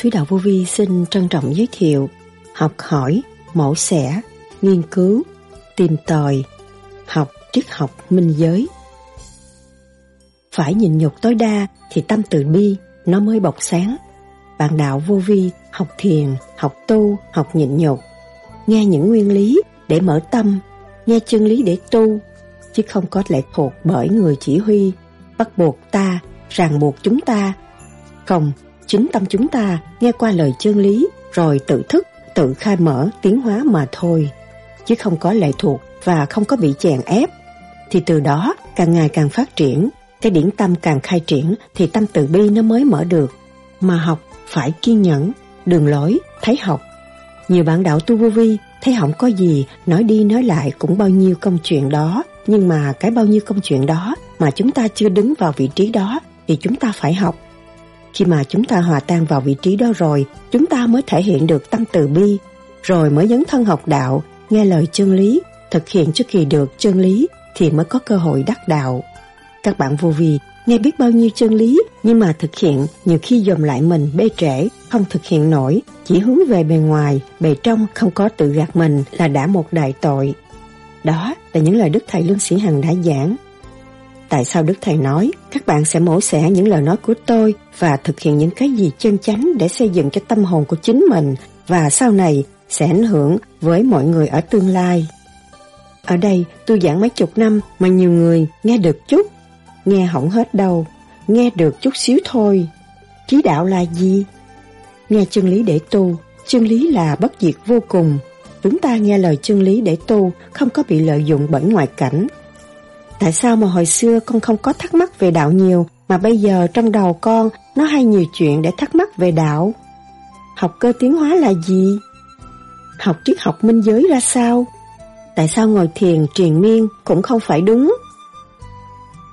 thúy Đạo Vô Vi xin trân trọng giới thiệu học hỏi, mẫu xẻ, nghiên cứu, tìm tòi, học triết học minh giới. Phải nhìn nhục tối đa thì tâm từ bi nó mới bộc sáng. Bạn đạo vô vi, học thiền, học tu, học nhịn nhục. Nghe những nguyên lý để mở tâm, nghe chân lý để tu, chứ không có lệ thuộc bởi người chỉ huy, bắt buộc ta, ràng buộc chúng ta. Không, chính tâm chúng ta nghe qua lời chân lý rồi tự thức, tự khai mở, tiến hóa mà thôi, chứ không có lệ thuộc và không có bị chèn ép. Thì từ đó càng ngày càng phát triển, cái điển tâm càng khai triển thì tâm từ bi nó mới mở được. Mà học phải kiên nhẫn, đường lối, thấy học. Nhiều bạn đạo tu vô vi thấy không có gì, nói đi nói lại cũng bao nhiêu công chuyện đó, nhưng mà cái bao nhiêu công chuyện đó mà chúng ta chưa đứng vào vị trí đó thì chúng ta phải học. Khi mà chúng ta hòa tan vào vị trí đó rồi, chúng ta mới thể hiện được tâm từ bi, rồi mới dấn thân học đạo, nghe lời chân lý, thực hiện cho kỳ được chân lý thì mới có cơ hội đắc đạo. Các bạn vô vi nghe biết bao nhiêu chân lý nhưng mà thực hiện nhiều khi dồn lại mình bê trễ, không thực hiện nổi, chỉ hướng về bề ngoài, bề trong không có tự gạt mình là đã một đại tội. Đó là những lời Đức Thầy Lương Sĩ Hằng đã giảng. Tại sao Đức Thầy nói các bạn sẽ mổ xẻ những lời nói của tôi và thực hiện những cái gì chân chánh để xây dựng cho tâm hồn của chính mình và sau này sẽ ảnh hưởng với mọi người ở tương lai. Ở đây tôi giảng mấy chục năm mà nhiều người nghe được chút, nghe hỏng hết đâu, nghe được chút xíu thôi. Trí đạo là gì? Nghe chân lý để tu, chân lý là bất diệt vô cùng. Chúng ta nghe lời chân lý để tu, không có bị lợi dụng bởi ngoại cảnh. Tại sao mà hồi xưa con không có thắc mắc về đạo nhiều, mà bây giờ trong đầu con nó hay nhiều chuyện để thắc mắc về đạo? Học cơ tiến hóa là gì? Học triết học minh giới ra sao? Tại sao ngồi thiền triền miên cũng không phải đúng?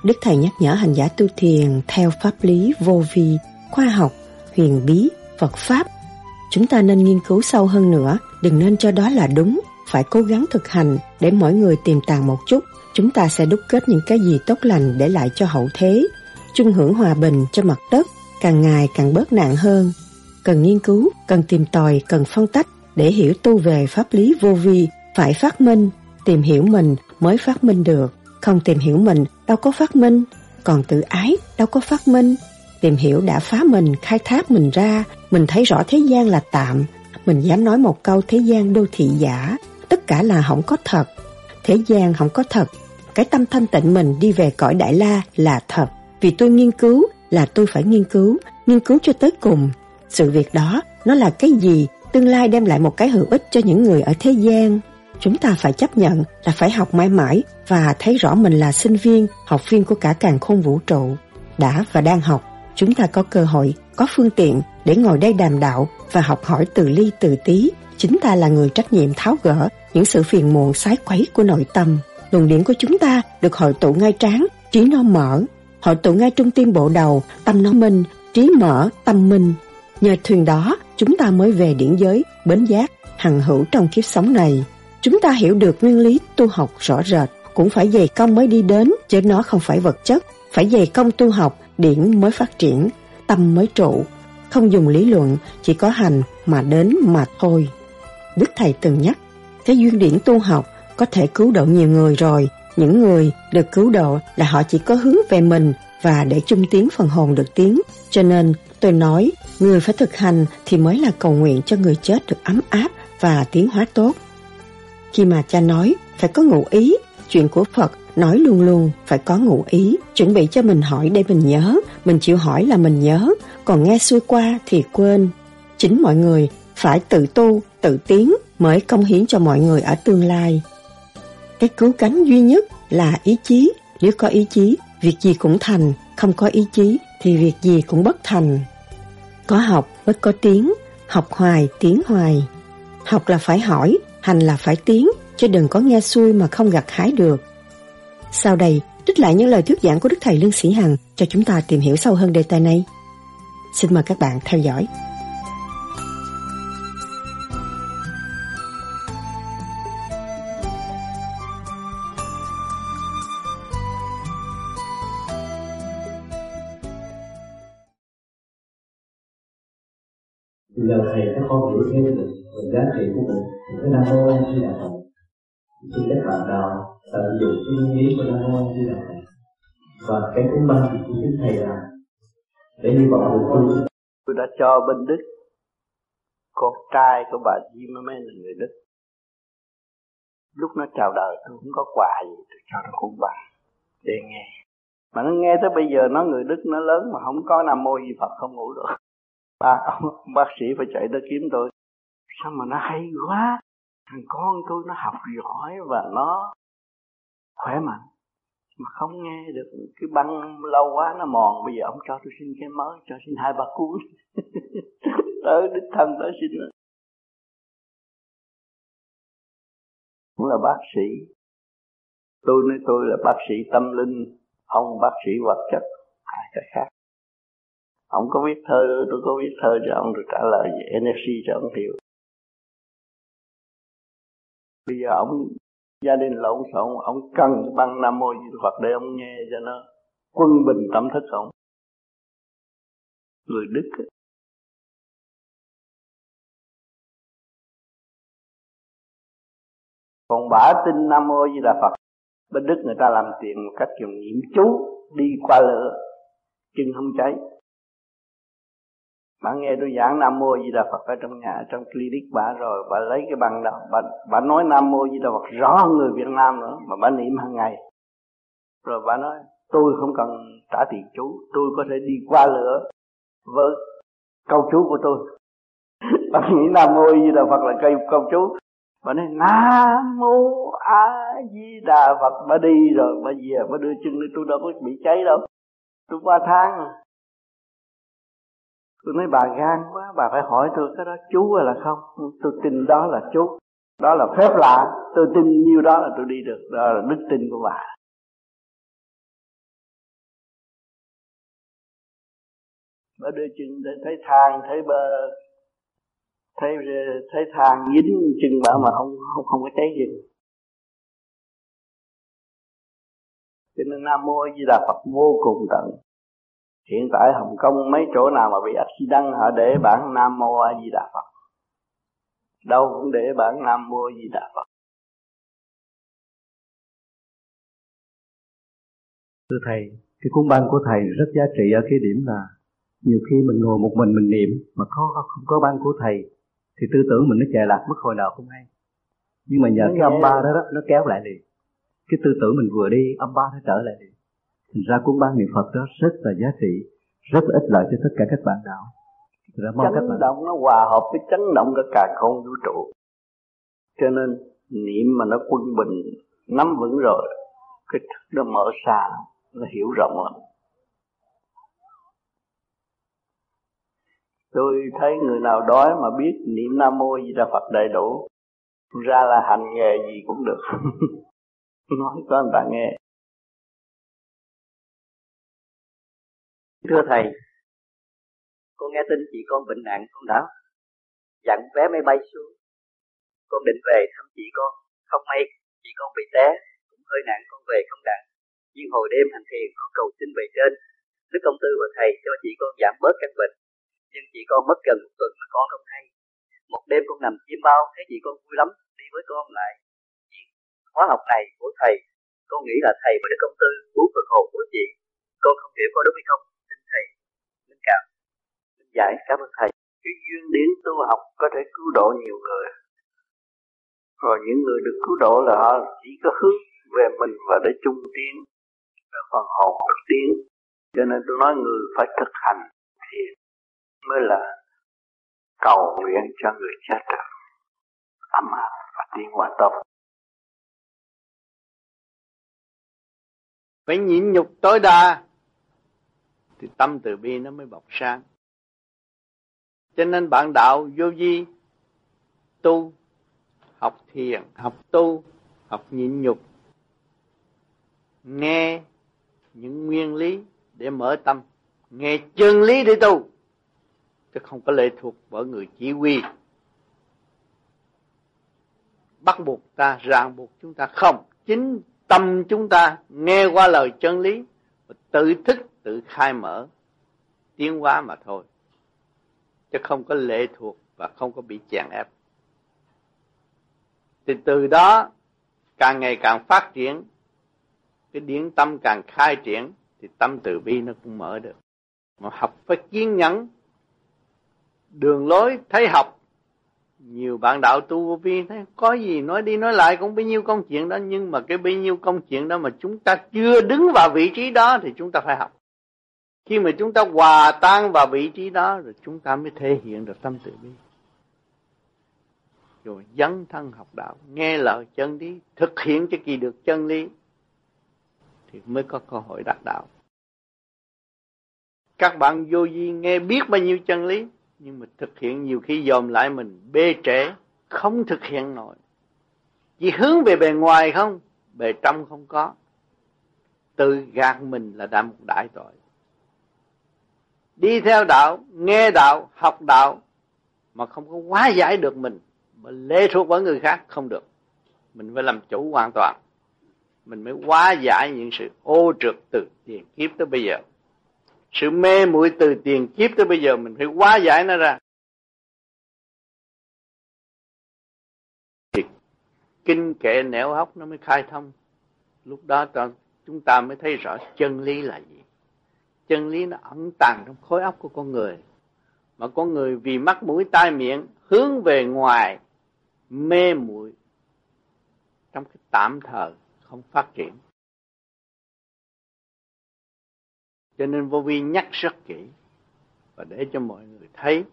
Đức Thầy nhắc nhở hành giả tu thiền theo pháp lý vô vi, khoa học, huyền bí, Phật Pháp. Chúng ta nên nghiên cứu sâu hơn nữa, đừng nên cho đó là đúng, phải cố gắng thực hành để mỗi người tìm tàng một chút. Chúng ta sẽ đúc kết những cái gì tốt lành để lại cho hậu thế, chung hưởng hòa bình cho mặt đất, càng ngày càng bớt nạn hơn. Cần nghiên cứu, cần tìm tòi, cần phân tách để hiểu tu về pháp lý vô vi, phải phát minh, tìm hiểu mình mới phát minh được. Không tìm hiểu mình đâu có phát minh, còn tự ái đâu có phát minh. Tìm hiểu đã phá mình, khai thác mình ra, mình thấy rõ thế gian là tạm, mình dám nói một câu thế gian đô thị giả, tất cả là không có thật. Thế gian không có thật, cái tâm thanh tịnh mình đi về cõi Đại La là thật. Vì tôi nghiên cứu là tôi phải nghiên cứu, nghiên cứu cho tới cùng. Sự việc đó, nó là cái gì, tương lai đem lại một cái hữu ích cho những người ở thế gian. Chúng ta phải chấp nhận là phải học mãi mãi và thấy rõ mình là sinh viên, học viên của cả càng khôn vũ trụ. Đã và đang học, chúng ta có cơ hội, có phương tiện để ngồi đây đàm đạo và học hỏi từ ly từ tí. Chính ta là người trách nhiệm tháo gỡ những sự phiền muộn sái quấy của nội tâm. Luồng điển của chúng ta được hội tụ ngay tráng, trí nó mở. Hội tụ ngay trung tim bộ đầu, tâm nó minh, trí mở, tâm minh. Nhờ thuyền đó, chúng ta mới về điển giới, bến giác, hằng hữu trong kiếp sống này. Chúng ta hiểu được nguyên lý tu học rõ rệt, cũng phải dày công mới đi đến, chứ nó không phải vật chất. Phải dày công tu học, điển mới phát triển, tâm mới trụ. Không dùng lý luận, chỉ có hành mà đến mà thôi. Đức Thầy từng nhắc, cái duyên điển tu học có thể cứu độ nhiều người rồi. Những người được cứu độ là họ chỉ có hướng về mình và để chung tiếng phần hồn được tiếng Cho nên tôi nói, người phải thực hành thì mới là cầu nguyện cho người chết được ấm áp và tiến hóa tốt. Khi mà cha nói phải có ngụ ý, chuyện của Phật nói luôn luôn phải có ngụ ý, chuẩn bị cho mình hỏi để mình nhớ, mình chịu hỏi là mình nhớ, còn nghe xuôi qua thì quên. Chính mọi người phải tự tu, tự tiến mới công hiến cho mọi người ở tương lai. Cái cứu cánh duy nhất là ý chí, nếu có ý chí, việc gì cũng thành, không có ý chí thì việc gì cũng bất thành. Có học mới có tiếng, học hoài tiếng hoài. Học là phải hỏi, hành là phải tiếng chứ đừng có nghe xuôi mà không gặt hái được. Sau đây, trích lại những lời thuyết giảng của Đức Thầy Lương Sĩ Hằng cho chúng ta tìm hiểu sâu hơn đề tài này. Xin mời các bạn theo dõi. Giờ thầy các con hiểu thêm được về giá trị của mình cái nam mô a di đà phật. Xin các bạn đạo tận dụng cái nguyên lý của nam mô a di đà phật. Và cái cúng băng thì cũng chính thầy làm. Để hy vọng được tu tôi đã cho bên đức, con trai của bà Di Mê là người Đức. Lúc nó chào đời, tôi không có quà gì, tôi cho nó cũng bằng để nghe. Mà nó nghe tới bây giờ, nó người đức, nó lớn mà không có nam mô di phật, không ngủ được ba ông bác sĩ phải chạy tới kiếm tôi. Sao mà nó hay quá? Thằng con tôi nó học giỏi và nó khỏe mạnh. Mà không nghe được cái băng lâu quá, nó mòn. Bây giờ ông cho tôi xin cái mới, cho xin hai ba cuốn. Tới đích thân tới xin. Cũng là bác sĩ. Tôi nói tôi là bác sĩ tâm linh. Ông bác sĩ vật chất. Hai cái khác ông có viết thơ, tôi có viết thơ cho ông rồi trả lời về NFC cho ông hiểu bây giờ ông, gia đình lộn xộn ông cần băng nam mô di phật để ông nghe cho nó quân bình tâm thức ông. Người đức ấy. còn bả tin nam mô di đà phật, bên đức người ta làm tiền một cách dùng niệm chú, đi qua lửa, chân không cháy bạn nghe tôi giảng nam mô di đà phật ở trong nhà trong clinic bà rồi bà lấy cái bằng đó bà, bà nói nam mô di đà phật rõ hơn người việt nam nữa mà bà niệm hàng ngày. Rồi bà nói tôi không cần trả tiền chú tôi có thể đi qua lửa với câu chú của tôi. Bà nghĩ nam mô di đà phật là cây câu chú bà nói nam mô a di đà phật. Bà đi rồi bà về bà đưa chân đi tôi đâu có bị cháy đâu. Tôi qua tháng à tôi nói, bà gan quá, bà phải hỏi tôi cái đó, chú hay là không? Tôi tin đó là chú. Đó là phép lạ. Tôi tin nhiêu đó là tôi đi được. Đó là đức tin của bà. Bà đưa chân để thấy thang, thấy bờ thấy thấy thang dính chân bà mà không không không có cháy gì. cho nên nam mô di đà phật vô cùng tận hiện tại hồng kông mấy chỗ nào mà bị accident họ để bản nam mô a di đà phật. Đâu cũng để bản nam mô a di đà phật. Thưa thầy cái cuốn băng của thầy rất giá trị ở cái điểm là nhiều khi mình ngồi một mình mình niệm mà có không có băng của thầy thì tư tưởng mình nó chạy lạc mất hồi nào không hay. Nhưng mà nhờ Đúng cái âm ba đó, đó nó kéo lại liền. Cái tư tưởng mình vừa đi âm ba nó trở lại liền thì ra cuốn băng niệm phật đó rất là giá trị, rất là ích lợi cho tất cả các bạn đạo. Ra mong chấn các bạn động nó hòa hợp với chấn động cả càng không vũ trụ. Cho nên niệm mà nó quân bình, nắm vững rồi, cái thức nó mở xa, nó hiểu rộng lắm. Tôi thấy người nào đói mà biết niệm nam mô di đà phật đầy đủ, ra là hành nghề gì cũng được. Nói cho người ta nghe. Thưa thầy, con nghe tin chị con bệnh nặng con đã? Dặn vé máy bay xuống. Con định về thăm chị con. Không may, chị con bị té. Cũng hơi nặng con về không đặng nhưng hồi đêm hành thiền con cầu xin về trên. Đức công tư và thầy cho chị con giảm bớt căn bệnh. Nhưng chị con mất gần một tuần mà con không hay. Một đêm con nằm chiêm bao, thấy chị con vui lắm, đi với con lại. Khóa học này của thầy, con nghĩ là thầy và đức công tư cứu phần hồn của chị. Con không hiểu có đúng hay không xin cảm minh giải cảm ơn thầy. Cái duyên đến tu học có thể cứu độ nhiều người. Rồi những người được cứu độ là họ chỉ có hướng về mình và để chung tiến. Cái phần hồn được tiến. Cho nên tôi nói người phải thực hành thì mới là cầu nguyện cho người chết được. Âm áp và tiến hóa tâm. phải nhịn nhục tối đa thì tâm từ bi nó mới bộc sáng. Cho nên bạn đạo vô vi tu học thiền học. tu học nhịn nhục nghe những nguyên lý để mở tâm nghe chân lý để tu chứ không có lệ thuộc vào người chỉ huy. Bắt buộc ta ràng buộc chúng ta không chính tâm chúng ta nghe qua lời chân lý và tự thức tự khai mở. Tiến hóa mà thôi. Chứ không có lệ thuộc và không có bị chèn ép. Thì từ đó, càng ngày càng phát triển, cái điển tâm càng khai triển, thì tâm từ bi nó cũng mở được. Mà học phải kiên nhẫn, đường lối thấy học, nhiều bạn đạo tu vô vi thấy, có gì nói đi nói lại cũng bấy nhiêu công chuyện đó, nhưng mà cái bấy nhiêu công chuyện đó mà chúng ta chưa đứng vào vị trí đó thì chúng ta phải học khi mà chúng ta hòa tan vào vị trí đó, rồi chúng ta mới thể hiện được tâm từ bi. Rồi dấn thân học đạo, nghe lời chân lý, thực hiện cho kỳ được chân lý, thì mới có cơ hội đạt đạo. Các bạn vô vi nghe biết bao nhiêu chân lý, nhưng mà thực hiện nhiều khi dòm lại mình, bê trễ, không thực hiện nổi. Chỉ hướng về bề ngoài không, bề trong không có. Tự gạt mình là đã một đại tội đi theo đạo, nghe đạo, học đạo mà không có quá giải được mình, mà lê thuộc vào người khác, không được. Mình phải làm chủ hoàn toàn. Mình mới hóa giải những sự ô trượt từ tiền kiếp tới bây giờ. Sự mê muội từ tiền kiếp tới bây giờ, mình phải hóa giải nó ra. Thì kinh kệ nẻo hóc nó mới khai thông. Lúc đó chúng ta mới thấy rõ chân lý là gì chân lý nó ẩn tàng trong khối óc của con người. Mà con người vì mắt mũi tai miệng hướng về ngoài, mê muội trong cái tạm thời không phát triển. Cho nên vô vi nhắc rất kỹ và để cho mọi người thấy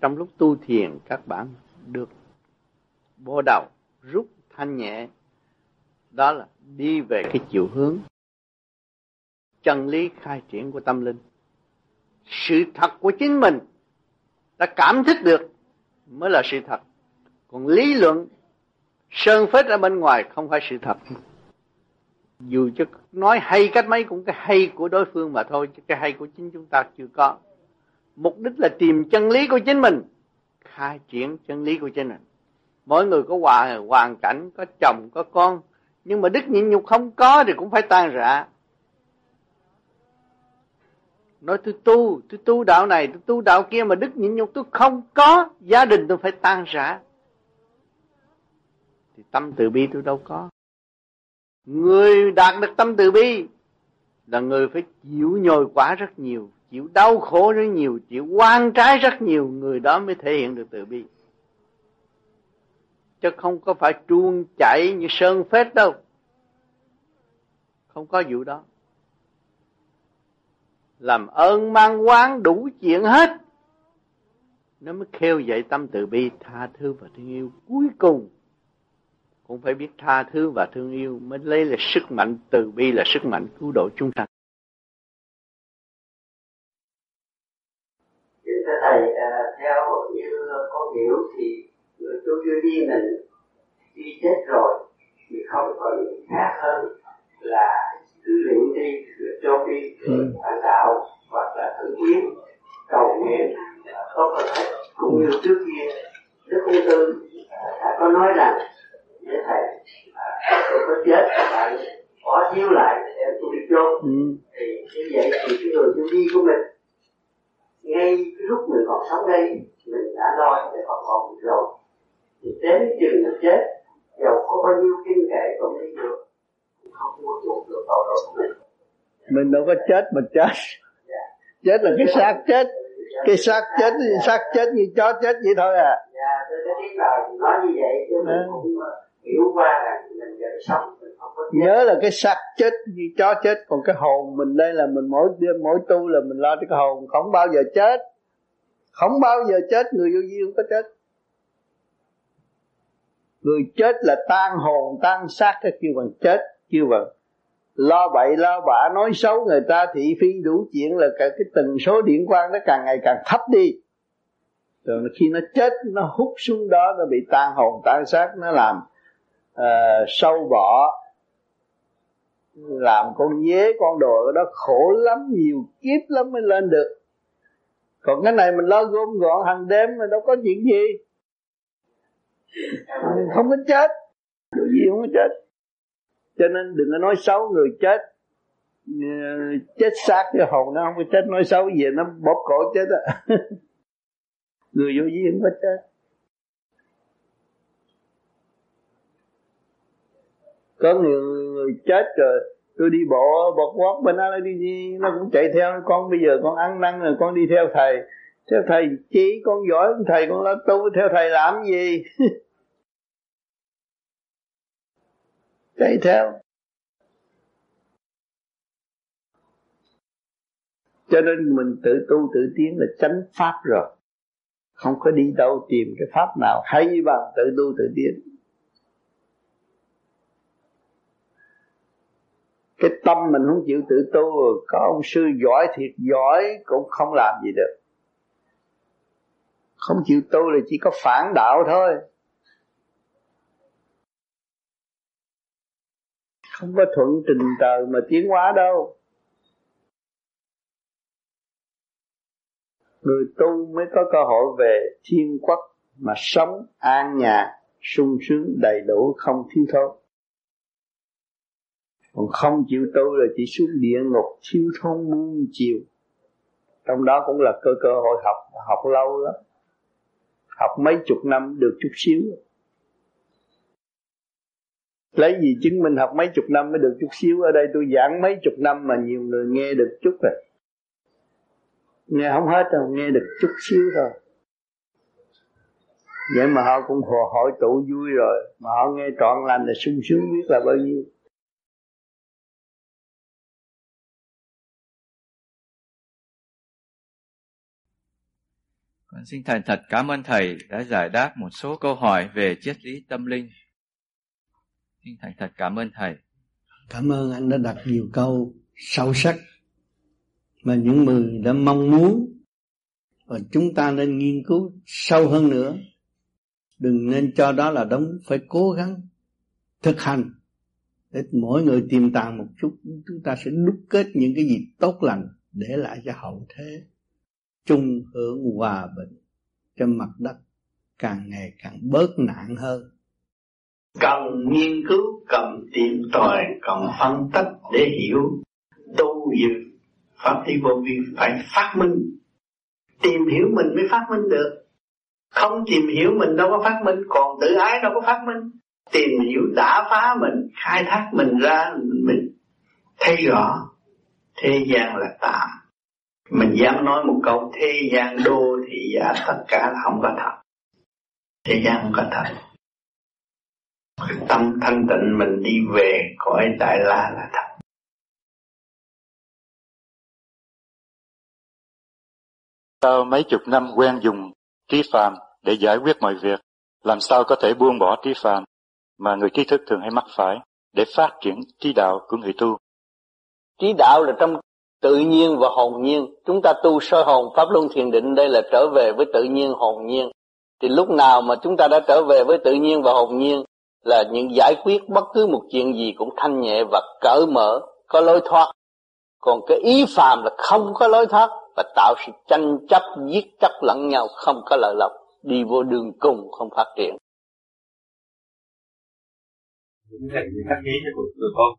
trong lúc tu thiền các bạn được bô đầu, rút thanh nhẹ, đó là đi về cái chiều hướng chân lý khai triển của tâm linh. Sự thật của chính mình đã cảm thức được mới là sự thật. Còn lý luận sơn phết ở bên ngoài không phải sự thật. Dù cho nói hay cách mấy cũng cái hay của đối phương mà thôi chứ cái hay của chính chúng ta chưa có. Mục đích là tìm chân lý của chính mình khai triển chân lý của chính mình. Mỗi người có hoàn, hoàn cảnh có chồng có con nhưng mà đức nhịn nhục không có thì cũng phải tan rã nói, tôi tu tôi tu đạo này, tôi tu đạo kia mà đức nhịn nhục tôi không có gia đình, tôi phải tan rã. Thì tâm từ bi tôi đâu có. Người đạt được tâm từ bi là người phải chịu nhồi quả rất nhiều, chịu đau khổ rất nhiều, chịu quan trái rất nhiều, người đó mới thể hiện được từ bi. Chứ không có phải chuông chạy như sơn phết đâu. Không có vụ đó làm ơn mang quán đủ chuyện hết. Nó mới khêu dậy tâm từ bi, tha thứ và thương yêu cuối cùng. Cũng phải biết tha thứ và thương yêu mới lấy là sức mạnh, từ bi là sức mạnh cứu độ chúng sanh. Thưa thầy à, theo như con hiểu thì người tu chưa đi mình, đi chết rồi thì không có gì khác hơn là cứ luyện đi cho đi ừ. phản đạo hoặc là thử kiến cầu nguyện tốt hơn hết cũng như trước kia đức ung tư đã có nói rằng với thầy tôi có chết bạn bỏ chiếu lại để tôi đi chôn ừ. thì như vậy thì cái người tu đi của mình ngay lúc mình còn sống đây mình đã lo để họ còn rồi thì đến chừng mình chết dầu có bao nhiêu kinh kệ cũng đi được mình đâu có chết mà chết. Chết là cái xác chết. Cái xác chết xác chết như chó chết vậy thôi à. Tôi có biết là nói như vậy chứ mình cũng hiểu qua rằng mình vẫn sống mình không có chết. nhớ là cái xác chết như chó chết còn cái hồn mình đây là mình mỗi đêm mỗi tu là mình lo cho cái hồn không bao giờ chết. Không bao giờ chết người vô vi không có chết. Người chết là tan hồn tan xác cái kêu bằng chết chưa vợ lo bậy lo bạ nói xấu người ta thị phi đủ chuyện là cả cái tần số điện quang nó càng ngày càng thấp đi. Rồi khi nó chết nó hút xuống đó nó bị tan hồn tan xác nó làm uh, sâu bọ làm con dế con đồ đó khổ lắm nhiều kiếp lắm mới lên được. Còn cái này mình lo gom gọn hàng đêm mà đâu có chuyện gì. Không có chết. Điều gì không có chết cho nên đừng có nói xấu người chết. Ờ, chết xác cái hồn nó không có chết. Nói xấu gì nó bóp cổ chết á. Người vô duyên có chết. Có người, người chết rồi tôi đi bộ bọt quát bên đó đi gì nó cũng chạy theo. Con bây giờ con ăn năn rồi con đi theo thầy. Theo thầy chỉ con giỏi thầy con lo tu theo thầy làm gì? chạy theo. Cho nên mình tự tu tự tiến là tránh pháp rồi. Không có đi đâu tìm cái pháp nào hay bằng tự tu tự tiến. Cái tâm mình không chịu tự tu, có ông sư giỏi thiệt giỏi cũng không làm gì được. Không chịu tu là chỉ có phản đạo thôi. Không có thuận trình trời mà tiến hóa đâu. Người tu mới có cơ hội về thiên quốc mà sống an nhàn sung sướng, đầy đủ, không thiếu thốn. Còn không chịu tu rồi chỉ xuống địa ngục, thiếu thốn muôn chiều. Trong đó cũng là cơ cơ hội học học lâu lắm. Học mấy chục năm được chút xíu lấy gì chứng minh học mấy chục năm mới được chút xíu? Ở đây tôi giảng mấy chục năm mà nhiều người nghe được chút rồi. Nghe không hết đâu, nghe được chút xíu thôi. Vậy mà họ cũng hồ hội tụ vui rồi. Mà họ nghe trọn lành là sung sướng biết là bao nhiêu. Con xin thành thật cảm ơn Thầy đã giải đáp một số câu hỏi về triết lý tâm linh. Xin thành thật cảm ơn Thầy. Cảm ơn anh đã đặt nhiều câu sâu sắc mà những người đã mong muốn. Và chúng ta nên nghiên cứu sâu hơn nữa. Đừng nên cho đó là đóng, phải cố gắng thực hành để mỗi người tiềm tàng một chút. Chúng ta sẽ đúc kết những cái gì tốt lành để lại cho hậu thế. Chung hưởng hòa bình cho mặt đất càng ngày càng bớt nạn hơn cần nghiên cứu, cần tìm tòi, cần phân tích để hiểu tu việc pháp lý vô vi phải phát minh. Tìm hiểu mình mới phát minh được. Không tìm hiểu mình đâu có phát minh, còn tự ái đâu có phát minh. Tìm hiểu đã phá mình, khai thác mình ra, mình thấy rõ thế gian là tạm. Mình dám nói một câu, thế gian đô thì giả, tất cả là không có thật. Thế gian không có thật tâm thanh tịnh mình đi về cõi đại la là thật Sau mấy chục năm quen dùng trí phàm để giải quyết mọi việc, làm sao có thể buông bỏ trí phàm mà người trí thức thường hay mắc phải để phát triển trí đạo của người tu? Trí đạo là trong tự nhiên và hồn nhiên. Chúng ta tu soi hồn pháp luân thiền định đây là trở về với tự nhiên hồn nhiên. Thì lúc nào mà chúng ta đã trở về với tự nhiên và hồn nhiên là những giải quyết bất cứ một chuyện gì cũng thanh nhẹ và cởi mở, có lối thoát. Còn cái ý phàm là không có lối thoát và tạo sự tranh chấp giết chóc lẫn nhau không có lợi lộc đi vô đường cùng không phát triển. Những thầy gì khắc ký cho của tụi con.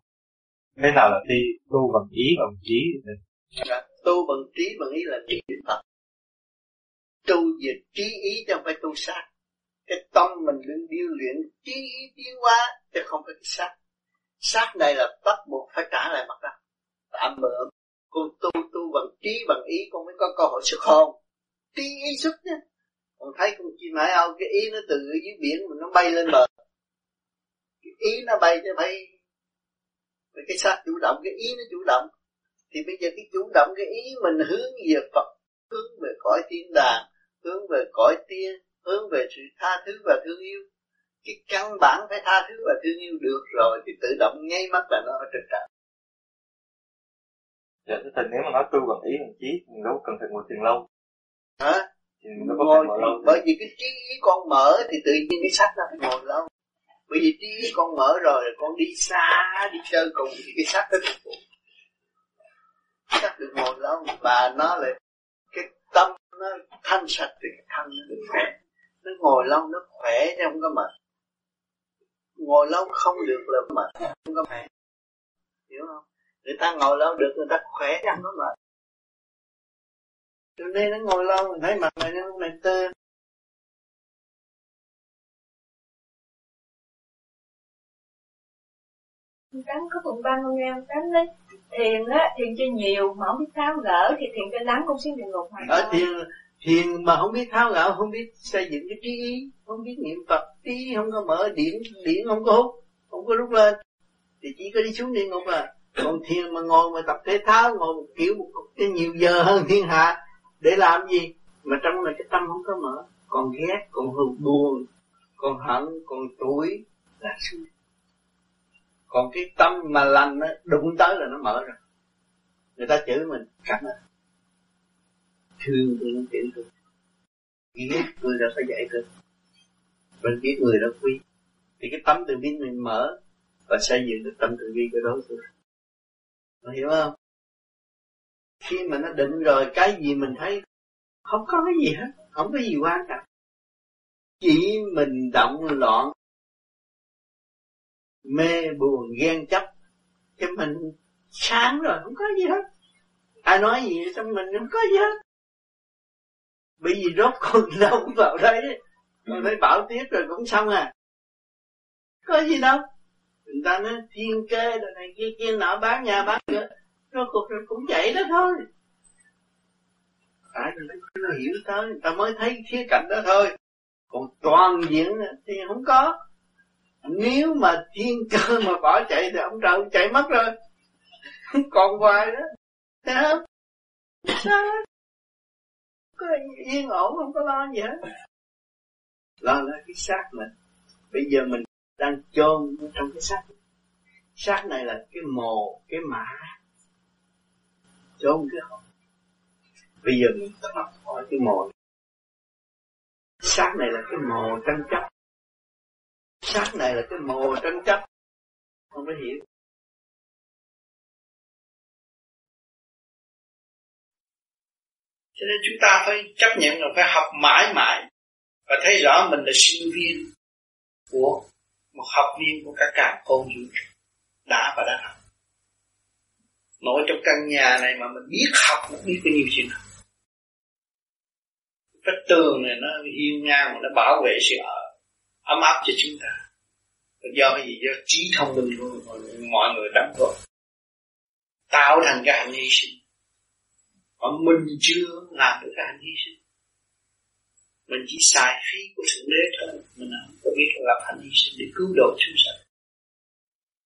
Thế nào là đi tu bằng ý bằng trí? Tu bằng trí bằng ý là tập tu về trí ý chứ không phải tu sát cái tâm mình luôn điêu luyện trí ý tiến hóa chứ không phải cái sát sát này là bắt buộc phải trả lại mặt đất tạm mượn con tu tu bằng trí, bằng ý, con mới có cơ hội xuất hồn. Trí ý xuất nhé còn thấy con chim hải âu, cái ý nó từ dưới biển mà nó bay lên bờ. Cái ý nó bay cho bay. Cái xác chủ động, cái ý nó chủ động. Thì bây giờ cái chủ động, cái ý mình hướng về Phật, hướng về cõi thiên đàng, hướng về cõi tiên hướng về sự tha thứ và thương yêu. Cái căn bản phải tha thứ và thương yêu được rồi thì tự động ngay mắt là nó ở trên trời dạ thưa thầy nếu mà nói tu bằng ý bằng trí mình đâu cần phải ngồi thiền lâu. Hả? Thì mình đâu có ngồi, ngồi lâu. bởi vì cái trí ý con mở thì tự nhiên cái sách nó phải ngồi lâu. Bởi vì trí ý con mở rồi con đi xa đi chơi cùng thì cái sách nó vụ. Sách được ngồi lâu và nó lại cái tâm nó thanh sạch thì cái thân nó được khỏe nó ngồi lâu nó khỏe chứ không có mệt. Ngồi lâu không được là mệt. Không có mệt. Hiểu không? Người ta ngồi lâu được người ta khỏe chứ không có mệt. Từ nên nó ngồi lâu mình thấy mặt mày nó mày tê. Rắn có phần ban con em? Rắn đấy. Thiền á thiền cho nhiều mà không biết tháo gỡ thì thiền cho lắng cũng xin đừng ngục hoàn ở thiền thiền mà không biết tháo gạo không biết xây dựng cái trí ý, không biết niệm phật, trí không có mở, điểm điểm không có hút, không có rút lên. Thì chỉ có đi xuống địa ngục à còn thiền mà ngồi mà tập thể thao ngồi một kiểu, một cái nhiều giờ hơn thiên hạ. Để làm gì? Mà trong này cái tâm không có mở. Còn ghét, còn hờn buồn, còn hận, còn tuổi là xuống còn cái tâm mà lành nó đụng tới là nó mở rồi. Người ta chửi mình cảm ơn thương thì nó tiễn tôi ghét người đã phải dạy tôi mình biết người đó quý. Thì cái tâm từ bi mình mở và xây dựng được tâm từ bi cái đó tôi Mà hiểu không? Khi mà nó định rồi, cái gì mình thấy không có cái gì hết, không có gì quan trọng chỉ mình động loạn, mê buồn, ghen chấp cho mình sáng rồi, không có gì hết. Ai nói gì trong mình không có gì hết bởi vì rốt con đâu vào đây con thấy bảo tiết rồi cũng xong à. Có gì đâu. Người ta nói thiên kê rồi này kia kia nọ bán nhà bán cửa. Rốt cuộc rồi cũng vậy đó thôi. Phải rồi nó hiểu tới người ta mới thấy khía cạnh đó thôi. Còn toàn diện thì không có. Nếu mà thiên cơ mà bỏ chạy thì ông trời chạy mất rồi. Còn hoài đó. Thấy không? Sao có yên ổn, không có lo gì hết. Lo là cái xác mình. Bây giờ mình đang chôn trong cái xác xác này là cái mồ, cái mã. Chôn cái hồn bây giờ mình thoát khỏi cái mồ xác này là cái mồ tranh chấp. Xác này là cái mồ tranh chấp. Không có hiểu. Cho nên chúng ta phải chấp nhận là phải học mãi mãi và thấy rõ mình là sinh viên của một học viên của cả cả con vũ trụ đã và đang học. Ngồi trong căn nhà này mà mình biết học nó biết bao nhiêu chuyện học. Cái tường này nó hiên ngang mà nó bảo vệ sự ở ấm áp cho chúng ta. Do cái gì? Do trí thông minh của mọi người đóng góp tạo thành cái hành vi sinh mà mình chưa làm được cái hành hy sinh. Mình chỉ xài phí của thượng đế thôi. Mình không có biết làm hành hy sinh để cứu độ chúng sanh.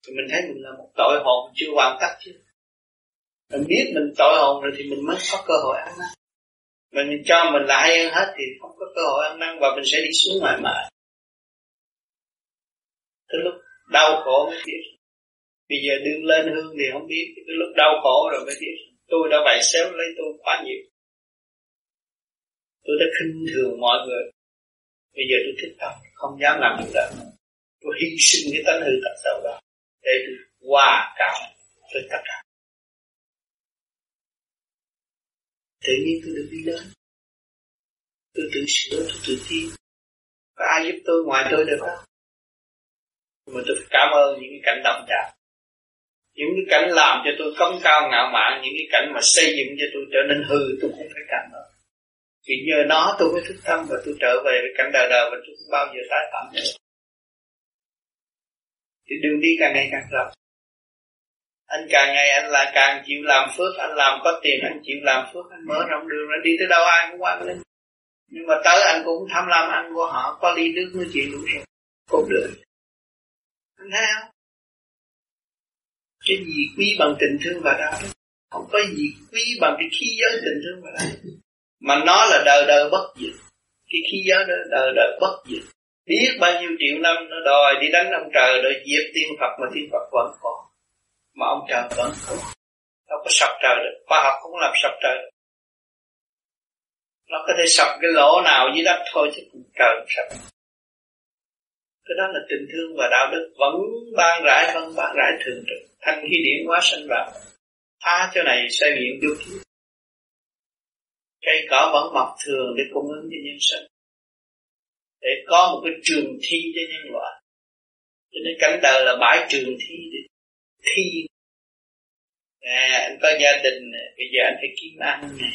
Thì mình thấy mình là một tội hồn chưa hoàn tất chứ. Mình biết mình tội hồn rồi thì mình mới có cơ hội ăn năn. Mà mình cho mình là hay hơn hết thì không có cơ hội ăn năn và mình sẽ đi xuống mãi mãi. Tới lúc đau khổ mới biết. Bây giờ đương lên hương thì không biết. Cái lúc đau khổ rồi mới biết tôi đã bày xéo lấy tôi quá nhiều. Tôi đã khinh thường mọi người. Bây giờ tôi thích tâm, không dám làm được đó. Tôi hy sinh cái tánh hư tật xấu đó để tôi hòa cảm với tất cả. Tự nhiên tôi được đi lên tôi tự sửa, tôi tự tin. Có ai giúp tôi ngoài tôi được không? Mà tôi phải cảm ơn những cái cảnh động chạm những cái cảnh làm cho tôi cống cao ngạo mạn, những cái cảnh mà xây dựng cho tôi trở nên hư, tôi cũng phải cảm ơn vì nhờ nó tôi mới thức tâm và tôi trở về với cảnh đời đời và tôi không bao giờ tái phạm nữa. Thì đường đi càng ngày càng rộng. Anh càng ngày anh là càng chịu làm phước, anh làm có tiền, anh chịu làm phước, anh mở rộng đường anh đi tới đâu ai cũng quan lên nhưng mà tới anh cũng tham lam ăn của họ, có ly nước nói chuyện đủ rồi không được. Anh thấy không? Cái gì quý bằng tình thương và đạo đức không có gì quý bằng cái khí giới tình thương và đạo đức mà nó là đời đời bất diệt. Cái khí giới đó đời đời bất diệt. Biết bao nhiêu triệu năm nó đòi đi đánh ông trời, đòi diệt tiên Phật mà tiên Phật vẫn còn. Mà ông trời vẫn còn. Đâu có sập trời được. Khoa học không làm sập trời được. Nó có thể sập cái lỗ nào dưới đất thôi chứ trời sập cái đó là tình thương và đạo đức. Vẫn ban rãi vẫn ban rãi thường trực. Thanh khí điển hóa sanh vào. Phá chỗ này xây miệng điều kia cây cỏ vẫn mọc thường để cung ứng cho nhân sinh. Để có một cái trường thi cho nhân loại. Cho nên cảnh đời là bãi trường thi để thi. À, anh có gia đình bây giờ anh phải kiếm ăn này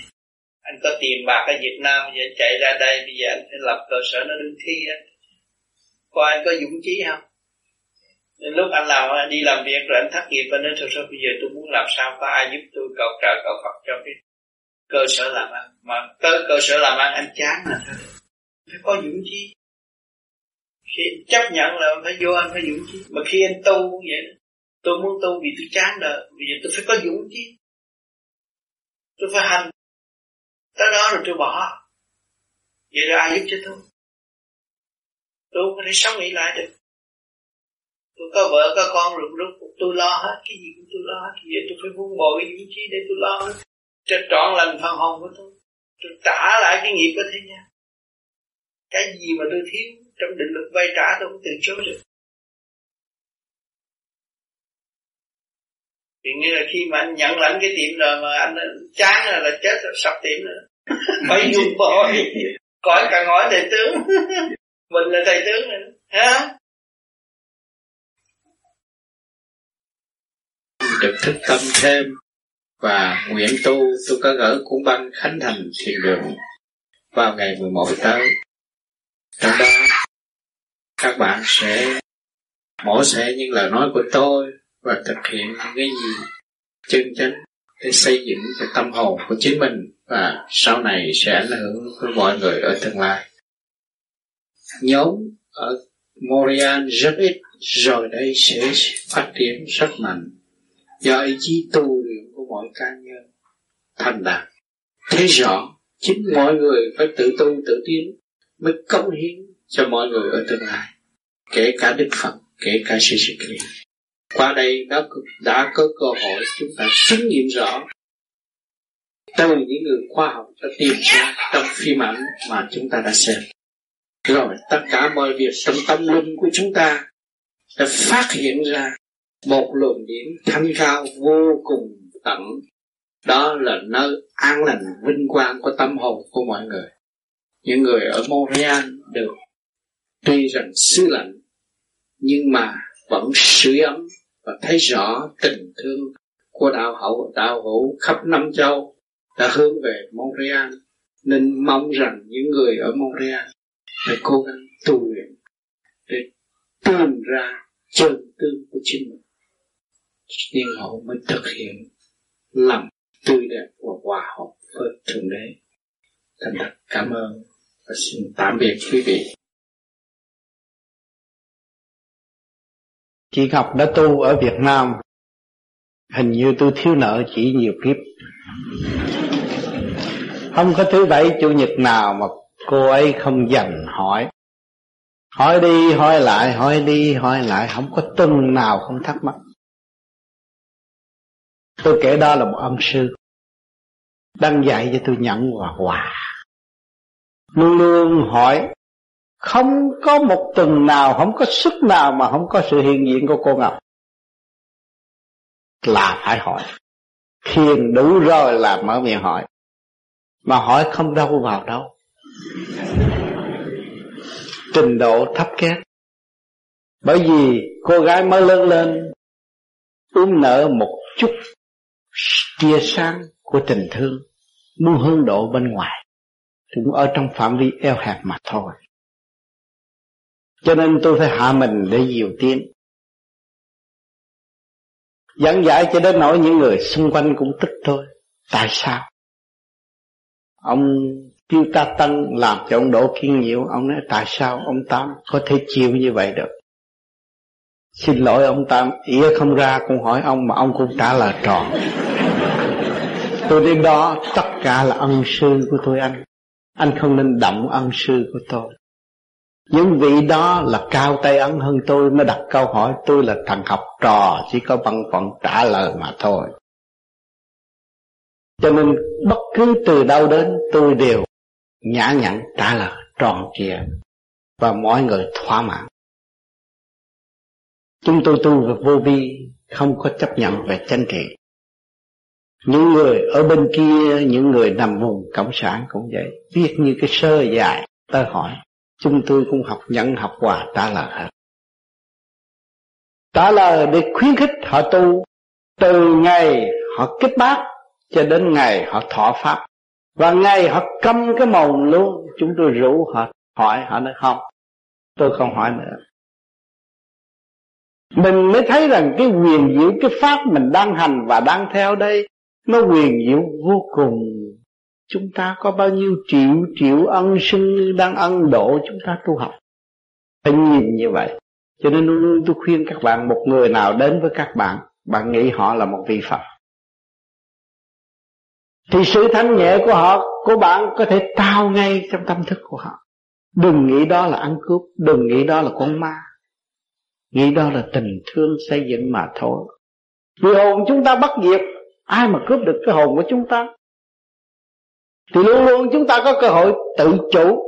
anh có tiền bạc ở Việt Nam bây giờ anh chạy ra đây bây giờ anh phải lập cơ sở nó đứng thi anh coi anh có dũng chí không? Nên lúc anh làm, anh đi làm việc rồi anh thất nghiệp, anh nói, thôi sao bây giờ tôi muốn làm sao? Có ai giúp tôi cầu trợ cầu Phật cho cái cơ sở làm ăn? Mà tới cơ sở làm ăn, anh chán là thôi phải có dũng chí khi chấp nhận là phải vô anh phải dũng chí mà khi anh tu cũng vậy tôi muốn tu vì tôi chán đời. Bây giờ tôi phải có dũng chí tôi phải hành. Tới đó rồi tôi bỏ. Vậy rồi ai giúp cho tôi? Tôi không có thể sống nghĩ lại được. Tôi có vợ có con rồi lúc tôi lo hết cái gì cũng tôi lo hết. Vậy tôi phải vun bồi dũng chi để tôi lo hết cho trọn lành phần hồn của tôi. Tôi trả lại cái nghiệp của thế gian cái gì mà tôi thiếu trong định lực vay trả tôi không từ chối được. Thì như là khi mà anh nhận lãnh cái tiệm rồi mà anh chán rồi là chết sập tiệm rồi phải dùng bội coi càng hỏi thầy tướng mình là thầy tướng này. Ha được thức tâm thêm và nguyện tu tôi có gỡ cuốn băng khánh thành thiền đường vào ngày 11 tới trong đó, các bạn sẽ, mổ xẻ những lời nói của tôi và thực hiện những cái gì? Chân chánh để xây dựng cái tâm hồn của chính mình và sau này sẽ ảnh hưởng với mọi người ở tương lai. Nhóm ở Montreal rất ít rồi đây sẽ phát triển rất mạnh. Do ý chí tu luyện của mọi cá nhân thành đạt. Thế rõ chính mọi người phải tự tu tự tiến mới cống hiến cho mọi người ở tương lai kể cả đức phật kể cả sự sự kiện qua đây đã, đã có cơ hội chúng ta chứng nghiệm rõ từ những người khoa học đã tìm ra trong phim ảnh mà chúng ta đã xem rồi tất cả mọi việc trong tâm linh của chúng ta đã phát hiện ra một luồng điểm thanh cao vô cùng tận. Đó là nơi an lành vinh quang của tâm hồn của mọi người. Những người ở Montreal được tuy rằng xứ lạnh, nhưng mà vẫn sưởi ấm và thấy rõ tình thương của đạo hậu, đạo hữu khắp năm châu đã hướng về Montreal nên mong rằng những người ở Montreal phải cố gắng tu luyện để tìm ra chân tương của chính mình. Nhưng họ mới thực hiện lòng tươi đẹp và hòa hợp với thượng đế. Thành thật, cảm ơn và xin tạm biệt quý vị. Chị Ngọc đã tu ở Việt Nam. Hình như tôi thiếu nợ chỉ nhiều kiếp. Không có thứ bảy, chủ nhật nào mà cô ấy không dành hỏi. Hỏi đi, hỏi lại, hỏi đi, hỏi lại, không có tuần nào không thắc mắc. Tôi kể đó là một ông sư, đang dạy cho tôi nhận quà hòa luôn luôn hỏi, không có một tuần nào, không có sức nào mà không có sự hiện diện của cô ngọc. Là phải hỏi. Thiền đủ rồi là mở miệng hỏi. Mà hỏi không đâu vào đâu trình độ thấp kém. Bởi vì cô gái mới lớn lên ướm nở một chút tia sáng của tình thương, muốn hướng độ bên ngoài, cũng ở trong phạm vi eo hẹp mà thôi. Cho nên tôi phải hạ mình để nhiều tiến. Dẫn giải cho đến nỗi những người xung quanh cũng tức tôi. Tại sao? Ông Tiêu Ta Tân làm cho ông Đỗ Kiên Nhiễu. Ông nói tại sao ông Tám có thể chịu như vậy được? Xin lỗi ông Tám Ỉa không ra cũng hỏi ông Mà ông cũng trả lời tròn. Tôi đến đó tất cả là ân sư của tôi anh. Anh không nên động ân sư của tôi. Những vị đó là cao tay ấn hơn tôi mới đặt câu hỏi tôi là thằng học trò chỉ có bằng phận trả lời mà thôi. Cho nên bất cứ từ đâu đến tôi đều nhã nhặn trả lời tròn trịa và mọi người thỏa mãn. Chúng tôi tu về vô vi, không có chấp nhận về chân trị. Những người ở bên kia, những người nằm vùng cộng sản cũng vậy. Biết như cái sơ dài tôi hỏi. Chúng tôi cũng học nhận học hòa trả lời hết. Trả lời để khuyến khích họ tu. Từ ngày họ kết bát cho đến ngày họ thọ pháp và ngày họ câm cái mồm luôn. Chúng tôi rủ họ hỏi, họ nói không, tôi không hỏi nữa. Mình mới thấy rằng cái quyền diệu, cái pháp mình đang hành và đang theo đây, nó quyền diệu vô cùng. Chúng ta có bao nhiêu triệu triệu ân sinh đang ân độ, chúng ta tu học. Phải nhìn như vậy. Cho nên luôn luôn tôi khuyên các bạn, một người nào đến với các bạn bạn nghĩ họ là một vị phật thì sự thanh nhẹ của họ, của bạn có thể trao ngay trong tâm thức của họ. Đừng nghĩ đó là ăn cướp, đừng nghĩ đó là con ma. Nghĩ đó là tình thương xây dựng mà thôi. Vì hồn chúng ta bất diệt, ai mà cướp được cái hồn của chúng ta? Thì luôn luôn chúng ta có cơ hội tự chủ.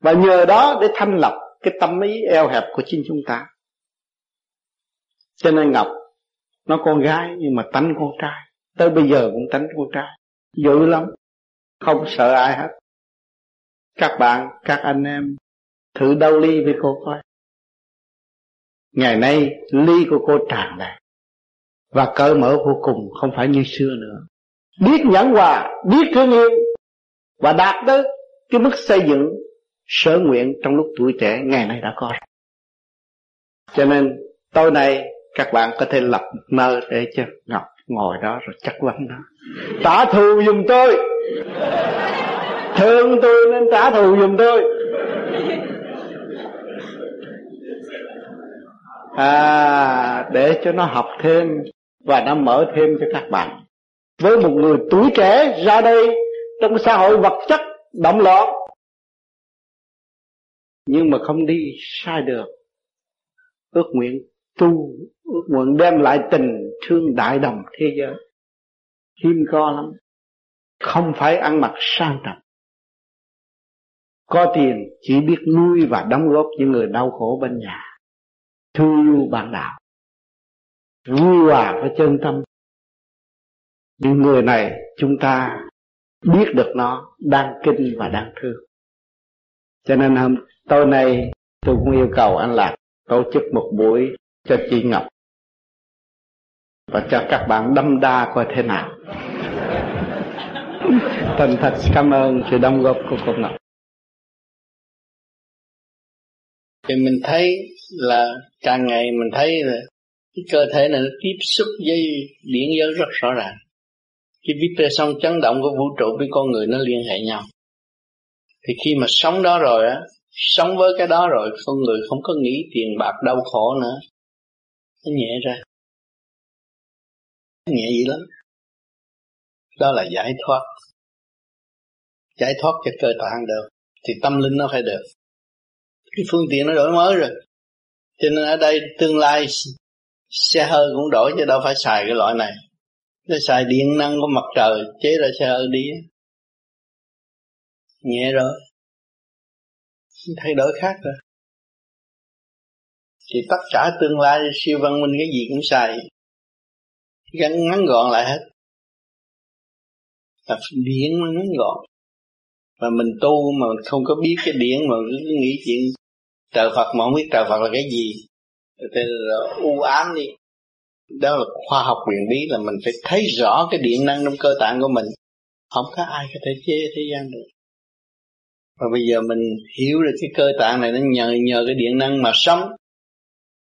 Và nhờ đó để thanh lập cái tâm ý eo hẹp của chính chúng ta. Cho nên ngọc, nó con gái nhưng mà tánh con trai tới bây giờ cũng tánh con trai dữ lắm. Không sợ ai hết. Các bạn, các anh em, thử đau ly với cô coi. Ngày nay, ly của cô tràn đầy. Và cởi mở vô cùng, không phải như xưa nữa. Biết nhẫn hòa biết thương yêu. Và đạt tới cái mức xây dựng sở nguyện trong lúc tuổi trẻ ngày nay đã có. Cho nên, tối nay các bạn có thể lập mơ để cho ngọc ngồi đó rồi chắc vấn đó. Trả thù giùm tôi. Thương tôi nên trả thù giùm tôi. À để cho nó học thêm và nó mở thêm cho các bạn. Với một người tuổi trẻ ra đây trong xã hội vật chất động loạn, nhưng mà không đi sai được ước nguyện tu, ước nguyện đem lại tình thương đại đồng thế giới. Hiếm có lắm. Không phải ăn mặc sang trọng. Có tiền chỉ biết nuôi và đóng góp những người đau khổ bên nhà. Thương yêu bạn đạo. Vui hòa với chân tâm. Những người này chúng ta biết được nó đang kinh và đang thương. Cho nên hôm tối nay tôi cũng yêu cầu anh lạc tổ chức một buổi cho chị ngọc. Và cho các bạn đâm đa coi thế nào. Thành thật cảm ơn sự đóng góp của cô ngọc. Thì mình thấy là càng ngày mình thấy là cái cơ thể này nó tiếp xúc với điển giới rất rõ ràng. Cái vibration chấn động của vũ trụ với con người nó liên hệ nhau. Thì khi mà sống đó rồi á sống với cái đó rồi con người không có nghĩ tiền bạc đau khổ nữa nó nhẹ ra. Nó nhẹ dữ lắm. Đó là giải thoát. Giải thoát cho cơ tạng được thì tâm linh nó phải được. Cái phương tiện nó đổi mới rồi. Cho nên ở đây tương lai xe hơi cũng đổi chứ đâu phải xài cái loại này. Nó xài điện năng của mặt trời, chế ra xe hơi đi. Nhẹ rồi. Thay đổi khác rồi thì tất cả tương lai siêu văn minh cái gì cũng xài gắn ngắn gọn lại hết. Là điện nó ngắn gọn. Mà mình tu mà không có biết cái điện mà cứ nghĩ chuyện trời Phật mà không biết trời Phật là cái gì. Thì là u ám đi. Đó là khoa học quyền bí là mình phải thấy rõ cái điện năng trong cơ tạng của mình. Không có ai có thể chế thế gian được. Và bây giờ mình hiểu được cái cơ tạng này nó nhờ nhờ cái điện năng mà sống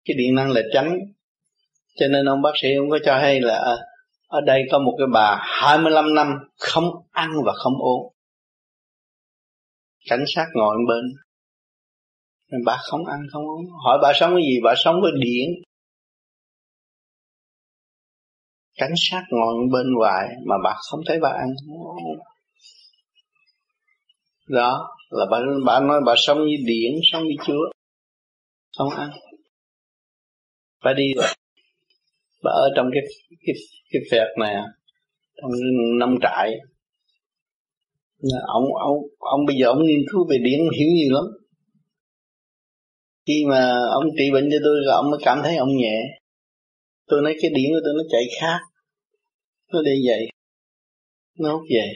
cái điện năng là tránh. Cho nên ông bác sĩ ông có cho hay là à, ở đây có một cái bà 25 năm không ăn và không uống. Cảnh sát ngồi bên. Nên bà không ăn không uống. Hỏi bà sống cái gì? Bà sống với điện. Cảnh sát ngồi bên ngoài mà bà không thấy bà ăn đó là bà bà nói bà sống như điện sống như chúa không ăn bà đi rồi. Bà ở trong cái cái cái phẹt này à, trong năm trại. Ông ông ông bây giờ ông nghiên cứu về điển hiểu nhiều lắm. Khi mà ông trị bệnh cho tôi ông mới cảm thấy ông nhẹ. Tôi nói cái điển của tôi nó chạy khác. Nó đi vậy. Nó hút về.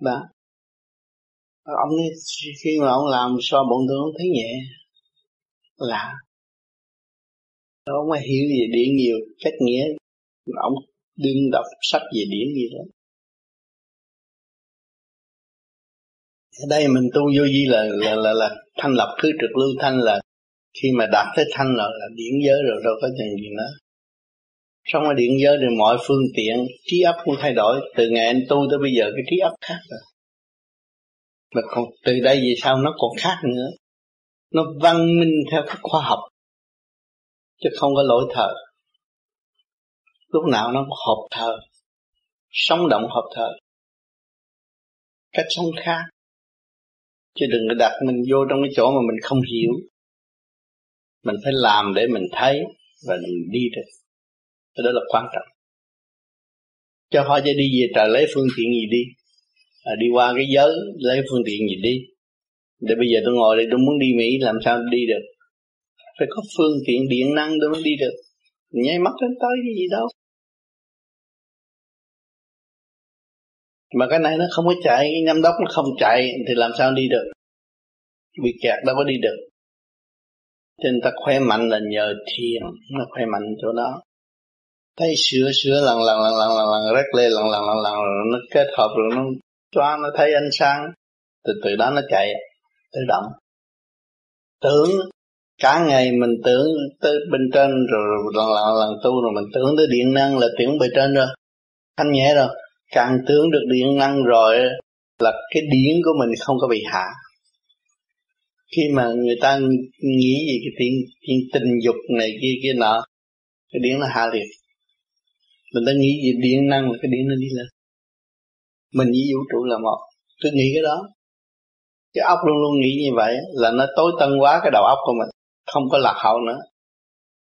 Đó ông ấy, khi mà ông làm so bọn tôi ông thấy nhẹ. Lạ ông ai hiểu về điện nhiều cách nghĩa. Ông đừng đọc sách về điển gì đó. Ở đây mình tu vô vi là là là, là thanh lập thứ trực lưu thanh là khi mà đạt tới thanh rồi là điển giới rồi đâu có chuyện gì nữa. Trong cái điện giới thì mọi phương tiện trí ấp cũng thay đổi. Từ ngày anh tu tới bây giờ cái trí ấp khác rồi. Mà còn từ đây về sau nó còn khác nữa. Nó văn minh theo cái khoa học chứ không có lỗi thở lúc nào nó cũng hợp thờ sống động hợp thờ. Cách sống khác chứ đừng có đặt mình vô trong cái chỗ mà mình không hiểu. Mình phải làm để mình thấy và mình đi được cái đó là quan trọng. Cho họ cho đi về trời lấy phương tiện gì đi. À, đi qua cái giới lấy phương tiện gì đi. Để bây giờ tôi ngồi đây tôi muốn đi Mỹ làm sao đi được? Phải có phương tiện điện năng để mới đi được. Nháy mắt đến tới cái gì đâu. Mà cái này nó không có chạy, cái nhâm đốc nó không chạy, thì làm sao đi được? Bị kẹt đâu có đi được. Cho nên ta khỏe mạnh là nhờ thiền, nó khỏe mạnh chỗ đó. Thấy sửa sửa, lần lần lần lần lần lần rét lên lần lần lần lần nó kết hợp, rồi nó cho nó thấy ánh sáng. Từ từ đó nó chạy, tự động. Tưởng cả ngày mình tưởng tới bên trên rồi lần lần lần tu rồi mình tưởng tới điện năng là tưởng bề trên rồi. Thanh nhẹ rồi. Càng tưởng được điện năng rồi là cái điển của mình không có bị hạ. Khi mà người ta nghĩ gì cái chuyện, chuyện tình dục này kia kia nọ cái điển nó hạ liệt mình ta nghĩ gì điện năng là cái điển nó đi lên. Mình với vũ trụ là một. Cứ nghĩ cái đó. Cái óc luôn luôn nghĩ như vậy là nó tối tân quá cái đầu óc của mình không có lạc hậu nữa.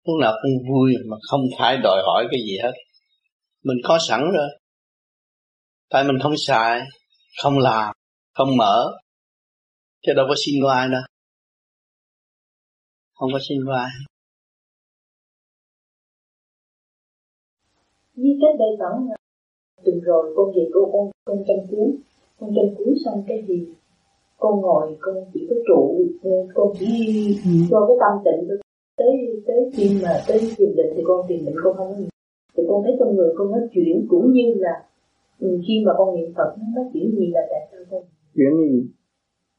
Lúc nào cũng vui mà không phải đòi hỏi cái gì hết. Mình có sẵn rồi. Tại mình không xài, không làm, không mở, chứ đâu có xin của ai đâu. Không có xin của ai như cách đây khoảng tuần rồi con việc cô con con chăm cứu, con chăm cứu xong cái gì? Con ngồi con chỉ có trụ con chỉ ừ. cho cái tâm tịnh tới tới khi mà tới thiền định thì con thiền định con không có thì con thấy con người con nói chuyện cũng như là ừ, khi mà con niệm phật nó nói chuyện gì là tại sao con. Chuyện gì?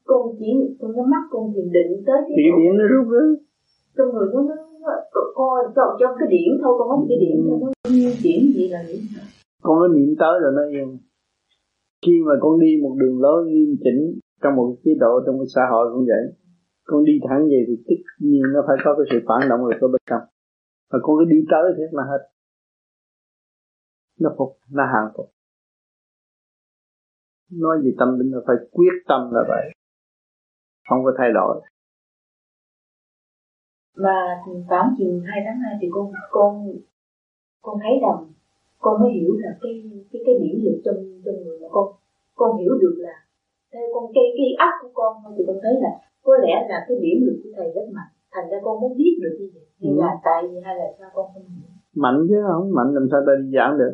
Con chỉ con nó mắt con thiền định tới cái điện điện nó rút đó trong người nó nó coi trong, trong cái điểm thôi con nói cái điểm thôi nó điểm gì là điểm con có niệm tới rồi nó yên. Khi mà con đi một đường lối nghiêm chỉnh trong một chế độ, trong cái xã hội cũng vậy. Con đi thẳng về thì tất nhiên nó phải có cái sự phản động rồi có bên trong. Và con cứ đi tới thế là hết. Nó phục, nó hàng phục. Nói gì tâm linh là phải quyết tâm là vậy. Không có thay đổi. Và khoảng chừng hai tháng hai thì con con con thấy rằng con mới hiểu là cái cái cái điển lực trong trong người mà con. Con hiểu được là theo con cây cái ấp của con thì con thấy là có lẽ là cái điểm lực của thầy rất mạnh. Thành ra con muốn biết được như vậy. Hay ừ. là tại vì hay là sao con không hiểu. Mạnh chứ không? Mạnh làm sao ta đi giảng được?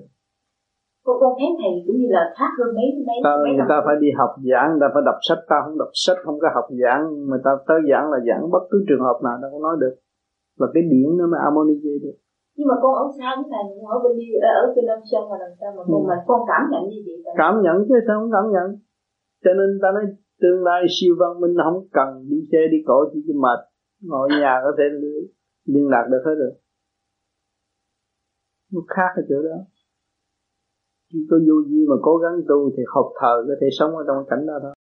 Con con thấy thầy cũng như là khác hơn mấy mấy ta, mấy người ta phải đi học giảng người ta phải đọc sách ta không đọc sách không có học giảng. Mà ta tới giảng là giảng bất cứ trường hợp nào đâu có nói được. Và cái điển nó mới harmonize được. Nhưng mà con ở xa với thầy ở bên đi ở bên đông sơn mà làm sao mà con ừ. mà con cảm nhận như vậy? Cảm nhận chứ sao không cảm nhận cho nên ta nói tương lai siêu văn minh không cần đi xe, đi cổ, chỉ cho mệt. Ngồi nhà có thể liên lạc được hết rồi. Nó khác ở chỗ đó. Chỉ có vô duy mà cố gắng tu thì học thờ có thể sống ở trong cảnh đó thôi.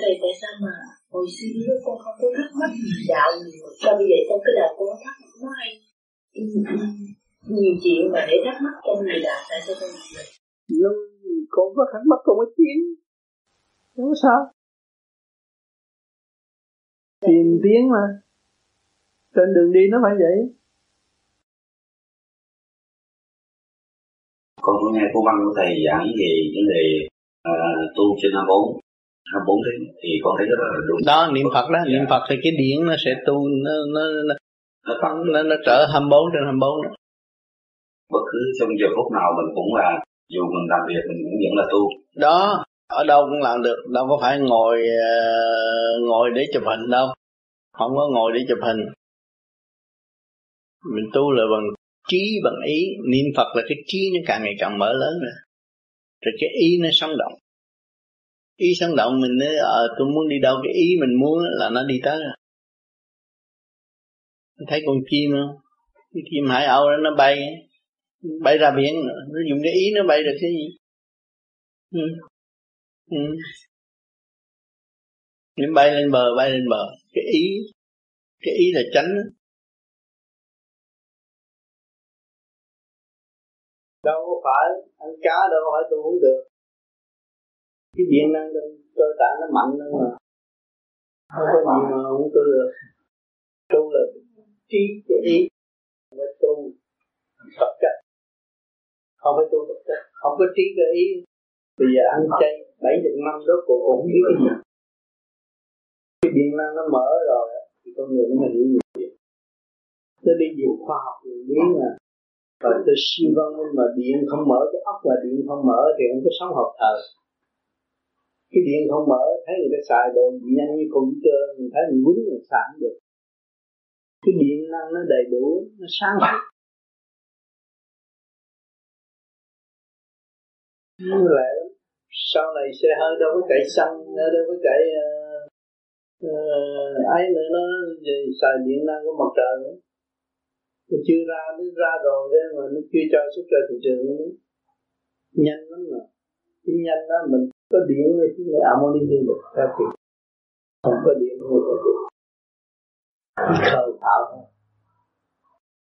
Thầy tại sao mà hồi xưa lúc con không có thắc mắc đạo nhiều sao bây giờ trong cái đạo con thắc mắc nó hay? Ừ, ừ nhiều chuyện mà để thắc mắc trong người đạo tại sao con nó con có thắc mắc con mới tiến không sao? Tìm tiến mà. Trên đường đi nó phải vậy. Con có nghe cô văn của thầy giảng về vấn đề uh, tu trên 24 24 thế thì con thấy rất là đúng. Đó niệm Phật đó niệm Phật thì cái điển nó sẽ tu nó nó nó nó, nó, nó trở 24 trên 24 đó bất cứ trong giờ phút nào mình cũng là, dù mình làm việc mình cũng vẫn là tu. Đó, ở đâu cũng làm được, đâu có phải ngồi ờ, ngồi để chụp hình đâu. Không có ngồi để chụp hình. Mình tu là bằng trí, bằng ý. Niệm phật là cái trí nó càng ngày càng mở lớn rồi rồi cái ý nó sống động. Ý sống động mình nói ờ tôi muốn đi đâu, cái ý mình muốn là nó đi tới rồi. Thấy con chim không? Cái chim hải âu đó nó bay bay ra biển nó dùng cái ý nó bay được cái gì? Ừ. Ừ. Bay lên bờ, bay lên bờ. Cái ý cái ý là tránh đâu có phải ăn cá, đâu có phải tôi uống được. Cái điện năng trong cơ tạng nó mạnh hơn mà. Không có gì mà không tôi được. Tu là trí cái ý không tu. Tập chất không phải tu vật chất, không có trí cơ ý. Bây giờ ăn chay bảy chục năm đó, cô cũng biết cái gì? Cái điện năng nó mở rồi thì con người nó hiểu nhiều chuyện nó đi nhiều khoa học, nhiều biến mà. Và tôi siêu văn minh mà điện không mở, cái ốc là điện không mở thì không có sống hợp thời cái điện không mở, thấy người ta xài đồ nhanh như computer mình thấy mình quýnh mình xài cũng được. Cái điện năng nó đầy đủ, nó sáng. suốt như lẹ sau này xe hơi đâu có chạy xăng đâu có chạy uh, uh, ấy nữa nó xài điện năng của mặt trời nữa. Nó chưa ra nó ra rồi đấy mà nó chưa cho xuất ra thị trường nữa. Nhanh lắm mà. Cái nhanh đó mình có điện thì chúng ta amoni đi được theo kịp không có điện không có điện cái khờ thảo.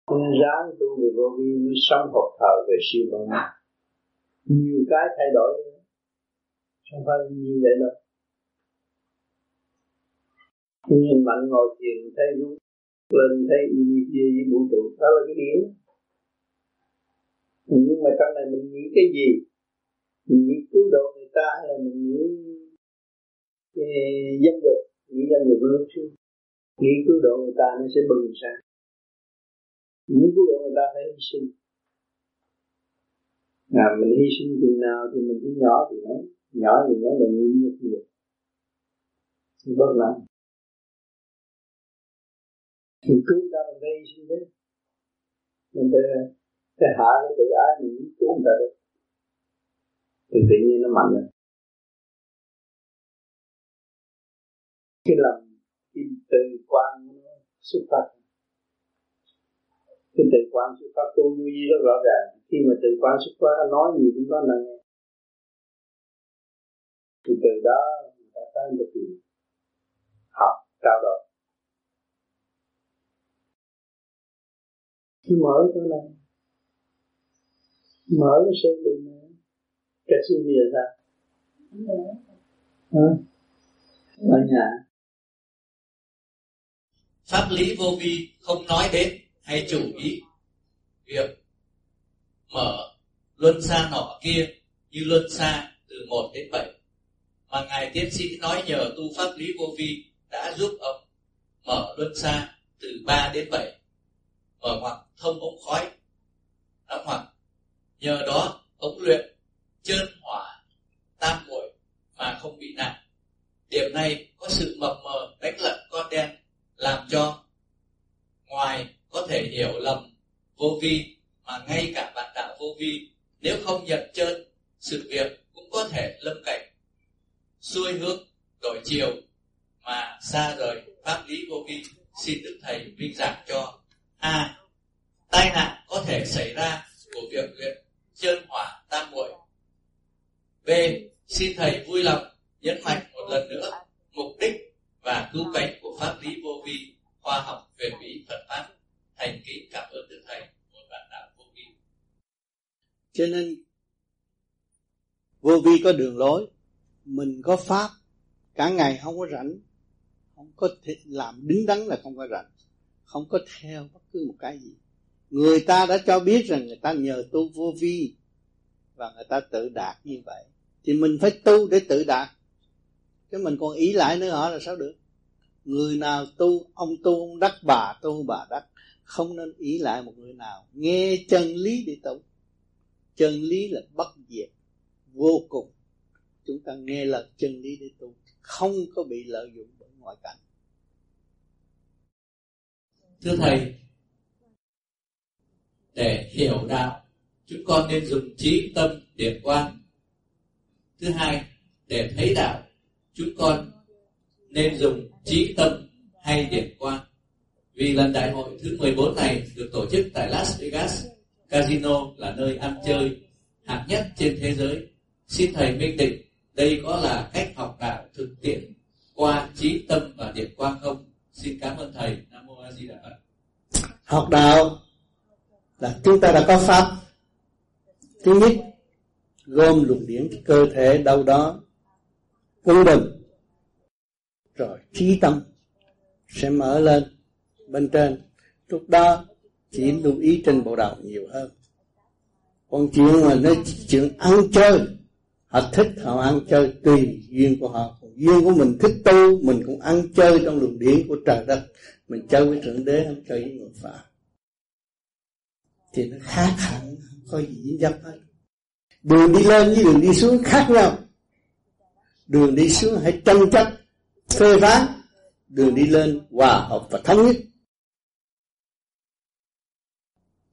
Thôi nên ráng tu về vô vi mới sống học thờ về siêu văn nhiều cái thay đổi không phải như vậy đâu. Nhìn mạnh ngồi thiền, thấy đúng lên, thấy unity với vũ trụ, đó là cái điểm. Nhưng mà trong này mình nghĩ cái gì? Mình nghĩ cứu độ người ta hay là mình nghĩ dân dục nghĩ dân dục nó chứ. Nghĩ cứu độ người ta nó sẽ bừng sáng. Muốn cứu độ người ta phải hy sinh à, mình hy sinh chừng nào thì mình cứ nhỏ thì nó nhỏ thì nó là nhiều nhiều. Nhiều bất là mình cứu ta mình phải hy sinh đấy. Mình phải phải hạ cái tự ái mình cứu người ta được. Thì tự nhiên nó mạnh rồi cái lòng cái từ quan nó xuất phát cái từ quan xuất phát tu như gì rất rõ ràng. Khi mà từ quan xuất phát nói gì cũng có năng nghe. Thì từ đó, người ta tới được gì học trao đổi mở chỗ này. Mở cái sự đường này cái gì bây ra ở nhà. Pháp lý vô vi không nói đến hay chủ ý việc mở luân xa nọ kia như luân xa từ 1 đến 7 mà ngài tiến sĩ nói nhờ tu pháp lý vô vi đã giúp ông mở luân xa từ 3 đến 7 mở ngoặc thông ống khói, đóng ngoặc. Nhờ đó ống luyện chân hỏa tam muội mà không bị nặng điểm này có sự mập mờ đánh lận con đen làm cho ngoài có thể hiểu lầm vô vi, mà ngay cả bạn đạo vô vi, nếu không nhận chân, sự việc cũng có thể lâm cảnh. Xuôi hướng đổi chiều, mà xa rời pháp lý vô vi, xin đức thầy minh giảng cho. A. Tai nạn có thể xảy ra của việc luyện chân hỏa tam muội. B. Xin thầy vui lòng nhấn mạnh một lần nữa mục đích và cứu cánh của pháp lý vô vi, khoa học về mỹ phật pháp thành kính cảm ơn đức thầy, một bạn đạo vô vi. Cho nên, vô vi có đường lối, mình có pháp, cả ngày không có rảnh, không có thể làm đứng đắn là không có rảnh, không có theo bất cứ một cái gì. Người ta đã cho biết rằng người ta nhờ tu vô vi và người ta tự đạt như vậy. Thì mình phải tu để tự đạt. Chứ mình còn ý lại nữa họ là sao được? Người nào tu, ông tu, ông đắc bà tu, bà đắc không nên ý lại một người nào. Nghe chân lý để tu chân lý là bất diệt. Vô cùng. Chúng ta nghe lời chân lý để tu không có bị lợi dụng bởi ngoại cảnh. Thưa thầy, để hiểu đạo, chúng con nên dùng trí tâm điển quan. Thứ hai, để thấy đạo, chúng con nên dùng trí tâm hay điểm quan vì lần đại hội thứ 14 này được tổ chức tại Las Vegas casino là nơi ăn chơi hạng nhất trên thế giới. Xin thầy minh định, đây có là cách học đạo thực tiễn qua trí tâm và điện quang không? Xin cảm ơn thầy. Nam mô a di đà phật. Học đạo là chúng ta đã có pháp. Thứ nhất, gom luồng điển cơ thể đâu đó quân bình rồi trí tâm sẽ mở lên bên trên lúc đó chỉ lưu ý trên bộ đầu nhiều hơn. Còn chuyện mà nó chuyện ăn chơi họ thích họ ăn chơi tùy duyên của họ. Còn duyên của mình thích tu mình cũng ăn chơi trong luồng điển của trời đất. Mình chơi với thượng đế không chơi với người phàm, thì nó khác hẳn không có gì dính dấp hết. Đường đi lên với đường đi xuống khác nhau. Đường đi xuống hãy tranh chấp phê phán. Đường đi lên hòa hợp và thống nhất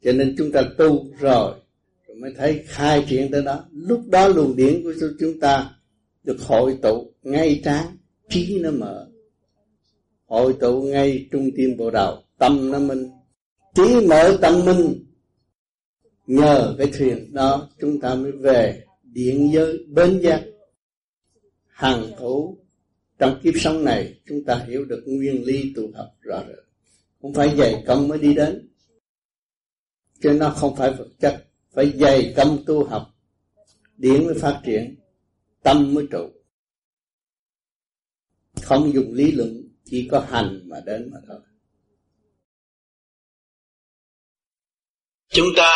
cho nên chúng ta tu rồi rồi mới thấy khai triển tới đó. Lúc đó luồng điển của chúng ta được hội tụ ngay trán, trí nó mở. Hội tụ ngay trung tim bộ đầu, tâm nó minh. Trí mở tâm minh, nhờ cái thuyền đó chúng ta mới về điện giới bến giác hàng thủ trong kiếp sống này, chúng ta hiểu được nguyên lý tu học rõ rệt. Không phải dày công mới đi đến cho nó không phải vật chất phải dày công tu học, điển mới phát triển, tâm mới trụ. Không dùng lý luận, chỉ có hành mà đến mà thôi. Chúng ta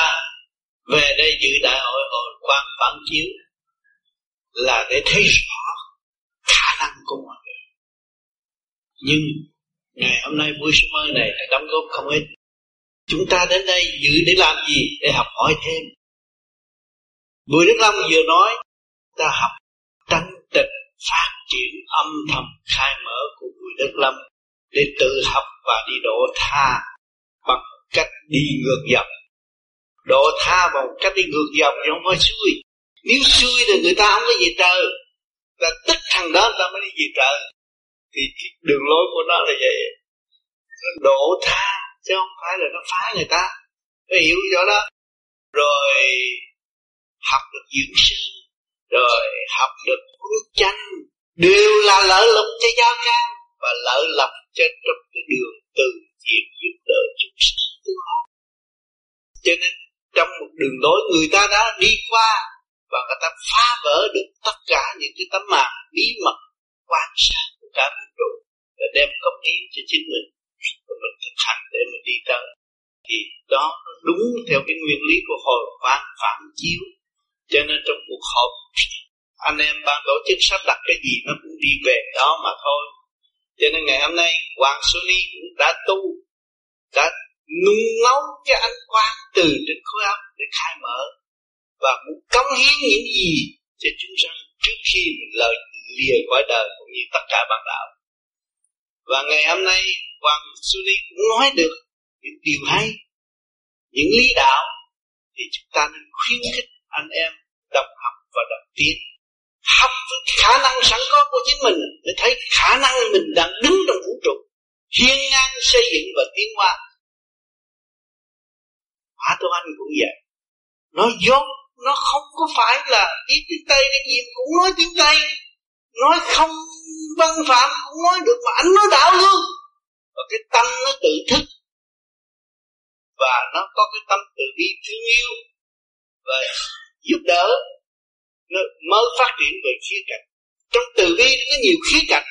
về đây dự đại hội hồi quan phản chiếu là để thấy rõ khả năng của mọi người. Nhưng ngày hôm nay buổi sớm này đã đóng góp không ít chúng ta đến đây dự để làm gì? Để học hỏi thêm. Bùi Đức Long vừa nói, ta học tánh tịch phát triển âm thầm, khai mở của Bùi Đức Lâm để tự học và đi độ tha bằng cách đi ngược dòng. Độ tha bằng cách đi ngược dòng thì không phải xui. Nếu xui thì người ta không có gì trời. Và tức thằng đó ta mới đi về trời. Thì đường lối của nó là vậy. Nó độ tha chứ không phải là nó phá người ta. Phải hiểu rõ đó. Rồi học được dưỡng sinh, rồi học được quyết tranh đều là lợi lộc cho gia can và lợi lộc cho trong cái đường từ thiện giúp đỡ chúng sinh tương họ. Cho nên trong một đường lối người ta đã đi qua và người ta phá vỡ được tất cả những cái tấm màn bí mật quan sát của cả vũ trụ và đem công hiến cho chính mình và mình thực hành để mình đi tới. Thì đó đúng theo cái nguyên lý của hồi quan phản chiếu. Cho nên trong cuộc họp, anh em ban tổ chức sắp đặt cái gì nó cũng đi về đó mà thôi. Cho nên ngày hôm nay, Hoàng Xuân Ly cũng đã tu, đã nung nấu cái ánh quang từ trên khối óc để khai mở và muốn cống hiến những gì cho chúng sanh trước khi mình lời lìa khỏi đời cũng như tất cả bạn đạo và ngày hôm nay, Hoàng suni cũng nói được những điều hay, những lý đạo, thì chúng ta nên khuyến khích anh em đọc học và đọc tiến, học với khả năng sẵn có của chính mình, để thấy khả năng mình đang đứng trong vũ trụ, hiên ngang xây dựng và tiến hóa. Mã Tô Anh cũng vậy. Nó dốt Nó không có phải là biết tiếng Tây, cái gì cũng nói tiếng Tây. Nói không văn phạm cũng nói được Mà anh nói đạo luôn. Và cái tâm nó tự thức. Và nó có cái tâm từ bi thương yêu. Và giúp đỡ. Nó mới phát triển về khía cạnh. Trong từ bi có nhiều khía cạnh.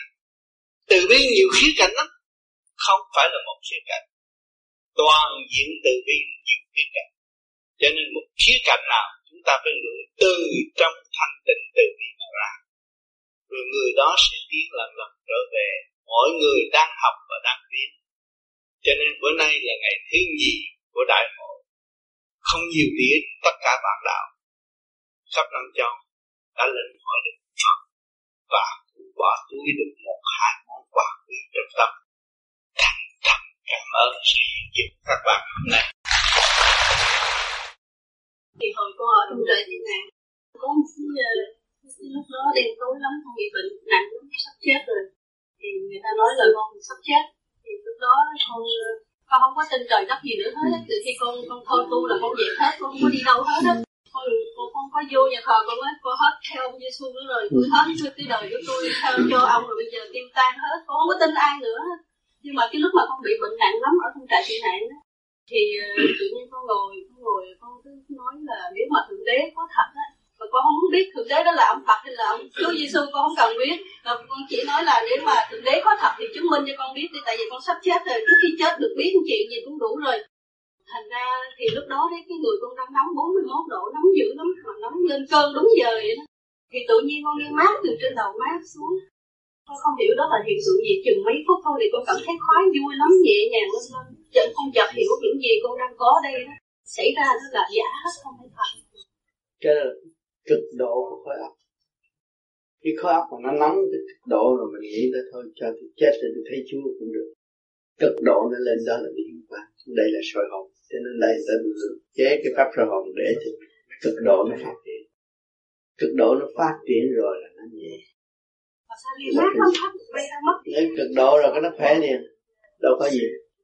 Từ bi nhiều khía cạnh lắm. Không phải là một khía cạnh. Toàn diện từ bi nhiều khía cạnh. Cho nên một khía cạnh nào chúng ta phải lựa từ trong thanh tịnh từ bi mà ra rồi người đó sẽ tiến lần lần trở về. Mỗi người đang học và đang tiến. Cho nên bữa nay là ngày thứ nhì của đại hội. Không nhiều biết tất cả bạn đạo khắp năm châu đã lĩnh hội được Phật và cũng bỏ túi được một, hai món quà quý trong tâm. Thành thật cảm ơn sự hiện diện các bạn hôm nay. Thì hồi cô ở trong trời thế này có một ờ, lúc đó đen tối lắm bị bệnh nặng lắm, sắp chết rồi. Thì người ta nói là con sắp chết. Thì lúc đó con con không có tin trời đất gì nữa hết. Từ khi con con thôi tu là con dẹp hết, con không có đi đâu hết á. Con con không có vô nhà thờ con á con hết theo ông Giêsu nữa rồi. Tôi hết tôi cái đời của tôi theo cho ông rồi bây giờ tiêu tan hết. Con không có tin ai nữa nhưng mà cái lúc mà con bị bệnh nặng lắm ở trong trại tị nạn đó thì ờ, tự nhiên con ngồi con ngồi, con cứ nói là nếu mà thượng đế có thật á mà con không biết thượng đế đó là ông Phật hay là ông Chúa Giêsu con không cần biết. Mà con chỉ nói là nếu mà thượng đế có thật thì chứng minh cho con biết đi, tại vì con sắp chết rồi, trước khi chết được biết chuyện gì cũng đủ rồi. Thành ra thì lúc đó thấy cái người con đang nóng 41 độ, nóng dữ lắm, mà nóng lên cơn đúng giờ vậy đó. Thì tự nhiên con nghe mát từ trên đầu mát xuống. Con không hiểu đó là hiện tượng gì, chừng mấy phút thôi thì con cảm thấy khoái vui lắm, nhẹ nhàng lên lên. Chợt con chợt hiểu những gì con đang có đây đó. Xảy ra nó là giả hết không phải thật. Cái cực độ của khối óc. Khi khối óc mà nó nóng cái cực độ rồi mình nghĩ là thôi cho tôi chết rồi tôi thấy Chúa cũng được. Cực độ nó lên đó là điển quang đây là soi hồn. Cho nên đây ta chế cái pháp soi hồn để cho cực độ nó phát triển. Cực độ nó phát triển rồi là nó nhẹ. Nếu cực độ rồi cái nó khỏe liền đâu có gì.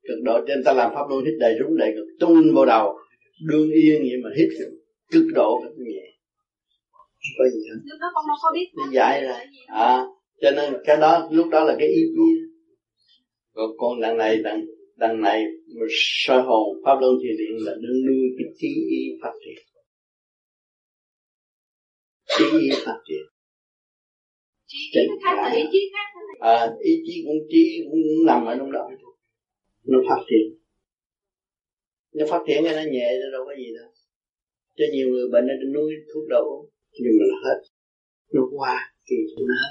Cực độ trên ta làm pháp luân hít đầy rúng đầy cực tung vào đầu. Đương yên vậy mà hít cực độ rất nhẹ có gì hết lúc đó con đâu có biết nó giải ra à cho nên cái đó lúc đó là cái ý chí còn con đằng này đằng đằng này soi hồn pháp luân thiền điện là nâng nuôi cái trí ý phát triển. Trí ý phát triển. Trí khác là ý chí khác à ý chí cũng trí cũng nằm ở trong đó. Nó phát triển. Nó phát triển cái nó nhẹ nó đâu có gì đâu. Cho nhiều người bệnh trên núi thuốc đâu nhưng mà nó hết nó qua kỳ nó hết.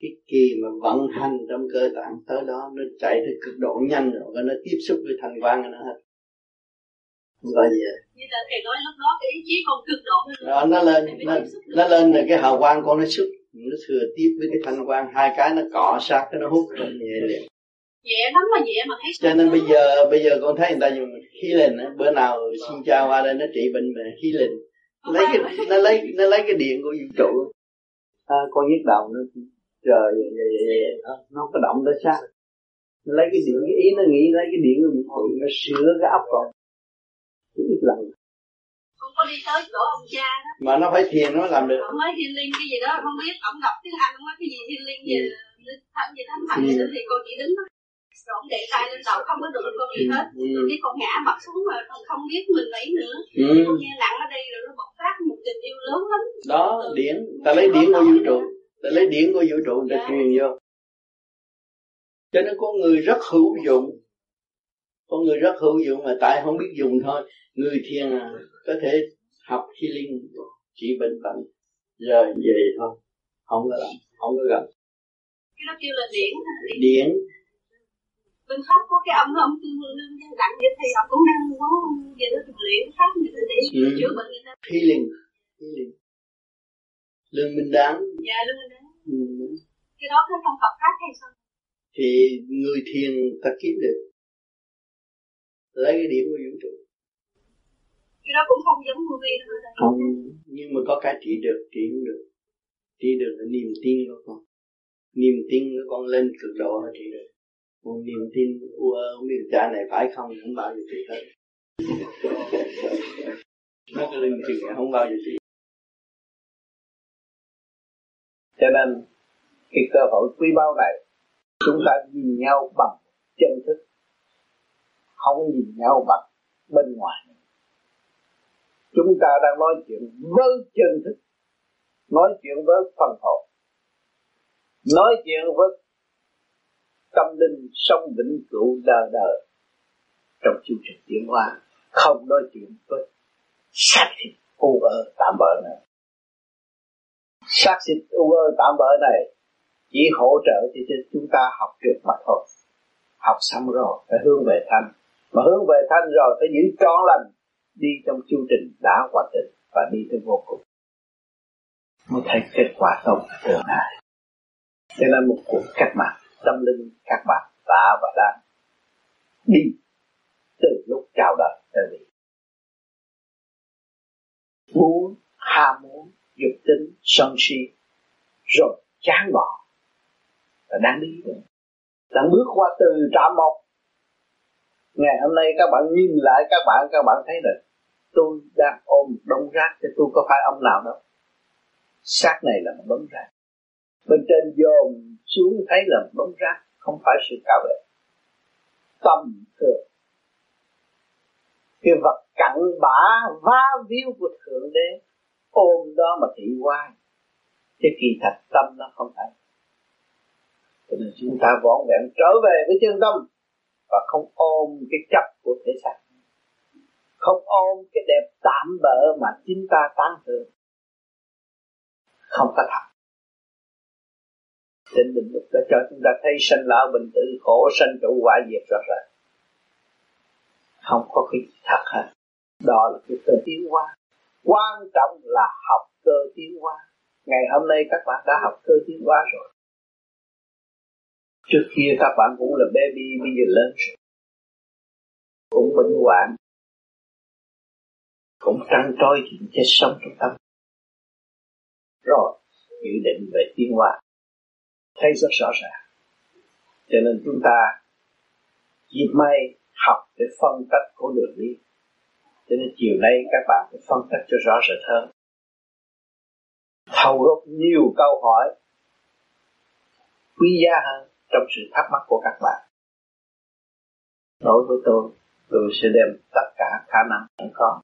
Cái kỳ mà vận hành trong cơ tạng tới đó nó chạy tới cực độ nhanh rồi và nó tiếp xúc với thành quan nó hết. Có gì hết. Như là thầy nói lúc đó cái ý chí còn cực độ đó, nó lên nó, nó lên là cái hào quang con nó xuất. Nó thừa tiếp với cái thanh quan hai cái nó cọ sát cái nó hút rồi nhẹ liền. Nhẹ lắm mà nhẹ mà thấy cho nên bây giờ bây giờ con thấy người ta dùng khí lên bữa nào xin cha qua đây nó trị bệnh mà khí lên lấy cái nó lấy nó lấy cái điện của vũ trụ. À, con nhức đầu nó trời vậy, vậy, vậy, vậy. nó có động tới sát nó lấy cái điện cái ý nó nghĩ lấy cái điện của vũ trụ nó sửa cái ốc con. Ít lần. Không có đi tới chỗ ông cha đó. Mà nó phải thiền nó làm được. Ông mới thiên linh cái gì đó không biết ông đọc tiếng anh không có cái gì linh gì ừ. thánh gì thánh thành gì đó thì con chỉ đứng đó rồi ông để tay lên đầu không có được con gì hết. Ừ. cái con ngã mặt xuống mà không, không biết mình lấy nữa. Ừ. con nghe nặng ở đây rồi nó bộc phát một tình yêu lớn lắm. Đó điển. Ta lấy điển của vũ trụ. Ta lấy điển của vũ trụ ta truyền vô. Cho nên con người rất hữu dụng. Con người rất hữu dụng mà tại không biết dùng thôi. Người thiền à, có thể học healing trị bệnh bệnh rồi về thôi. Không có làm không có gặp. Cái đó kêu là điển điển bên pháp có cái ông ông tư lương nhân đặng vậy thì họ cũng đang có về đó thực luyện pháp như thế để chữa bệnh người ta. Healing healing lương minh đáng. Dạ lương minh đáng. Ừ. cái đó có trong Phật pháp hay sao? Thì người thiền ta kiếm được. Lấy cái điểm của vũ trụ. Cái đó cũng không giống vi đâu không nhưng mà có cái trị được trị không được. Trị được là niềm tin của con. Niềm tin của con lên cực độ là trị được một niềm tin ua không biết cha này phải không? Không bao giờ trị hết. Nó cái linh chừng không bao giờ trị cho nên cái cơ hội quý báu này, chúng ta nhìn nhau bằng chân thức, không nhìn nhau bằng bên ngoài. Chúng ta đang nói chuyện với chân thức, nói chuyện với phần hồn, nói chuyện với tâm linh sống vĩnh cửu đời đời trong chương trình tiến hóa, không nói chuyện với xác thịt u ơ tạm bỡ này. Xác thịt u ơ tạm bỡ này chỉ hỗ trợ cho chúng ta học được mà thôi. Học xong rồi phải hướng về thanh mà hướng về thanh rồi phải giữ trọn lành, đi trong chương trình đã hoàn định và đi tới vô cùng. Mới thấy kết quả tốt tương lai cho nên một cuộc cách mạng tâm linh các bạn đã và đang đi từ lúc chào đời tới đi muốn ham muốn, dục tính, sân si, rồi chán bỏ là đang đi. Rồi đang bước qua từ trạm một. Ngày hôm nay các bạn nhìn lại các bạn các bạn thấy được tôi đang ôm đống rác thì tôi có phải ông nào đâu. Xác này là một đống rác bên trên dồn xuống thấy là một đống rác, không phải sự cao đẹp. Tầm thường. Cái vật cặn bã va víu của thượng đế, ôm đó mà thị hoài chứ kỳ thật tâm nó không phải. Cho nên chúng ta vọn vẹn trở về với chân tâm và không ôm cái chấp của thể xác không ôm cái đẹp tạm bỡ mà chính ta tán thưởng. Không có thật trên định lúc đã cho chúng ta thấy sanh lão bình tử khổ, sanh trụ quả diệt rõ ràng. Không có cái thật hết. Đó là cái cơ tiến hóa. Quan trọng là học cơ tiến hóa. Ngày hôm nay các bạn đã học cơ tiến hóa rồi. Trước kia các bạn cũng là baby, bây giờ lớn rồi. Cũng bệnh hoạn. Cũng trăn trôi chuyện chết sống trong tâm. Rồi, dự định về tiến hóa thấy rất rõ ràng. Cho nên chúng ta dịp may học để phân tích của đường đi. Cho nên chiều nay các bạn phải phân tích cho rõ rệt hơn. Thâu góp nhiều câu hỏi, quý giá hơn trong sự thắc mắc của các bạn. Đối với tôi tôi sẽ đem tất cả khả năng sẵn có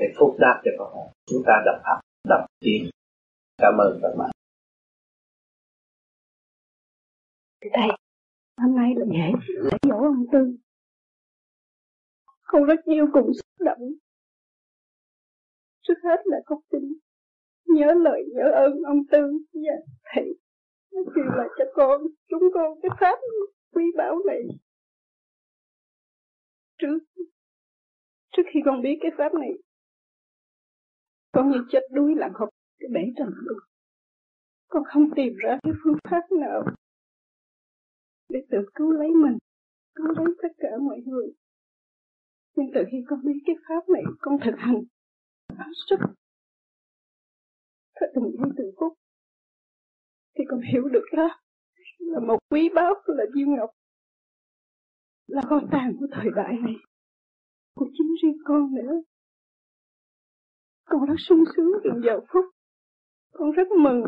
để phúc đáp cho các bạn. Chúng ta đập học đập tiếng cảm ơn các bạn. Thầy hôm nay là lễ lễ dỗ ông tư. Con rất yêu cùng xúc động. Trước hết là con xin nhớ lời nhớ ơn ông tư và thầy. Nó truyền lại cho con, chúng con cái pháp quý báu này. Trước trước khi con biết cái pháp này, con như chết đuối lặng học cái bể trầm luân con không tìm ra cái phương pháp nào để tự cứu lấy mình cứu lấy tất cả mọi người. Nhưng từ khi con biết cái pháp này con thực hành hết sức. Thật từng giây từng phút thì con hiểu được đó. Là một quý báu là duyên ngọc. Là con tàn của thời đại này. Của chính riêng con nữa. Con rất sung sướng từng giờ phút. Con rất mừng.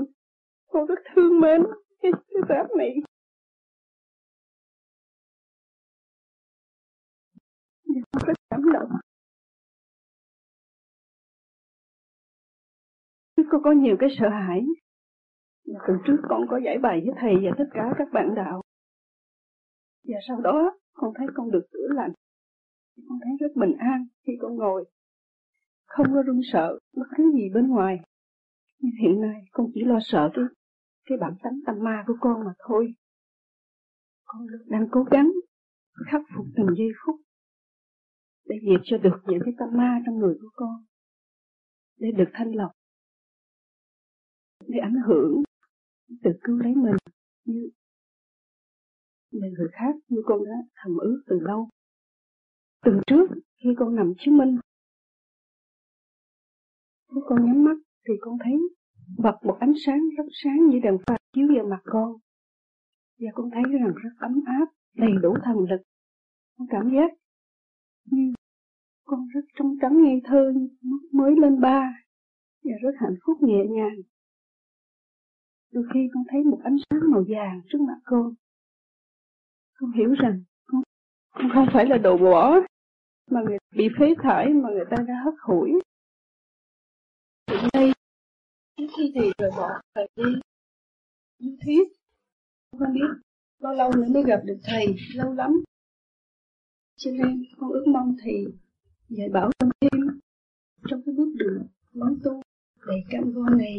Con rất thương mến cái, cái pháp này. Con rất cảm động con có nhiều cái sợ hãi. Từ trước con có giải bày với thầy và tất cả các bạn đạo. Và sau đó, con thấy con được chữa lành. Con thấy rất bình an khi con ngồi. Không có run sợ bất cứ gì bên ngoài. Nhưng hiện nay, con chỉ lo sợ cái cái bản tánh tâm ma của con mà thôi. Con đang cố gắng khắc phục từng giây phút để diệt cho được những cái tâm ma trong người của con, để được thanh lọc, để ảnh hưởng tự cứu lấy mình như người khác, như con đã thầm ước từ lâu. Từ trước, khi con nằm chứng minh, lúc con nhắm mắt thì con thấy bật một ánh sáng rất sáng như đèn pha chiếu vào mặt con. Và con thấy rằng rất ấm áp, đầy đủ thần lực. Con cảm giác nhưng con rất trong trắng ngây thơ mới lên ba và rất hạnh phúc nhẹ nhàng. Đôi khi con thấy một ánh sáng màu vàng trước mặt con. Con hiểu rằng con, con không phải là đồ bỏ mà người bị phế thải mà người ta đã hất hủi. Hiện nay trước khi thì rời bỏ thầy đi. Như thiết con biết bao lâu nữa mới gặp được thầy lâu lắm cho nên con ước mong thầy dạy bảo con thêm trong cái bước đường muốn tu, đầy cam go này.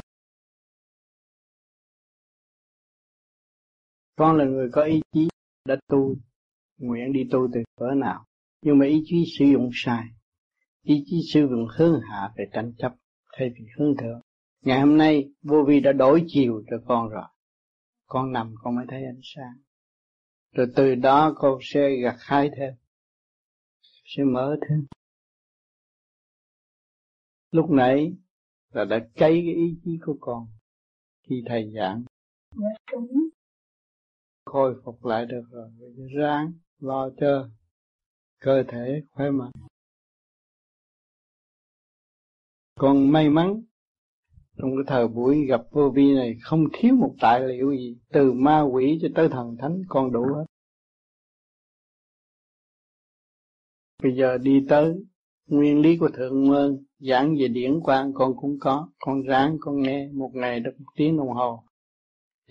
Con là người có ý chí đã tu, nguyện đi tu từ cỡ nào. Nhưng mà ý chí sử dụng sai, ý chí sử dụng hướng hạ về tranh chấp thay vì hướng thượng. Ngày hôm nay, vô vi đã đổi chiều cho con rồi. Con nằm, con mới thấy ánh sáng. Rồi từ đó, con sẽ gặt hái thêm sẽ mở thêm. Lúc nãy là đã cháy cái ý chí của con khi thầy giảng. Dạ, khôi phục lại được rồi ráng lo cho cơ thể khỏe mạnh. Còn may mắn trong cái thời buổi gặp vô vi này không thiếu một tài liệu gì từ ma quỷ cho tới thần thánh con đủ hết bây giờ đi tới nguyên lý của thượng môn giảng về điển quang con cũng có con ráng con nghe một ngày được một tiếng đồng hồ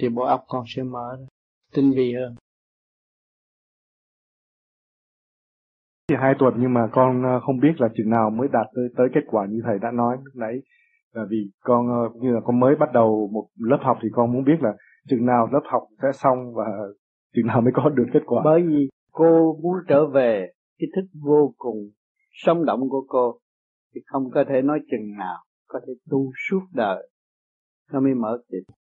thì bộ óc con sẽ mở ra tinh vi hơn. Thì hai tuần nhưng mà con ờ, không biết là chừng nào mới đạt tới, tới kết quả như thầy đã nói lúc nãy. Là vì con ờ, như là con mới bắt đầu một lớp học thì con muốn biết là chừng nào lớp học sẽ xong và chừng nào mới có được kết quả. Bởi vì cô muốn trở về cái thức vô cùng sống động của cô thì không có thể nói chừng nào có thể tu suốt đời nó mới mở tịch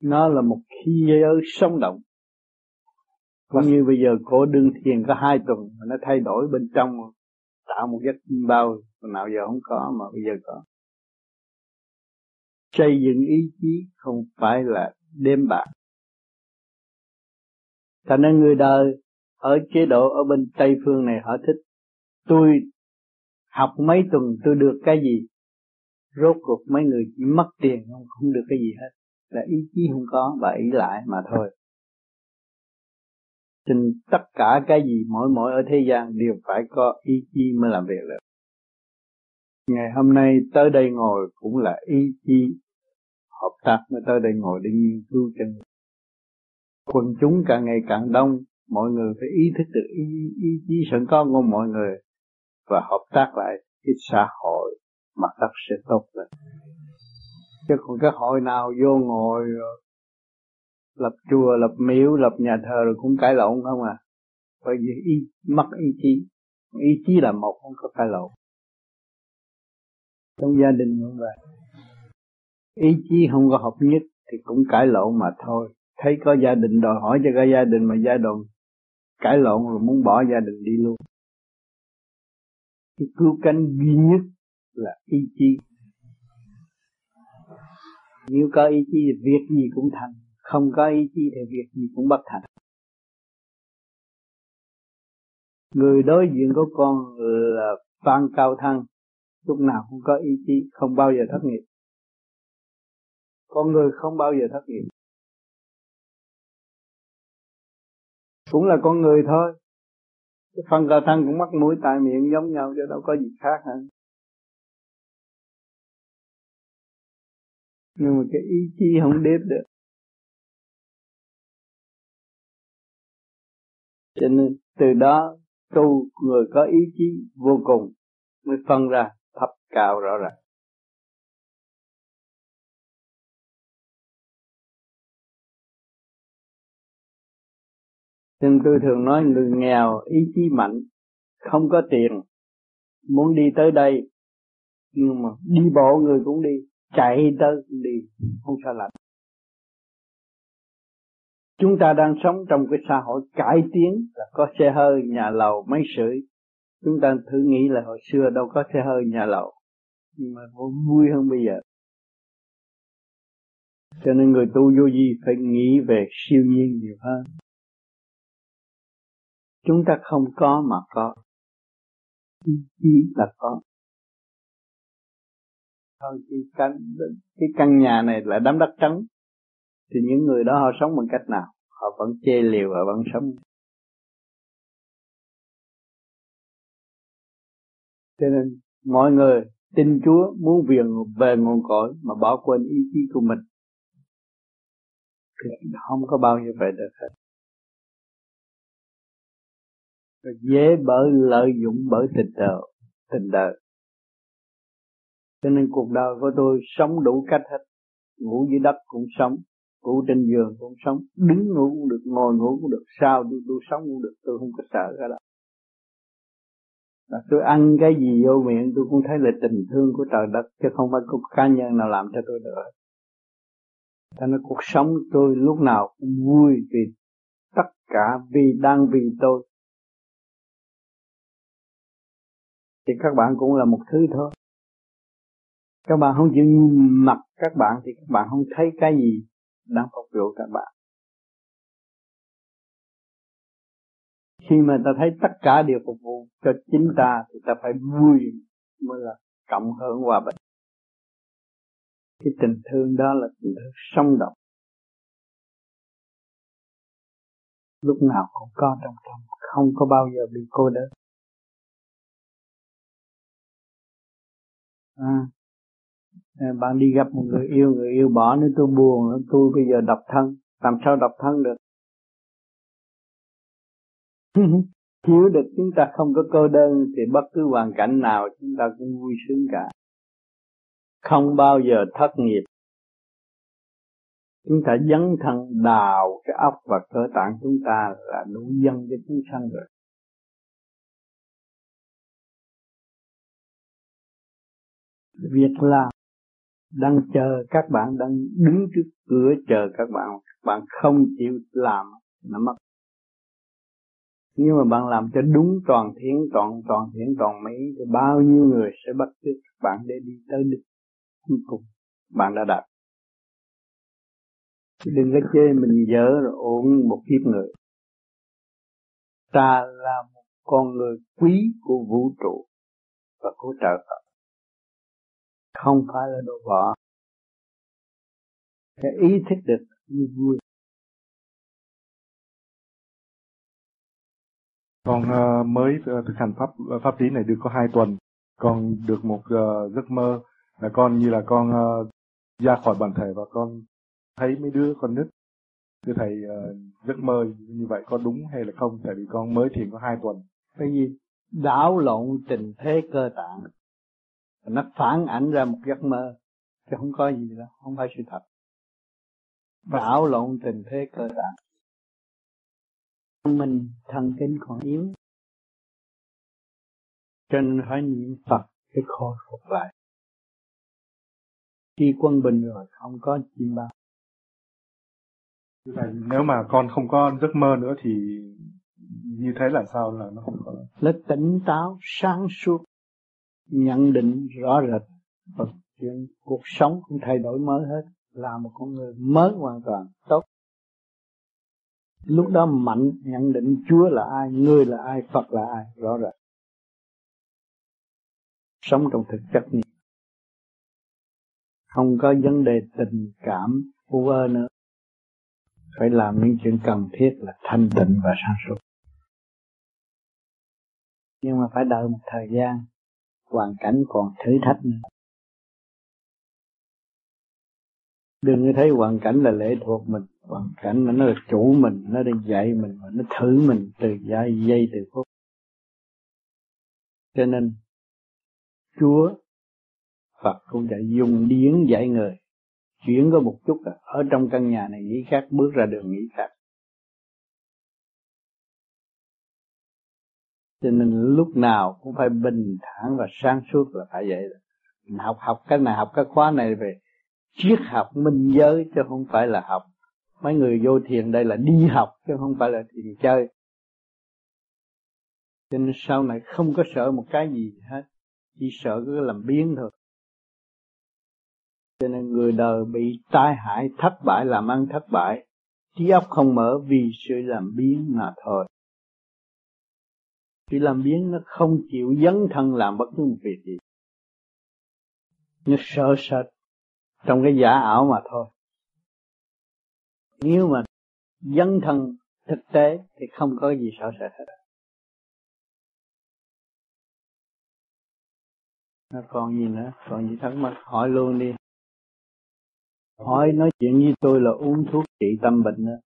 nó là một khi giới sống động. Cũng vâng. như bây giờ cổ đương thiền có hai tuần mà nó thay đổi bên trong tạo một giấc bao nào giờ không có mà bây giờ có. Xây dựng ý chí không phải là đêm bạc. Thành ra người đời ở chế độ ở bên Tây phương này họ thích, tôi học mấy tuần tôi được cái gì? Rốt cuộc mấy người chỉ mất tiền, không không được cái gì hết. Là ý chí không có và ý lại mà thôi. Trên tất cả cái gì mỗi mỗi ở thế gian đều phải có ý chí mới làm việc được. Ngày hôm nay tới đây ngồi cũng là ý chí hợp tác mới tới đây ngồi để nghiên cứu chân quần chúng càng ngày càng đông mọi người phải ý thức được ý, ý chí sẵn có của mọi người và hợp tác lại cái xã hội mặt đất sẽ tốt lên. Chứ còn cái hội nào vô ngồi lập chùa lập miếu lập nhà thờ rồi cũng cãi lộn không à? Bởi vì ý mất ý chí. Ý chí là một không có cãi lộn. Trong gia đình cũng vậy. Ý chí không có hợp nhất thì cũng cãi lộn mà thôi. Thấy có gia đình đòi hỏi cho cả gia đình mà gia đình cãi lộn rồi muốn bỏ gia đình đi luôn. Cái cứu cánh duy nhất là ý chí. Nếu có ý chí thì việc gì cũng thành, không có ý chí thì việc gì cũng bất thành. Người đối diện của con là phan cao thăng, lúc nào cũng có ý chí, không bao giờ thất nghiệp. Con người không bao giờ thất nghiệp. Cũng là con người thôi. Cái phần cơ thân cũng mắc mũi tai miệng giống nhau, chứ đâu có gì khác hả? Nhưng mà cái ý chí không đếp được. Cho nên từ đó tu người có ý chí vô cùng mới phân ra thấp cao rõ ràng. Nhưng tôi thường nói, người nghèo ý chí mạnh, không có tiền, muốn đi tới đây, nhưng mà đi bộ người cũng đi, chạy tới cũng đi, không sao lạnh. Chúng ta đang sống trong cái xã hội cải tiến, là có xe hơi, nhà lầu, máy sưởi. Chúng ta thử nghĩ là hồi xưa đâu có xe hơi, nhà lầu. Nhưng mà vui hơn bây giờ. Cho nên người tu vô gì phải nghĩ về siêu nhiên nhiều hơn chúng ta không có mà có. Ý chí là có. Thôi, cái căn cái căn nhà này là đám đất trắng thì những người đó họ sống bằng cách nào? Họ vẫn chê liều, họ vẫn sống. Cho nên mọi người tin Chúa muốn về về nguồn cội mà bỏ quên ý chí của mình. Thì không có bao nhiêu vậy được hết dễ bởi lợi dụng bởi tình đời tình đời. Cho nên cuộc đời của tôi sống đủ cách hết. Ngủ dưới đất cũng sống ngủ trên giường cũng sống đứng ngủ cũng được ngồi ngủ cũng được sao tôi, tôi sống cũng được tôi không có sợ cái đó. Là tôi ăn cái gì vô miệng tôi cũng thấy là tình thương của trời đất chứ không phải có cá nhân nào làm cho tôi được. Cho nên cuộc sống tôi lúc nào cũng vui vì tất cả vì đang vì tôi. Thì các bạn cũng là một thứ thôi. Các bạn không chịu nhìn mặt các bạn thì các bạn không thấy cái gì đang phục vụ các bạn. Khi mà ta thấy tất cả đều phục vụ cho chính ta thì ta phải vui mới là cộng hưởng hòa bình. Cái tình thương đó là tình thương sống động. Lúc nào cũng có trong tâm, không có bao giờ bị cô đơn. À, ờ, bạn đi gặp một người yêu người yêu bỏ nên tôi buồn tôi bây giờ độc thân làm sao độc thân được? Hiểu được chúng ta không có cô đơn thì bất cứ hoàn cảnh nào chúng ta cũng vui sướng cả. Không bao giờ thất nghiệp. Chúng ta dấn thân đào cái óc và cơ tạng chúng ta là đủ dân cho chúng sanh rồi. Việc làm đang chờ các bạn, đang đứng trước cửa chờ các bạn. Các bạn không chịu làm nó mất. Nhưng mà bạn làm cho đúng toàn thiện, toàn toàn thiện, toàn mỹ, thì bao nhiêu người sẽ bắt chước bạn để đi tới đích cuối cùng. Bạn đã đạt. Đừng có chê mình dở rồi ổn một kiếp người. Ta là một con người quý của vũ trụ và của trời Phật không phải là đồ võ cái ý thức được vui vui. Con uh, mới uh, thực hành pháp uh, pháp lý này được có hai tuần. Con được một uh, giấc mơ là con như là con uh, ra khỏi bản thể và con thấy mấy đứa con nít. Thưa thầy uh, giấc mơ như vậy có đúng hay là không? Tại vì con mới thiền có hai tuần. Cái gì đảo lộn tình thế cơ tạng nó phản ảnh ra một giấc mơ chứ không có gì đâu không phải sự thật. Đảo lộn tình thế cơ tạng mình thần kinh còn yếu. Cho nên phải niệm Phật để khôi phục lại. Khi quân bình rồi không có chim bao nếu mà con không có giấc mơ nữa thì như thế là sao? Là nó không có là tỉnh táo sáng suốt nhận định rõ rệt và chuyện cuộc sống cũng thay đổi mới hết, là một con người mới hoàn toàn, tốt. Lúc đó mạnh, nhận định Chúa là ai người là ai, Phật là ai, rõ rệt. Sống trong thực chất này không có vấn đề tình cảm u ơ nữa. Phải làm những chuyện cần thiết là thanh tịnh và sáng suốt. Nhưng mà phải đợi một thời gian hoàn cảnh còn thử thách nữa. Đừng có thấy hoàn cảnh là lệ thuộc mình. Hoàn cảnh là nó là chủ mình, nó đang dạy mình và nó thử mình từ giây giây, từ phút. Cho nên, Chúa, Phật cũng đã dùng điển dạy người. Chuyển có một chút, ở trong căn nhà này, nghĩ khác, bước ra đường, nghĩ khác. Cho nên lúc nào cũng phải bình thản và sáng suốt là phải vậy. Mình học học cái này, học cái khóa này về triết học minh giới chứ không phải là học. Mấy người vô thiền đây là đi học chứ không phải là thiền chơi. Cho nên sau này không có sợ một cái gì hết, chỉ sợ cái làm biến thôi. Cho nên người đời bị tai hại, thất bại, làm ăn thất bại, trí óc không mở vì sự làm biến mà thôi khi làm biến nó không chịu dấn thân làm bất cứ một việc gì. Nó sợ sệt trong cái giả ảo mà thôi. Nếu mà dấn thân thực tế thì không có gì sợ sệt hết. Nó còn gì nữa? Còn gì thắc mắc? Hỏi luôn đi. Hỏi nói chuyện với tôi là uống thuốc trị tâm bệnh nữa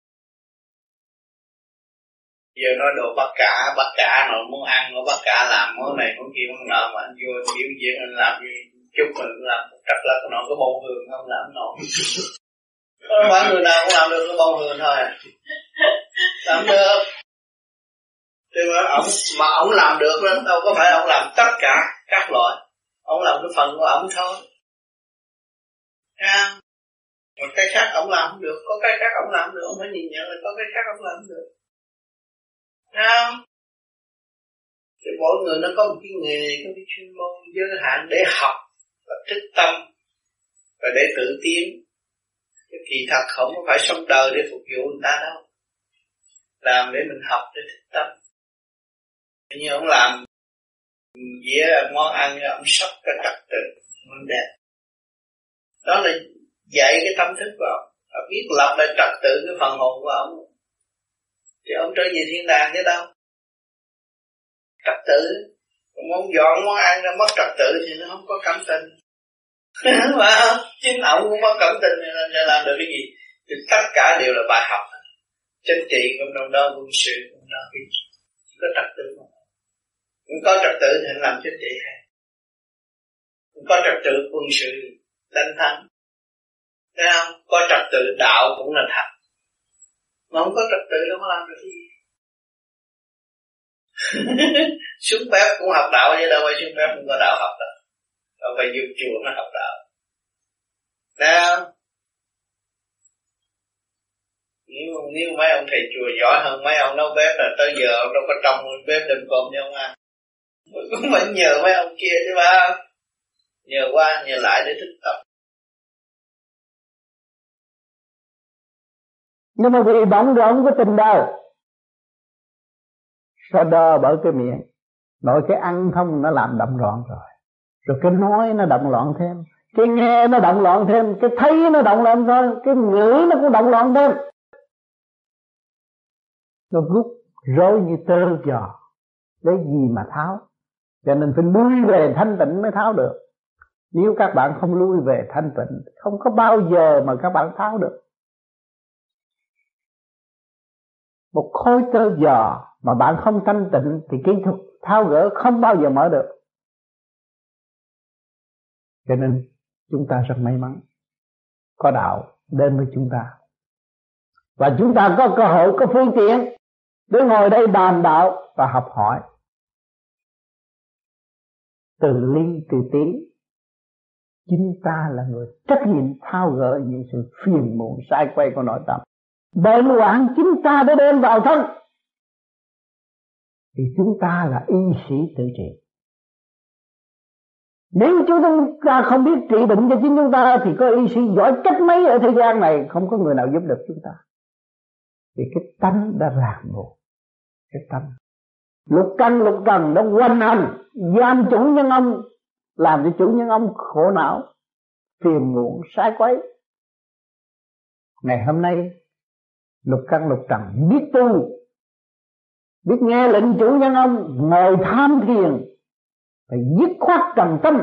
giờ nói đồ bắt cả bắt cả nó muốn ăn nó bắt cả làm món này món kia món nọ mà anh vô biểu diễn anh làm gì chút mình làm trật lắc nó có bông hương không làm nổi không phải người nào cũng làm được cái bông hương thôi làm được. Thì mà ông mà ông làm được đó đâu có phải ông làm tất cả các loại. Ông làm cái phần của ông thôi. À, một cái khác ông làm không được có cái khác ông làm được ông phải nhìn nhận là có cái khác ông làm được không thì mỗi người nó có một cái nghề, có cái chuyên môn giới hạn để học và thức tâm và để tự tiến. Kỳ thật không phải sống đời để phục vụ người ta đâu. Làm để mình học, để thức tâm. Như ông làm dĩa món ăn, ông sắp cái trật tự món đẹp. Đó là dạy cái tâm thức của ông. Và biết lập lại trật tự cái phần hồn của ông thì ông trở về thiên đàng chứ đâu. Trật tự. Muốn dọn món ăn ra mất trật tự thì nó không có cảm tình. Mà chính ông cũng mất cảm tình thì sẽ làm được cái gì? Thì tất cả đều là bài học. Chính trị cũng đâu đó quân sự cũng đâu cái có trật tự không cũng có trật tự thì làm chính trị hay. Cũng có trật tự quân sự đánh thắng. Thấy không? Có trật tự đạo cũng là thật mà không có trật tự đâu có làm được gì. Xuống bếp cũng học đạo vậy đâu phải xuống bếp cũng có đạo học đâu. Đâu phải vô chùa mới học đạo. Nào? Nếu, nếu mấy ông thầy chùa giỏi hơn mấy ông nấu bếp là tới giờ ông đâu có trong bếp đừng cơm cho ông ăn. Cũng phải nhờ mấy ông kia chứ ba. Nhờ qua nhờ lại để thức tập. Nhưng mà vì bận rộn của tình đời sao đơ bởi cái miệng nội cái ăn không nó làm động loạn rồi. Rồi cái nói nó động loạn thêm, cái nghe nó động loạn thêm, cái thấy nó động loạn thêm cái ngửi nó cũng động loạn thêm. Nó rút rối như tơ giò, lấy gì mà tháo? Cho nên phải lui về thanh tịnh mới tháo được. Nếu các bạn không lui về thanh tịnh, không có bao giờ mà các bạn tháo được. Một khối tơ giò mà bạn không thanh tịnh thì kỹ thuật tháo gỡ không bao giờ mở được. Cho nên chúng ta rất may mắn, có đạo đến với chúng ta. Và chúng ta có cơ hội, có phương tiện để ngồi đây đàm đạo và học hỏi. Từ ly từ tí chính ta là người trách nhiệm thao gỡ những sự phiền muộn, sai quay của nội tâm bệnh hoạn chúng ta đã đem vào thân. Thì chúng ta là y sĩ tự trị. Nếu chúng ta không biết trị bệnh cho chính chúng ta, thì có y sĩ giỏi cách mấy ở thế gian này, không có người nào giúp được chúng ta. Vì cái tánh đã ràng buộc. Cái tâm. Lục căn, lục trần nó quanh hành. Giam chủ nhân ông, làm cho chủ nhân ông khổ não, phiền muộn, sai quấy. Ngày hôm nay lục căn, lục trần, biết tu, biết nghe lệnh chủ nhân ông, ngồi tham thiền, phải dứt khoát trần tâm.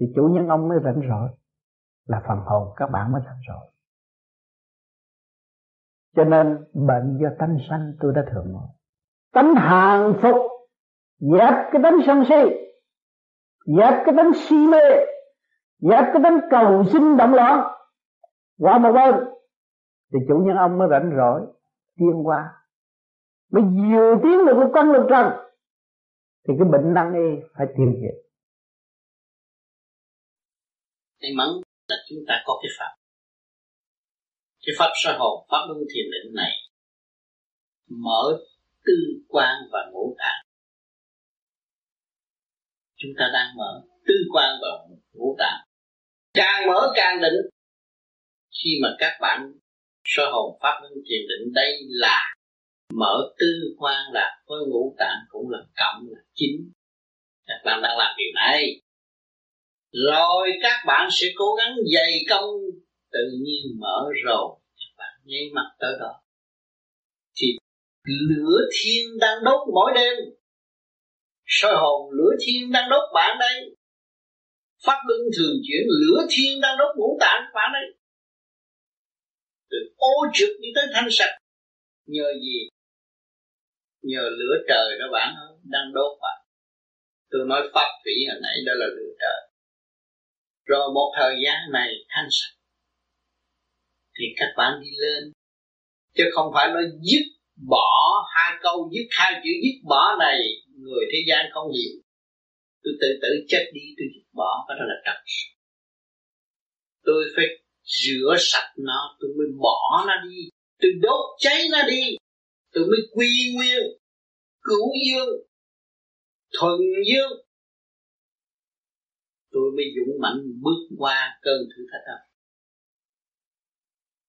Thì chủ nhân ông mới rảnh rỗi, là phần hồn các bạn mới rảnh rỗi. Cho nên bệnh do tánh sanh tôi đã thường nói. Tánh hàng phục, dẹp cái tánh sân si, dẹp cái tánh si mê, dẹp cái tánh cầu sinh động loạn qua một bên, thì chủ nhân ông mới rảnh rỗi tiên qua. Mới vừa tiến được lục căn lục trần, thì cái bệnh năng y phải tiêu diệt may mắn là chúng ta có cái pháp. Cái pháp soi hồn, pháp luân thiền định này, mở tư quan và ngũ tạng. Chúng ta đang mở tư quan và ngũ tạng. Càng mở càng định khi mà các bạn soi hồn pháp luân thiền định, đây là mở tư quan là với ngũ tạng cũng là cộng là chính. Các bạn đang làm điều này. Rồi các bạn sẽ cố gắng dày công, tự nhiên mở rồi. Các bạn nháy mặt tới đó. Thì lửa thiên đang đốt mỗi đêm. Soi hồn lửa thiên đang đốt bạn đây. Pháp luân thường chuyển lửa thiên đang đốt ngũ tạng bạn đây từ ô trực đi tới thanh sạch. Nhờ gì? Nhờ lửa trời đó bạn đang đốt bạn. Tôi nói pháp thủy hồi nãy đó là lửa trời. Rồi một thời gian này thanh sạch. Thì các bạn đi lên. Chứ không phải nói dứt bỏ hai câu, dứt hai chữ, dứt bỏ này, người thế gian không hiểu. Tôi tự tử chết đi, tôi dứt bỏ, cái đó là trật tôi phải rửa sạch nó, tôi mới bỏ nó đi. Tôi đốt cháy nó đi. Tôi mới quy nguyên, cửu dương, thuần dương. Tôi mới dũng mạnh bước qua cơn thử thách đó.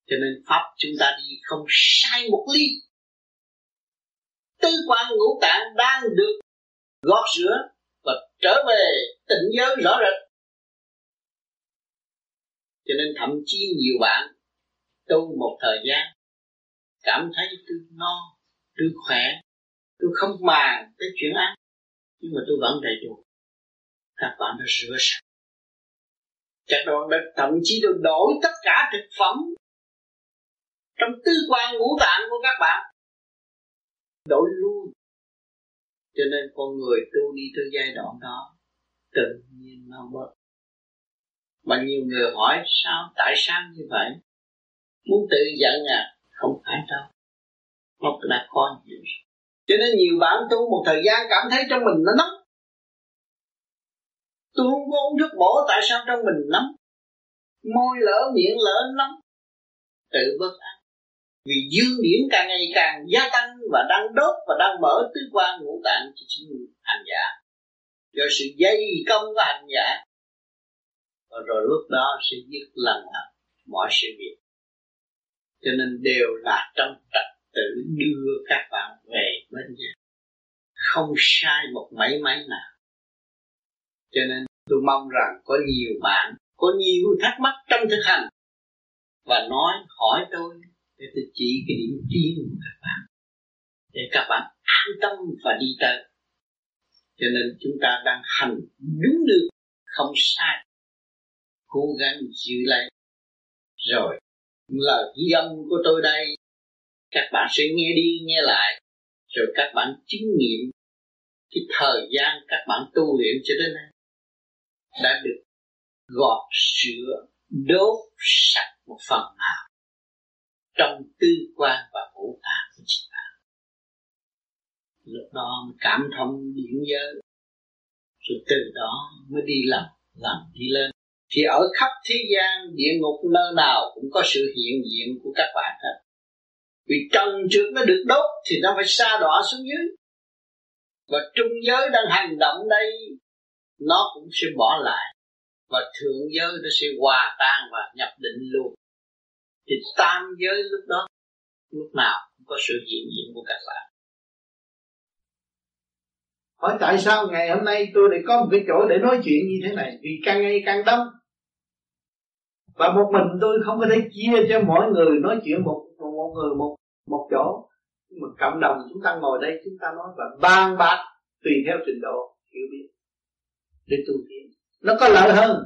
Cho nên pháp chúng ta đi không sai một ly. Tư quan ngũ tạng đang được gót rửa và trở về tịnh giới rõ rệt cho nên thậm chí nhiều bạn tu một thời gian cảm thấy tôi no, tôi khỏe, tôi không màng tới chuyện ăn. Nhưng mà tôi vẫn đầy đủ. Các bạn đã rửa sạch. Các bạn đã thậm chí được đổi tất cả thực phẩm trong tư quan ngũ tạng của các bạn. Đổi luôn. Cho nên con người tu đi tới giai đoạn đó, tự nhiên nó bớt mà nhiều người hỏi, sao? Tại sao như vậy? Muốn tự giận à? Không phải đâu. Nó đã có nhiều. Cho nên nhiều bạn tu một thời gian cảm thấy trong mình nó nóng. Tôi không có uống thuốc bổ tại sao trong mình nóng? Môi lỡ miệng lỡ nóng. Tự bớt ăn vì dương điển càng ngày càng gia tăng và đang đốt và đang mở tứ quan ngũ tạng cho chính hành giả. Do sự dây công của hành giả Ờ, rồi lúc đó sẽ dứt lần hẳn mọi sự việc. Cho nên đều là trong trật tự đưa các bạn về bên nhà. Không sai một mấy mấy nào. Cho nên tôi mong rằng có nhiều bạn, có nhiều thắc mắc trong thực hành và nói, hỏi tôi để tôi chỉ cái điểm tiến của các bạn. Để các bạn an tâm và đi tới. Cho nên chúng ta đang hành đúng được, không sai cố gắng giữ lại. rồi, lời ghi âm của tôi đây. Các bạn sẽ nghe đi, nghe lại. Rồi các bạn chứng nghiệm cái thời gian các bạn tu luyện cho đến nay. Đã được gọt sữa, đốt sạch một phần nào trong tư quan và ngũ tạng của chính bạn lúc đó cảm thông điển giới. Rồi từ đó mới đi làm làm đi lên thì ở khắp thế gian, địa ngục nơi nào cũng có sự hiện diện của các bạn hết. Vì trần trượt nó được đốt thì nó phải xa đọa xuống dưới. Và trung giới đang hành động đây, nó cũng sẽ bỏ lại. Và thượng giới nó sẽ hòa tan và nhập định luôn. Thì tam giới lúc đó, lúc nào cũng có sự hiện diện của các bạn. Hỏi tại sao ngày hôm nay tôi lại có một cái chỗ để nói chuyện như thế này? Vì càng ngày càng đông và một mình tôi không có thể chia cho mỗi người nói chuyện một một, một người một một chỗ. Nhưng mà cộng đồng chúng ta ngồi đây chúng ta nói và ban bạc tùy theo trình độ hiểu biết để tu tiến. Nó có lợi hơn.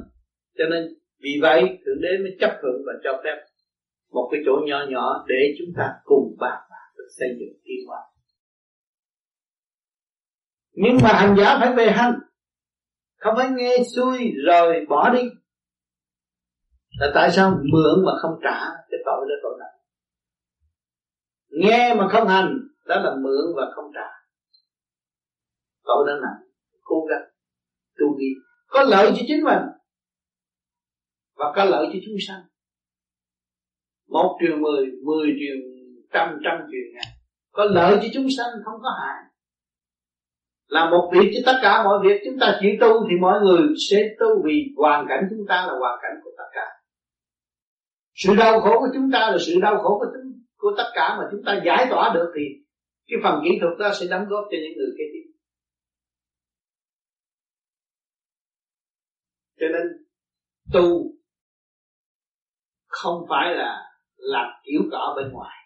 Cho nên vì vậy thượng đế mới chấp thuận và cho phép một cái chỗ nhỏ nhỏ để chúng ta cùng bàn bạc và xây dựng tiến hóa nhưng mà hành giả phải về hành. Không phải nghe xuôi rồi bỏ đi là tại sao mượn mà không trả cái tội đó tội nặng nghe mà không hành, đó là mượn và không trả. Tội đó nặng, cố gắng, tu đi có lợi cho chính mình và có lợi cho chúng sanh. Một truyền mười mười truyền trăm trăm truyền ngàn. Có lợi cho chúng sanh, không có hại. Làm một việc cho tất cả mọi việc. Chúng ta chỉ tu thì mọi người sẽ tu vì hoàn cảnh chúng ta là hoàn cảnh của tất cả sự đau khổ của chúng ta là sự đau khổ của, của tất cả mà chúng ta giải tỏa được thì cái phần kỹ thuật đó sẽ đóng góp cho những người kế tiếp. Cho nên tu không phải là làm kiểu cỏ bên ngoài.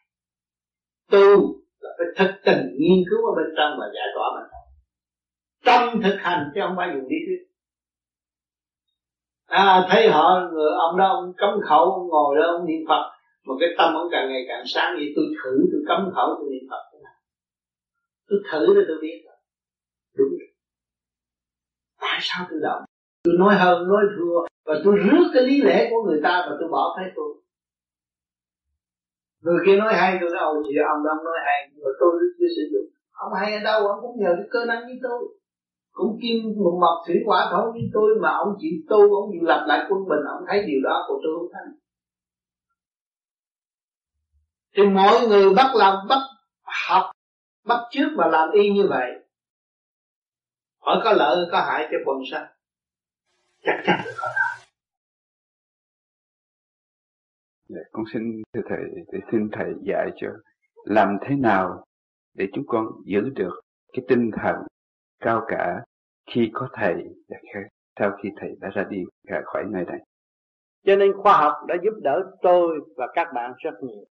Tu là phải thực tình nghiên cứu ở bên trong và giải tỏa bên trong trong thực hành chứ không phải dùng lý thuyết à thấy họ, người ông đó, ông cấm khẩu, ông ngồi đó, ông niệm phật. Mà cái tâm ông càng ngày càng sáng, vậy tôi thử, tôi cấm khẩu, tôi niệm phật thế nào? Tôi thử để tôi biết rồi đúng rồi. Tại sao tôi động? Tôi nói hơn, nói thua, và tôi rước cái lý lẽ của người ta và tôi bỏ thấy tôi. Người kia nói hay, tôi nói, ôi, chị ông đang nói hay, nhưng mà tôi chưa sử dụng ông hay ở đâu, ông cũng nhờ cái cơ năng như tôi cũng kim một mộc thủy quả thổ như tôi mà ông chỉ tu ông chịu lập lại quân bình ông thấy điều đó của tôi không thấy thì mọi người bắt làm bắt học bắt trước mà làm y như vậy. Hỏi có lợi có hại cho quần sanh chắc chắn. Là có lợi Dạ, con xin thưa thầy để xin thầy dạy cho làm thế nào để chúng con giữ được cái tinh thần cao cả khi có thầy và sau khi thầy đã ra đi ra khỏi nơi này. Cho nên khoa học đã giúp đỡ tôi và các bạn rất nhiều.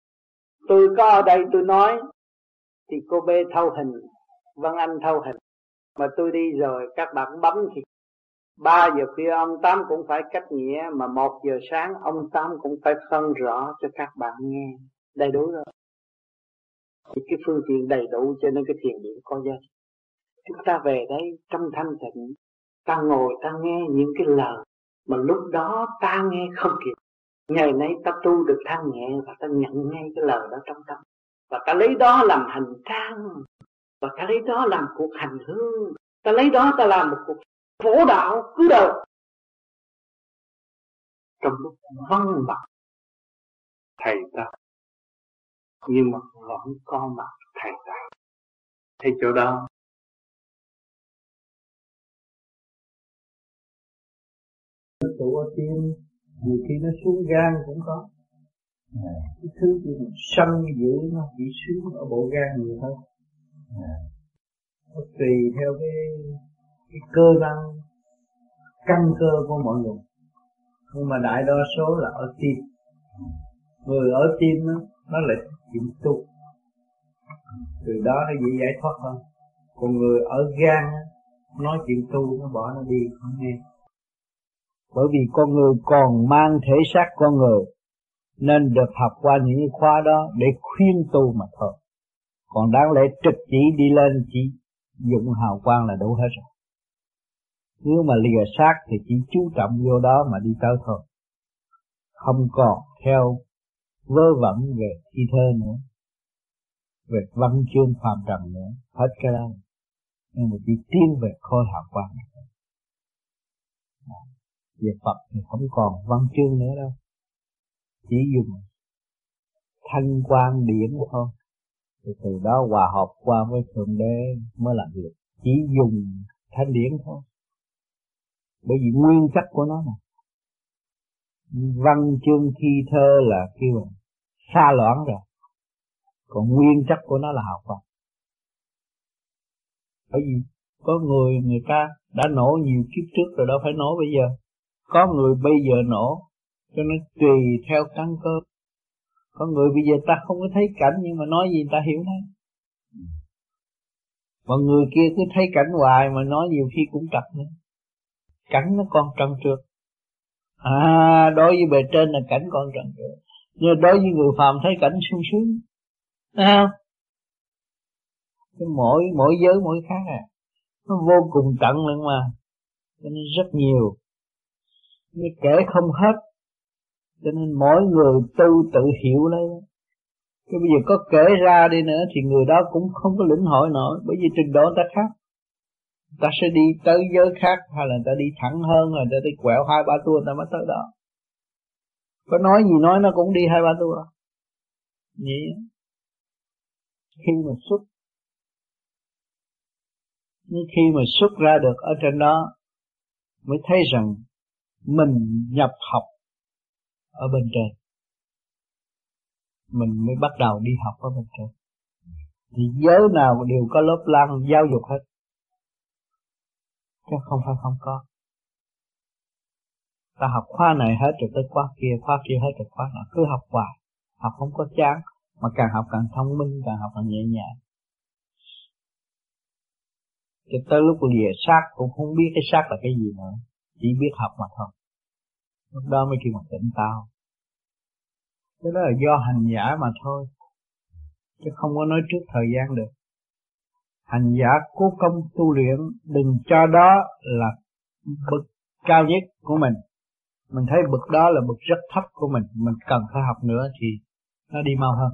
Tôi có ở đây tôi nói thì cô B thâu hình, Văn Anh thâu hình. Mà tôi đi rồi các bạn bấm thì 3 giờ khuya ông Tám cũng phải cách nghĩa Mà 1 giờ sáng ông Tám cũng phải phân rõ cho các bạn nghe Đầy đủ rồi Thì cái phương tiện đầy đủ cho nên cái thiền điện có giá trị Chúng ta về đây trong thanh tịnh, Ta ngồi ta nghe những cái lời Mà lúc đó ta nghe không kịp. Ngày nay ta tu được thanh nhẹ Và ta nhận ngay cái lời đó trong tâm. Và ta lấy đó làm hành trang, Và ta lấy đó làm cuộc hành hương. Ta lấy đó ta làm một cuộc phổ đạo cứ đầu trong lúc vắng mặt, thầy ta, nhưng mà vẫn có mặt thầy ta. Thấy chỗ đó nó tụ ở tim nhiều khi nó xuống gan cũng có. À. cái thứ gì sân dữ nó chỉ xuống ở bộ gan nhiều hơn. À. nó tùy theo cái cái cơ năng căn cơ của mọi người. Nhưng mà đại đa số là ở tim. Người ở tim đó, nó lại chịu tu. Từ đó nó dễ giải thoát hơn. Còn người ở gan nói chuyện tu nó bỏ nó đi không nghe bởi vì con người còn mang thể xác con người, nên được học qua những khóa đó để khuyên tu mà thôi. Còn đáng lẽ trực chỉ đi lên chỉ dụng hào quang là đủ hết rồi. Nếu mà lìa xác thì chỉ chú trọng vô đó mà đi tới thôi. Không còn theo vơ vẩn về thi thơ nữa, về văn chương phàm trần nữa. Hết cái đó. Nhưng mà chỉ tiến về khôi hào quang về Phật thì không còn văn chương nữa đâu. Chỉ dùng thanh quan điển thôi thì từ đó hòa hợp qua với thượng đế mới làm việc. Chỉ dùng thanh điển thôi. Bởi vì nguyên chất của nó mà. Văn chương thi thơ là kêu là xa loãng rồi. Còn nguyên chất của nó là học Phật. Bởi vì có người người ta đã nổ nhiều kiếp trước rồi, đâu phải nổ bây giờ có người bây giờ nổ, cho nên tùy theo căn cơ. Có người bây giờ ta không có thấy cảnh, nhưng mà nói gì ta hiểu đấy mà người kia cứ thấy cảnh hoài, mà nói nhiều khi cũng trật nữa. Cảnh nó còn trần trượt. À đối với bề trên là cảnh còn trần trượt. Nhưng đối với người phàm thấy cảnh sung sướng. Thấy không? Cái mỗi mỗi giới mỗi khác à. Nó vô cùng tận lận mà. Cho nên rất nhiều như kể không hết. Cho nên mỗi người tu tự hiểu lấy cái bây giờ có kể ra đi nữa thì người đó cũng không có lĩnh hội nổi. Bởi vì trình độ ta khác. Ta sẽ đi tới giới khác, hay là ta đi thẳng hơn rồi ta đi quẹo hai ba tua ta mới tới đó. Có nói gì nói nó cũng đi hai ba tua. Vậy khi mà xuất, nhưng khi mà xuất ra được ở trên đó, mới thấy rằng mình nhập học ở bên trên. Mình mới bắt đầu đi học ở bên trên. Thì giới nào đều có lớp lăng giáo dục hết. Chứ không phải không có. Ta học khoa này hết rồi tới khóa kia khóa kia hết rồi khóa nào cứ học hoài. Học không có chán, mà càng học càng thông minh, càng học càng nhẹ nhàng. Cho tới lúc lìa xác cũng không biết cái xác là cái gì nữa chỉ biết học mà thôi. Lúc đó mới kêu mà tỉnh tao cái đó là do hành giả mà thôi. Chứ không có nói trước thời gian được. Hành giả cố công tu luyện, đừng cho đó là bậc cao nhất của mình. Mình thấy bậc đó là bậc rất thấp của mình. Mình cần phải học nữa thì nó đi mau hơn.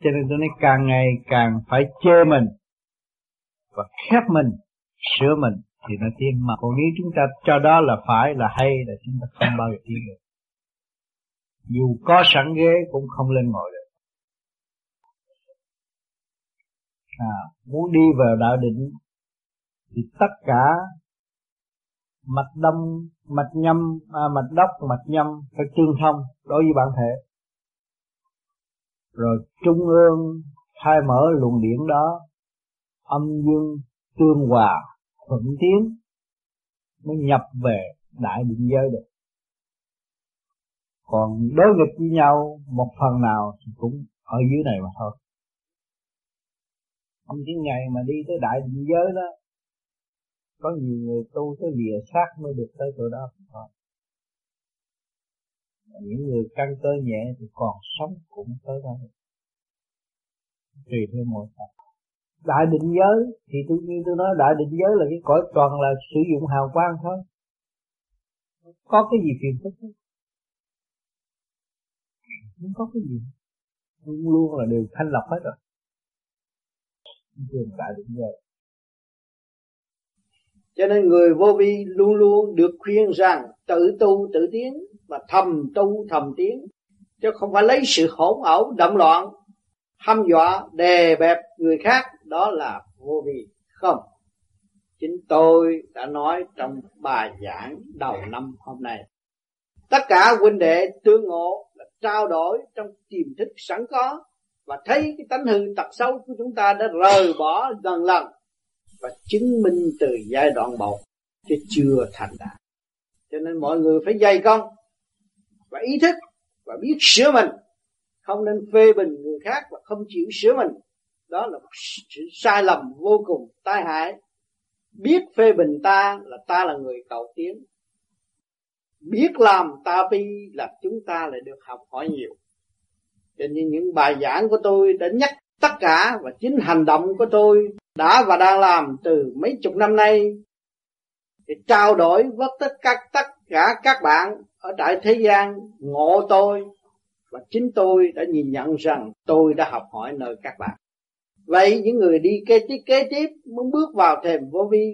Cho nên tôi nói càng ngày càng phải chê mình và khép mình, sửa mình thì nó tiến mà còn nếu chúng ta cho đó là phải là hay là chúng ta không bao giờ tiến được. Dù có sẵn ghế cũng không lên ngồi được. À, muốn đi vào đạo định thì tất cả mạch đông mạch nhâm à, mạch đốc mạch nhâm phải tương thông đối với bản thể. Rồi trung ương khai mở luồng điển đó âm dương tương hòa thuận tiến mới nhập về đại định giới được. Còn đối nghịch với nhau, một phần nào thì cũng ở dưới này mà thôi. Không những ngày mà đi tới đại định giới đó, có nhiều người tu tới lìa xác mới được tới chỗ đó. Thôi những người căn cơ nhẹ thì còn sống cũng tới đó. Tùy theo mỗi tập đại định giới, thì tôi như tôi nói đại định giới là cái cõi toàn là sử dụng hào quang thôi. Có cái gì phiền phức không? không có cái gì. Luôn luôn là đều thanh lọc hết rồi. Trường đại định giới. Cho nên người vô vi luôn luôn được khuyên rằng tự tu tự tiến và thầm tu thầm tiến. Chứ không phải lấy sự hỗn ẩu, động loạn, hăm dọa, đè bẹp người khác đó là vô vi không. Chính tôi đã nói trong bài giảng đầu năm hôm nay. Tất cả huynh đệ tương ngộ là trao đổi trong tiềm thức sẵn có và thấy cái tánh hư tật xấu của chúng ta đã rời bỏ dần lần và chứng minh từ giai đoạn một chứ chưa thành đạt. Cho nên mọi người phải dày công và ý thức và biết sửa mình. Không nên phê bình người khác và không chịu sửa mình đó là một sự sai lầm vô cùng, tai hại. Biết phê bình ta là ta là người cầu tiến. Biết làm ta bi là chúng ta lại được học hỏi nhiều. Cho nên những bài giảng của tôi đã nhắc tất cả và chính hành động của tôi đã và đang làm từ mấy chục năm nay để trao đổi với tất cả tất cả các bạn ở tại thế gian, ngộ tôi. Và chính tôi đã nhìn nhận rằng tôi đã học hỏi nơi các bạn vậy những người đi kế tiếp kế tiếp muốn bước vào thềm vô vi,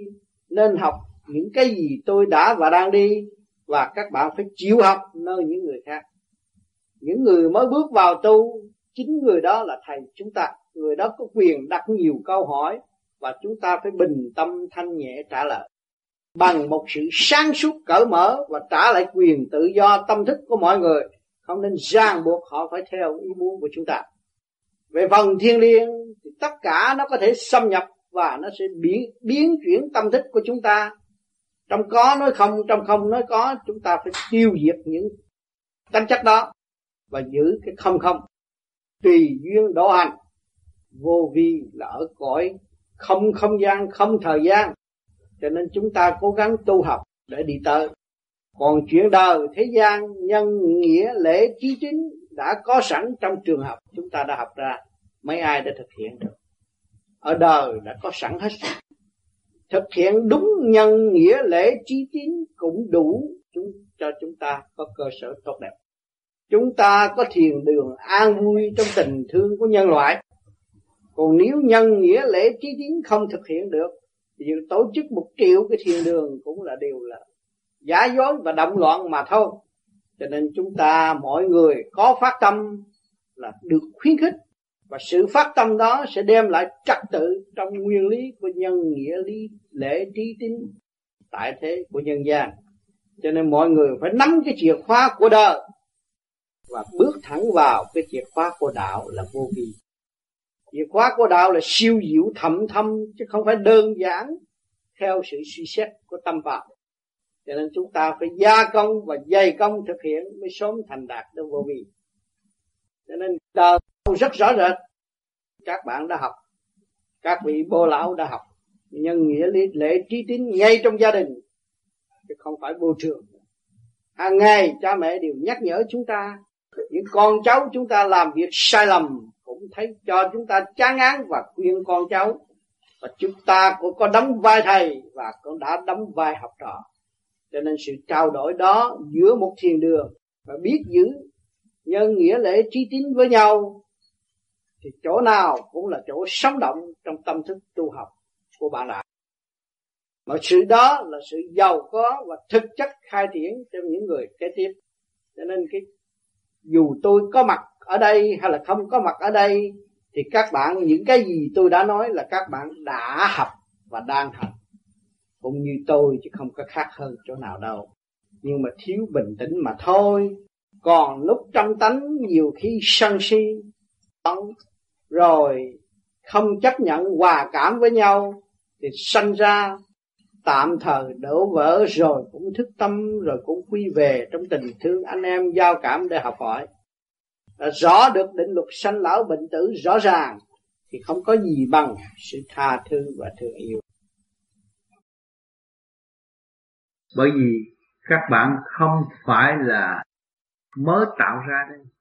nên học những cái gì tôi đã và đang đi, và các bạn phải chịu học nơi những người khác. Những người mới bước vào tu, chính người đó là thầy chúng ta. Người đó có quyền đặt nhiều câu hỏi, và chúng ta phải bình tâm thanh nhẹ trả lời. Bằng một sự sáng suốt cởi mở và trả lại quyền tự do tâm thức của mọi người, không nên ràng buộc họ phải theo ý muốn của chúng ta. Về phần thiên liêng tất cả nó có thể xâm nhập và nó sẽ biến biến chuyển tâm thức của chúng ta. Trong có nói không, trong không nói có, chúng ta phải tiêu diệt những tính chất đó và giữ cái không không. Tùy duyên độ hành, vô vi là ở cõi không không gian, không thời gian. Cho nên chúng ta cố gắng tu học để đi tới. Còn chuyện đời, thế gian, nhân, nghĩa, lễ, trí chính đã có sẵn trong trường học chúng ta đã học ra mấy ai đã thực hiện được. Ở đời đã có sẵn hết. Thực hiện đúng nhân nghĩa lễ trí tín cũng đủ chúng, cho chúng ta có cơ sở tốt đẹp. Chúng ta có thiền đường an vui trong tình thương của nhân loại. Còn nếu nhân nghĩa lễ trí tín không thực hiện được, thì tổ chức một triệu cái thiền đường cũng là điều là giả dối và động loạn mà thôi. Cho nên chúng ta, mọi người có phát tâm là được khuyến khích và sự phát tâm đó sẽ đem lại trật tự trong nguyên lý của nhân nghĩa lý, lễ trí tín tại thế của nhân gian. Cho nên mọi người phải nắm cái chìa khóa của đời và bước thẳng vào cái chìa khóa của đạo là vô vi. Chìa khóa của đạo là siêu diệu thậm thâm, chứ không phải đơn giản theo sự suy xét của tâm vào cho nên chúng ta phải gia công và dày công thực hiện mới sớm thành đạt được vô vi. Cho nên đời rất rõ rệt. Các bạn đã học. Các vị bô lão đã học. Nhân nghĩa lý, lễ trí tín ngay trong gia đình. Chứ không phải vô trường hàng ngày cha mẹ đều nhắc nhở chúng ta. Những con cháu chúng ta làm việc sai lầm cũng thấy cho chúng ta chán án và khuyên con cháu. Và chúng ta cũng có đóng vai thầy và cũng đã đóng vai học trò. Cho nên sự trao đổi đó giữa một thiền đường và biết giữ nhân nghĩa lễ trí tín với nhau thì chỗ nào cũng là chỗ sống động trong tâm thức tu học của bạn đạo mà sự đó là sự giàu có và thực chất khai triển cho những người kế tiếp. Cho nên cái dù tôi có mặt ở đây hay là không có mặt ở đây, thì các bạn, những cái gì tôi đã nói là các bạn đã học và đang học. Cũng như tôi chứ không có khác hơn chỗ nào đâu. Nhưng mà thiếu bình tĩnh mà thôi. Còn lúc trong tánh nhiều khi sân si rồi không chấp nhận hòa cảm với nhau thì sanh ra tạm thời đổ vỡ rồi cũng thức tâm, rồi cũng quy về trong tình thương anh em giao cảm để học hỏi. Đã rõ được định luật sanh lão bệnh tử rõ ràng thì không có gì bằng sự tha thứ và thương yêu. Bởi vì các bạn không phải là mới tạo ra đây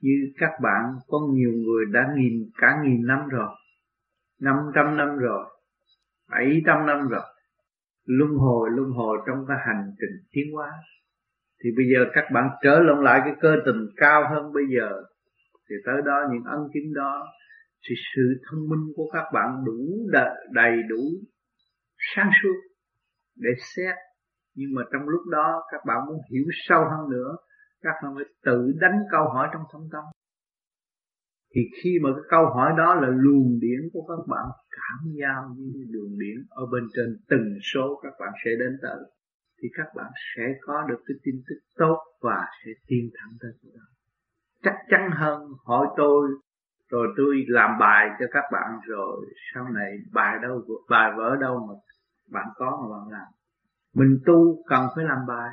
như các bạn, có nhiều người đã nghìn, cả nghìn năm rồi, năm trăm năm rồi, bảy trăm năm rồi, luân hồi luân hồi trong cái hành trình tiến hóa. Thì bây giờ các bạn trở lộn lại cái cơ tình cao hơn bây giờ, thì tới đó những ân chứng đó, thì sự thông minh của các bạn đủ đầy đủ sáng suốt để xét. Nhưng mà trong lúc đó các bạn muốn hiểu sâu hơn nữa các bạn phải tự đánh câu hỏi trong thâm tâm. Thì khi mà cái câu hỏi đó là luồng điển của các bạn, cảm giao với đường điển ở bên trên từng số các bạn sẽ đến tới, thì các bạn sẽ có được cái tin tức tốt và sẽ tiến thẳng tới chỗ đó. Chắc chắn hơn, hỏi tôi, rồi tôi làm bài cho các bạn, rồi sau này bài đâu, bài vỡ đâu mà bạn có mà bạn làm. Mình tu cần phải làm bài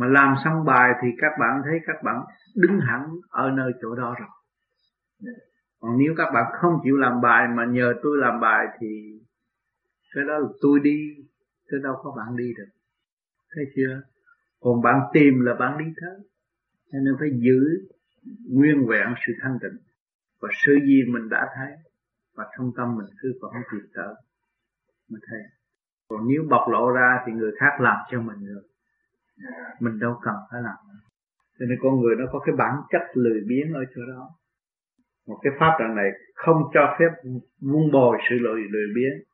mà làm xong bài thì các bạn thấy các bạn đứng hẳn ở nơi chỗ đó rồi. Còn nếu các bạn không chịu làm bài mà nhờ tôi làm bài thì cái đó là tôi đi, chứ đâu có bạn đi được. Thấy chưa? Còn bạn tìm là bạn đi tới cho nên phải giữ nguyên vẹn sự thanh tịnh. Và sự gì mình đã thấy, và trong tâm mình cứ còn tìm tới Mà thấy. Còn nếu bộc lộ ra thì người khác làm cho mình được mình đâu cần phải làm. Cho nên con người nó có cái bản chất lười biếng ở chỗ đó. Một cái pháp trận này không cho phép vun bồi sự lười lười biếng.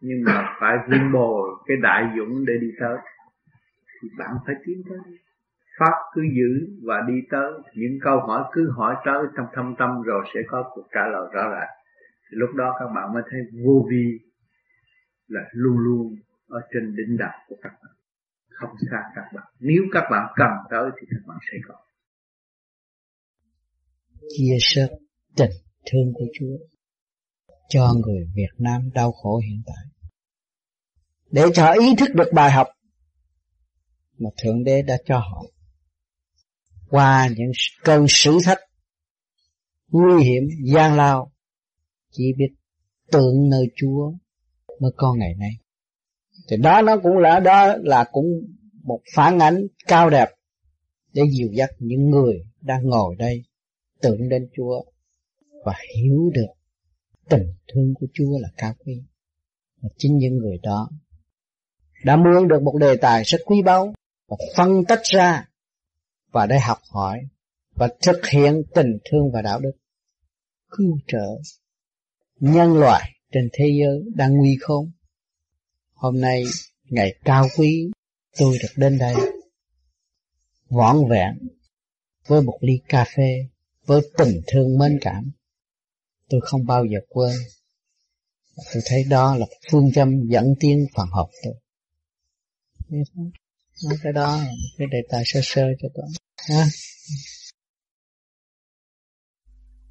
Nhưng mà phải vun bồi cái đại dũng để đi tới. Thì bạn phải tiến tới. Pháp cứ giữ và đi tới. Những câu hỏi cứ hỏi tới trong thâm tâm rồi sẽ có cuộc trả lời rõ ràng. Thì lúc đó các bạn mới thấy vô vi là luôn luôn ở trên đỉnh đạo của các bạn không xa các bạn. Nếu các bạn cần tới thì các bạn sẽ có. Chia sẻ tình thương của Chúa cho người Việt Nam đau khổ hiện tại. Để cho ý thức được bài học mà Thượng Đế đã cho họ. Qua những cơn sử thách, nguy hiểm, gian lao, chỉ biết tượng nơi Chúa mới có ngày nay thì đó, nó cũng là, đó là cũng một phản ảnh cao đẹp để dìu dắt những người đang ngồi đây tưởng đến Chúa và hiểu được tình thương của Chúa là cao quý. Và chính những người đó đã mượn được một đề tài rất quý báu và phân tách ra và để học hỏi và thực hiện tình thương và đạo đức cứu trợ nhân loại trên thế giới đang nguy khốn. Hôm nay ngày cao quý, tôi được đến đây vỏn vẹn với một ly cà phê với tình thương mến cảm. Tôi không bao giờ quên. Tôi thấy đó là phương châm dẫn tiến phần học tôi nói cái đó cái đề tài sơ sơ cho tôi. Ha?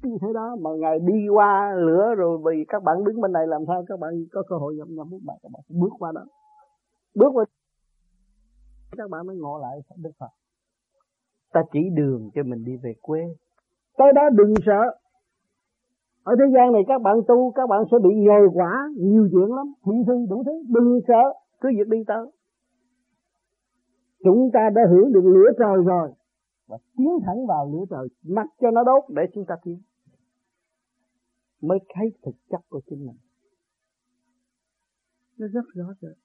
Thế đó, mà ngày đi qua lửa rồi vì các bạn đứng bên này làm sao? Các bạn có cơ hội nhập nhập các bạn các bạn bước qua đó. Bước qua. Các bạn mới ngộ lại Đức Phật. Ta chỉ đường cho mình đi về quê. Tới đó đừng sợ. Ở thế gian này các bạn tu, các bạn sẽ bị nhồi quả, nhiều chuyện lắm. Thị phi đủ thứ, đừng sợ. Cứ việc đi tới. Chúng ta đã hưởng được lửa trời rồi, và tiến thẳng vào lửa trời. Mặc cho nó đốt để chúng ta tiến mới thấy thực chất của chính mình. Nó rất rõ rệt.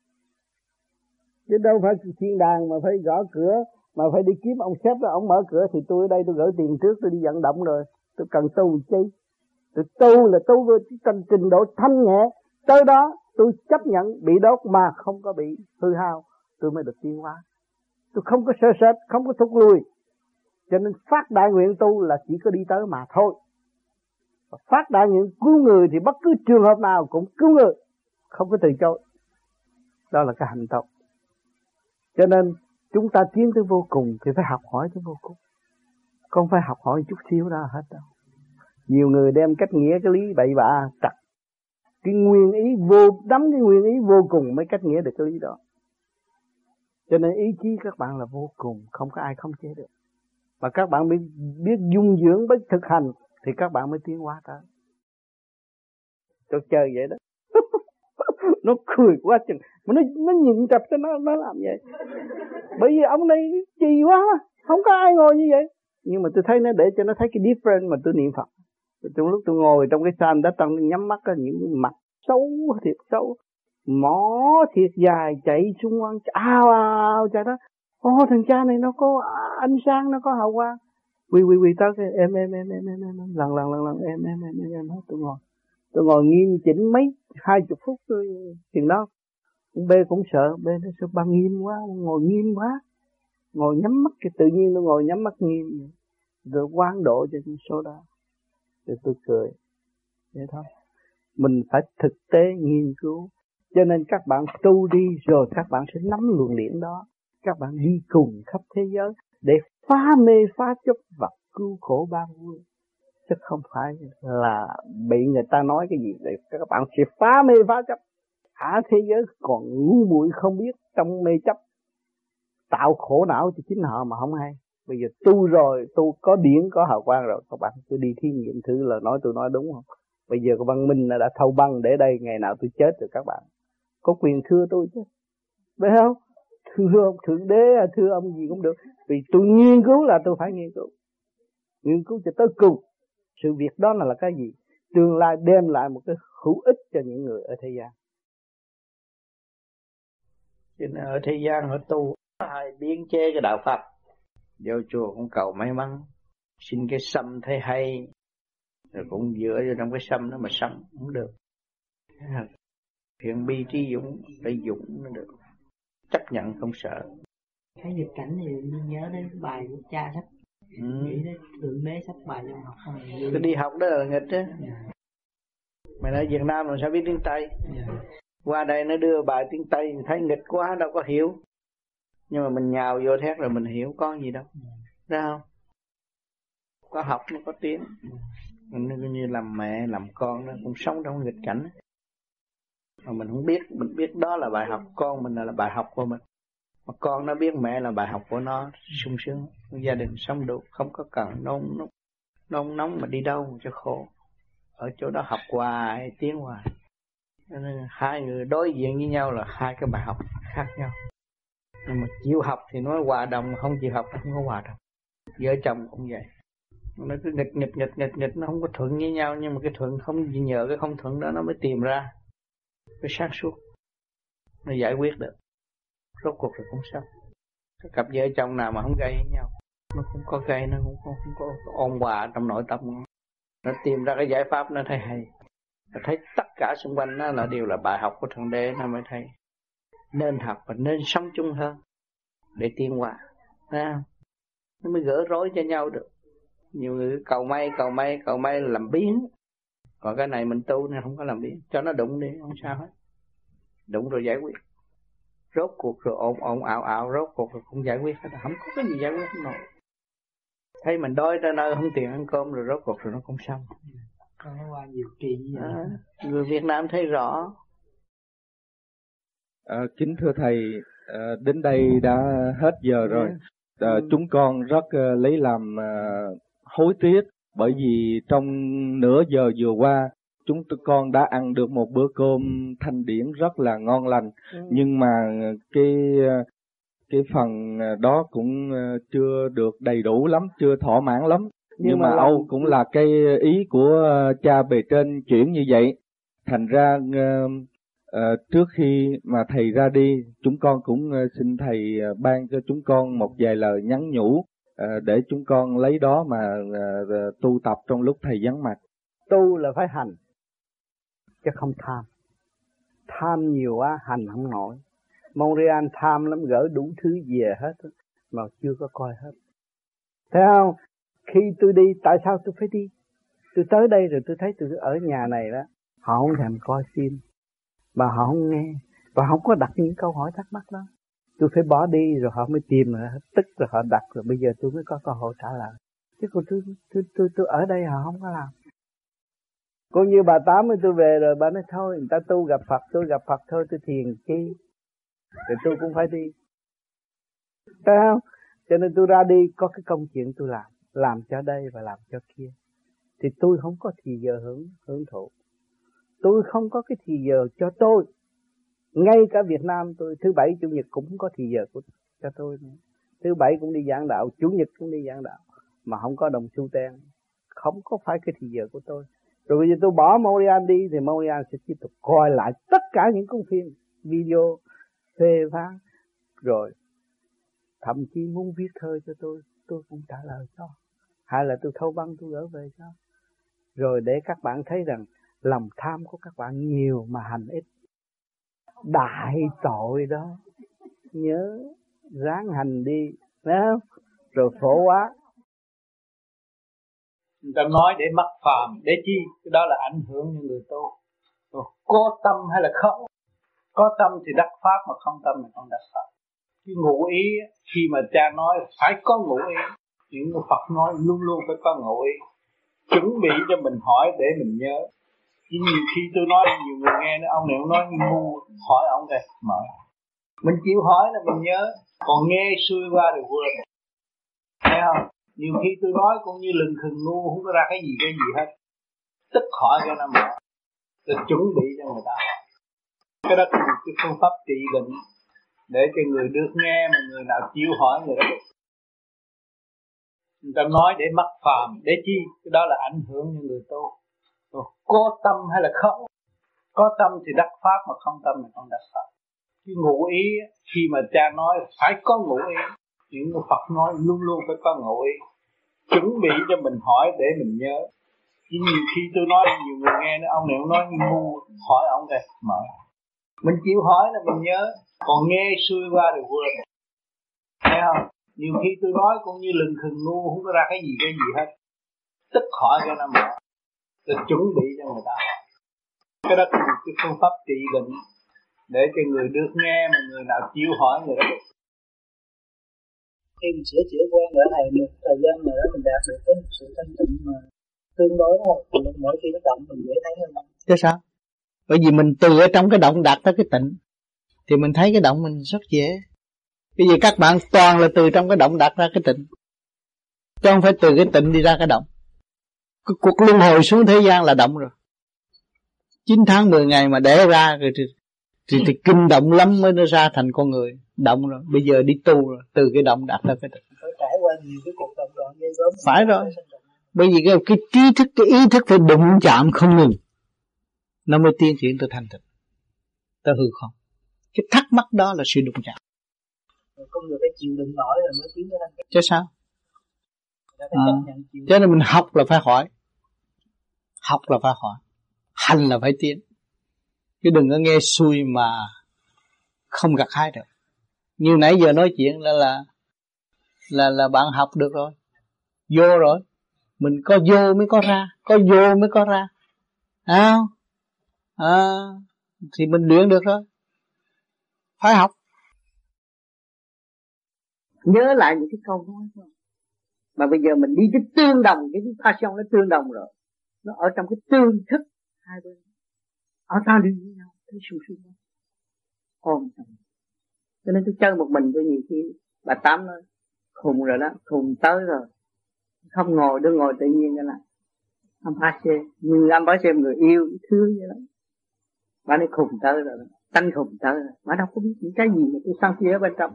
Chứ đâu phải thiên đàng mà phải gõ cửa mà phải đi kiếm ông sếp đó ông mở cửa thì tôi ở đây tôi gửi tiền trước tôi đi vận động rồi. Tôi cần tu chi. Tôi tu là tu với trình, trình độ thanh nhẹ. Tới đó tôi chấp nhận bị đốt mà không có bị hư hao tôi mới được tiến hóa. Tôi không có sơ sệt không có thúc lui cho nên phát đại nguyện tu là chỉ có đi tới mà thôi phát đại nguyện cứu người thì bất cứ trường hợp nào cũng cứu người, không có từ chối. Đó là cái hành động cho nên, chúng ta tiến tới vô cùng thì phải học hỏi tới vô cùng. Không phải học hỏi chút xíu đó hết đâu. Nhiều người đem cách nghĩa, cái lý bậy bạ trật. Cái nguyên ý vô, đắm cái nguyên ý vô cùng mới cách nghĩa được cái lý đó. Cho nên ý chí các bạn là vô cùng, không có ai không chế được. Mà các bạn biết biết dung dưỡng, biết thực hành thì các bạn mới tiến hóa tới cho chơi vậy đó. Nó cười quá chừng. Mà nó nó nhìn chập cho nó nó làm vậy. Bởi vì ông này chì quá. Không có ai ngồi như vậy. Nhưng mà tôi thấy nó để cho nó thấy cái different mà tôi niệm phật. Trong lúc tôi ngồi trong cái sàn đã tăng nhắm mắt những mặt xấu, thiệt xấu. Mỏ thiệt dài chạy xung quanh ao ao chạy đó ô, thằng cha này nó có ánh sáng, nó có hào quang quy quy quy tới cái em em em em em em lần lần lần lần. Em em em em em tôi ngồi. Tôi ngồi nghiêm chỉnh mấy, hai chục phút tôi chừng đó. B cũng sợ, B nó sợ ba nghiêm quá, ngồi nghiêm quá. Ngồi nhắm mắt cái tự nhiên tôi ngồi nhắm mắt nghiêm. Rồi quán độ cho số đó. Rồi tôi cười. Vậy thôi. Mình phải thực tế nghiên cứu. Cho nên các bạn tu đi, rồi các bạn sẽ nắm luồng điển đó. Các bạn đi cùng khắp thế giới để phá mê, phá chấp và cứu khổ ban vui chứ không phải là bị người ta nói cái gì để các bạn sẽ phá mê, phá chấp. Cả thế giới còn ngu muội không biết trong mê chấp. Tạo khổ não cho chính họ mà không hay. Bây giờ tu rồi, tu có điển, có hào quang rồi, các bạn cứ đi thí nghiệm thử là nói tôi nói đúng không? Bây giờ cái văn minh đã thâu băng để đây, ngày nào tôi chết rồi các bạn. Có quyền thưa tôi chứ. Phải không? Thưa ông thượng đế thưa ông gì cũng được. Vì tôi nghiên cứu là tôi phải nghiên cứu. Nghiên cứu cho tới cùng. Sự việc đó là, là cái gì? Tương lai đem lại một cái hữu ích cho những người ở thế gian. Cho nên ở thế gian họ tu hay biến chế cái đạo pháp vô chùa cũng cầu may mắn. Xin cái tâm thấy hay. Rồi cũng dựa vô trong cái tâm đó mà sống cũng được. Thiện bi trí dũng phải dũng nó được chấp nhận không sợ cái nghịch cảnh thì mình nhớ đến bài của cha sách ừ. nghĩ đến thượng đế sách bài trong học không cứ đi học đó là nghịch chứ yeah. Dạ. mày nói Việt Nam làm sao biết tiếng Tây yeah. Dạ. qua đây nó đưa bài tiếng Tây thấy nghịch quá đâu có hiểu nhưng mà mình nhào vô thét rồi mình hiểu có gì đâu yeah. Dạ. không có học nó có tiếng mình như làm mẹ làm con nó cũng sống trong nghịch cảnh mà mình không biết mình biết đó là bài học con mình là, là bài học của mình. Mà con nó biết mẹ là bài học của nó sung sướng. Gia đình sống được không có cần nôn nóng nôn nóng mà đi đâu cho khổ. Ở chỗ đó học hoài tiếng hoài. Nên hai người đối diện với nhau là hai cái bài học khác nhau. Nhưng mà chịu học thì nói hòa đồng không chịu học không có hòa đồng. Vợ chồng cũng vậy. Nó cứ nghịch nghịch nghịch nghịch nghịch nó không có thuận với nhau nhưng mà cái thuận không nhờ cái không thuận đó nó mới tìm ra phải sáng suốt. Nó giải quyết được. Rốt cuộc là cũng xong. Các cặp vợ chồng nào mà không gây với nhau nó cũng có gây nó cũng không, không có ôn hòa trong nội tâm. Nó tìm ra cái giải pháp nó thấy hay. Nó thấy tất cả xung quanh nó là đều là bài học của thượng đế nó mới thấy. Nên học và nên sống chung hơn để tiên hòa à, nó mới gỡ rối cho nhau được. Nhiều người cầu may cầu may cầu may làm biến còn cái này mình tu nên không có làm biến. Cho nó đụng đi không sao hết. Đụng rồi giải quyết. Rốt cuộc rồi ồn ồn ảo ảo rốt cuộc rồi không giải quyết hết. Không có cái gì giải quyết không nổi. Thấy mình đói ra nơi không tiền ăn cơm rồi rốt cuộc rồi nó không xong. Còn nó qua nhiều kỳ à, người Việt Nam thấy rõ. À, kính thưa thầy à, đến đây đã hết giờ rồi. À, chúng con rất uh, lấy làm uh, hối tiếc bởi vì trong nửa giờ vừa qua chúng con đã ăn được một bữa cơm thanh điển rất là ngon lành. Ừ. nhưng mà cái cái phần đó cũng chưa được đầy đủ lắm chưa thỏa mãn lắm. Nhưng, nhưng mà, mà Âu cũng là cái ý của cha bề trên chuyển như vậy. Thành ra uh, trước khi mà thầy ra đi chúng con cũng xin thầy ban cho chúng con một vài lời nhắn nhủ Ờ, để chúng con lấy đó mà ờ, ờ, tu tập trong lúc thầy vắng mặt. Tu là phải hành, chứ không tham. Tham nhiều quá, hành không nổi. Montreal tham lắm, gỡ đủ thứ về hết, mà chưa có coi hết. Thấy không? Khi tôi đi, tại sao tôi phải đi? Tôi tới đây rồi tôi thấy tôi ở nhà này đó, họ không thèm coi phim, mà họ không nghe, và không có đặt những câu hỏi thắc mắc đó tôi phải bỏ đi rồi họ mới tìm rồi tức rồi họ đặt rồi bây giờ tôi mới có cơ hội trả lời. Chứ còn tôi tôi tôi, tôi ở đây họ không có làm. Cũng như bà tám tôi về rồi bà nói thôi người ta tu gặp Phật tôi gặp Phật thôi tôi thiền chi. Rồi tôi cũng phải đi. Thấy không? Cho nên tôi ra đi có cái công chuyện tôi làm. Làm cho đây và làm cho kia. Thì tôi không có thì giờ hưởng hưởng thụ. Tôi không có cái thì giờ cho tôi ngay cả Việt Nam tôi, thứ bảy, chủ nhật cũng có thì giờ của cho tôi. Nữa. thứ bảy cũng đi giảng đạo, chủ nhật cũng đi giảng đạo, mà không có đồng xu ten. Không có phải cái thì giờ của tôi. Rồi bây giờ tôi bỏ Morian đi, thì Morian sẽ tiếp tục coi lại tất cả những công phim, video, phê phán. Rồi, thậm chí muốn viết thơ cho tôi tôi cũng trả lời cho. Hay là tôi thâu băng tôi gửi về cho. Rồi để các bạn thấy rằng lòng tham của các bạn nhiều mà hành ít đại tội đó. Nhớ, ráng hành đi, phải không? Rồi phổ quá người ta nói để mắc phàm, để chi? Cái đó là ảnh hưởng những người tu. Có tâm hay là không? Có tâm thì đắc pháp, mà không tâm thì không đắc pháp cái ngụ ý, khi mà cha nói phải có ngụ ý những người Phật nói luôn luôn phải có ngụ ý. Chuẩn bị cho mình hỏi để mình nhớ chứ nhiều khi tôi nói nhiều người nghe nó ông này ông nói ngu hỏi ông kìa. Mở. Mình chịu hỏi là mình nhớ còn nghe xuôi qua rồi quên. Thấy không? Nhiều khi tôi nói cũng như lừng khừng ngu không có ra cái gì cái gì hết. Tức hỏi cho nó mở. Rồi chuẩn bị cho người ta cái đó là một cái phương pháp trị bệnh để cho người được nghe mà người nào chịu hỏi người đó người ta nói để mắc phàm để chi? Cái đó là ảnh hưởng những người tu có tâm hay là không? Có tâm thì đắc pháp mà không tâm thì không đắc pháp cái ngụ ý khi mà cha nói phải có ngụ ý những người Phật nói luôn luôn phải có ngụ ý. Chuẩn bị cho mình hỏi để mình nhớ. Chứ nhiều khi tôi nói, nhiều người nghe nữa, ông này ông nói ngu, hỏi ông kìa, mở. Mình chịu hỏi là mình nhớ. Còn nghe xuôi qua thì quên. Thấy không? Nhiều khi tôi nói cũng như lừng khừng ngu, không có ra cái gì cái gì hết. Tức hỏi cho nó mở rồi chuẩn bị cho người ta. Cái đó là một cái phương pháp trị bệnh để cho người được nghe mà người nào chịu hỏi người đó khi mình sửa chữa quen ở này một thời gian nữa mình đạt được cái sự thanh tịnh mà tương đối thôi mỗi khi nó động mình dễ thấy hơn. Chứ sao? Bởi vì mình từ ở trong cái động đạt tới cái tịnh thì mình thấy cái động mình rất dễ. Bây giờ các bạn toàn là từ trong cái động đạt ra cái tịnh. Chứ không phải từ cái tịnh đi ra cái động cái cuộc luân hồi xuống thế gian là động rồi. 9 tháng 10 ngày mà đẻ ra rồi thì, thì, thì kinh động lắm mới nó ra thành con người. Động rồi. Bây giờ đi tu rồi. Từ cái động đạt ra cái tịnh phải trải qua nhiều cái cuộc động loạn ghê gớm. Phải rồi. Bởi vì cái, cái trí thức cái ý thức phải đụng chạm không ngừng. Nó mới tiến triển tới thanh tịnh. Tới hư không. Cái thắc mắc đó là sự đụng chạm. Con người phải chịu đựng nổi rồi mới tiến tới thanh tịnh. Chứ sao? À, cho nên mình học là phải hỏi học là phải hỏi. Hành là phải tiến. Chứ đừng có nghe xuôi mà không gặt hái được. Như nãy giờ nói chuyện là là là là bạn học được rồi. Vô rồi. Mình có vô mới có ra. Có vô mới có ra. À, à, thì mình luyện được rồi. Phải học. Nhớ lại những cái câu nói mà bây giờ mình đi cái tương đồng cái passion nó tương đồng rồi nó ở trong cái tương thức hai bên. Ở ta đi với nhau, thấy sung sướng ôm cho nên tôi chơi một mình tôi nhiều khi bà tám nói, khùng rồi đó, khùng tới rồi. Không ngồi đưa ngồi tự nhiên cái là anh phá xe như anh phá xe người yêu thương vậy đó. Bà nói, khùng tới rồi tanh khùng tới rồi. Bà đâu có biết những cái gì mà tôi sang phía ở bên trong.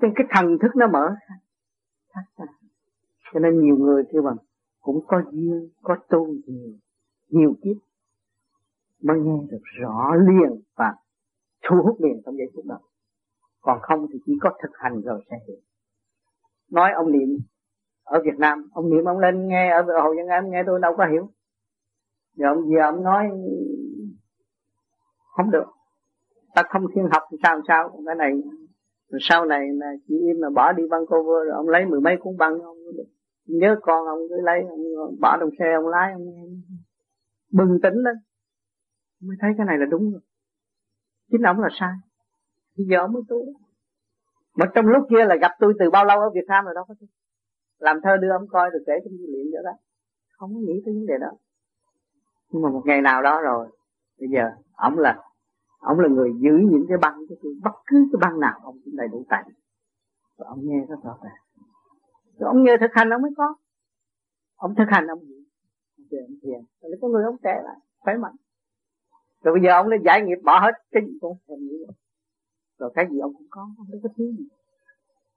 Trên cái thần thức nó mở ra. Cho nên nhiều người kêu bằng cũng có duyên, có tu nhiều nhiều kiếp. Mới nghe được rõ liền và thu hút liền trong giây phút đó. Còn không thì chỉ có thực hành rồi sẽ hiểu. Nói ông niệm, ở Việt Nam, ông niệm ông lên nghe, ở hội Dân Em nghe tôi đâu có hiểu. Giờ ông giờ ông nói không được. Ta không thiên học thì sao sao? Cái này, sau này là chị im mà bỏ đi băng cover rồi ông lấy mười mấy cuốn băng, ông nhớ con ông cứ lấy ông bỏ trong xe ông lái ông bừng tỉnh lên, mới thấy cái này là đúng rồi. Chính ông là sai. Bây giờ ông mới tu. Mà trong lúc kia là gặp tôi từ bao lâu ở Việt Nam rồi đó, có tôi làm thơ đưa ông coi rồi kể trong dữ liệu đó. Không có nghĩ tới vấn đề đó. Nhưng mà một ngày nào đó rồi, bây giờ ông là ông là người giữ những cái băng cho tôi bất cứ cái băng nào, ông cũng đầy đủ tài và ông nghe rất rõ ràng rồi ông nhờ thực hành ông mới có. Ông thực hành ông gì về ông thiền. Rồi có người ông trẻ lại, khỏe mạnh. Rồi bây giờ ông đã giải nghiệp bỏ hết cái gì cũng thèm nghĩ. Rồi cái gì ông cũng có, không có thiếu gì.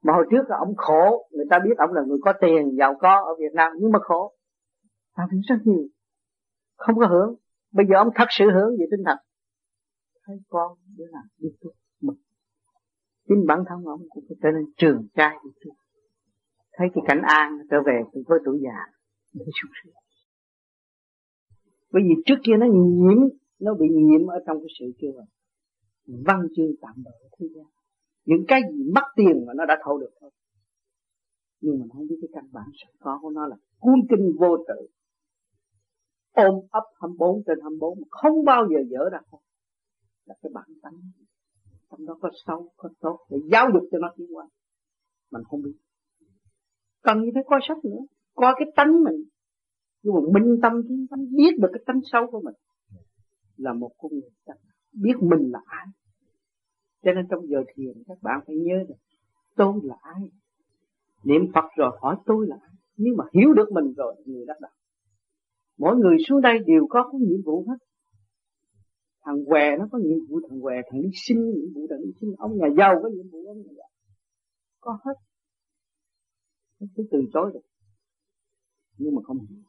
Mà hồi trước là ông khổ, người ta biết ông là người có tiền, giàu có ở Việt Nam, nhưng mà khổ. Làm việc rất nhiều. Không có hưởng. Bây giờ ông thật sự hưởng về tinh thần. Thấy con đứa nào biết tu mực chính bản thân ông cũng phải trở nên trường trai đi tu thấy cái cảnh an, trở về với tuổi già. Để sung sướng bởi vì trước kia nó nhiễm, nó bị nhiễm ở trong cái sự chưa văn chương tạm bỡ thế gian. Những cái gì mất tiền mà nó đã thâu được thôi. Nhưng mà nó không biết cái căn bản sẵn có của nó là cuốn kinh vô tự. Ôm ấp 24 trên 24 mà không bao giờ dở ra không là cái bản tánh. Trong đó có xấu, có tốt để giáo dục cho nó tiến qua mình không biết cần như phải coi sách nữa. Coi cái tánh mình nhưng mà minh tâm kiến tánh biết được cái tánh xấu của mình. Là một con người chắc biết mình là ai. Cho nên trong giờ thiền các bạn phải nhớ rằng, tôi là ai? Niệm phật rồi hỏi tôi là ai? Nhưng mà hiểu được mình rồi người đắc đạo mỗi người xuống đây đều có cái nhiệm vụ hết. Thằng què nó có nhiệm vụ thằng què, thằng đi sinh nhiệm vụ, thằng đi sinh ông nhà giàu có nhiệm vụ, ông nhà giàu. Có hết nó từ chối được. Nhưng mà không hiểu.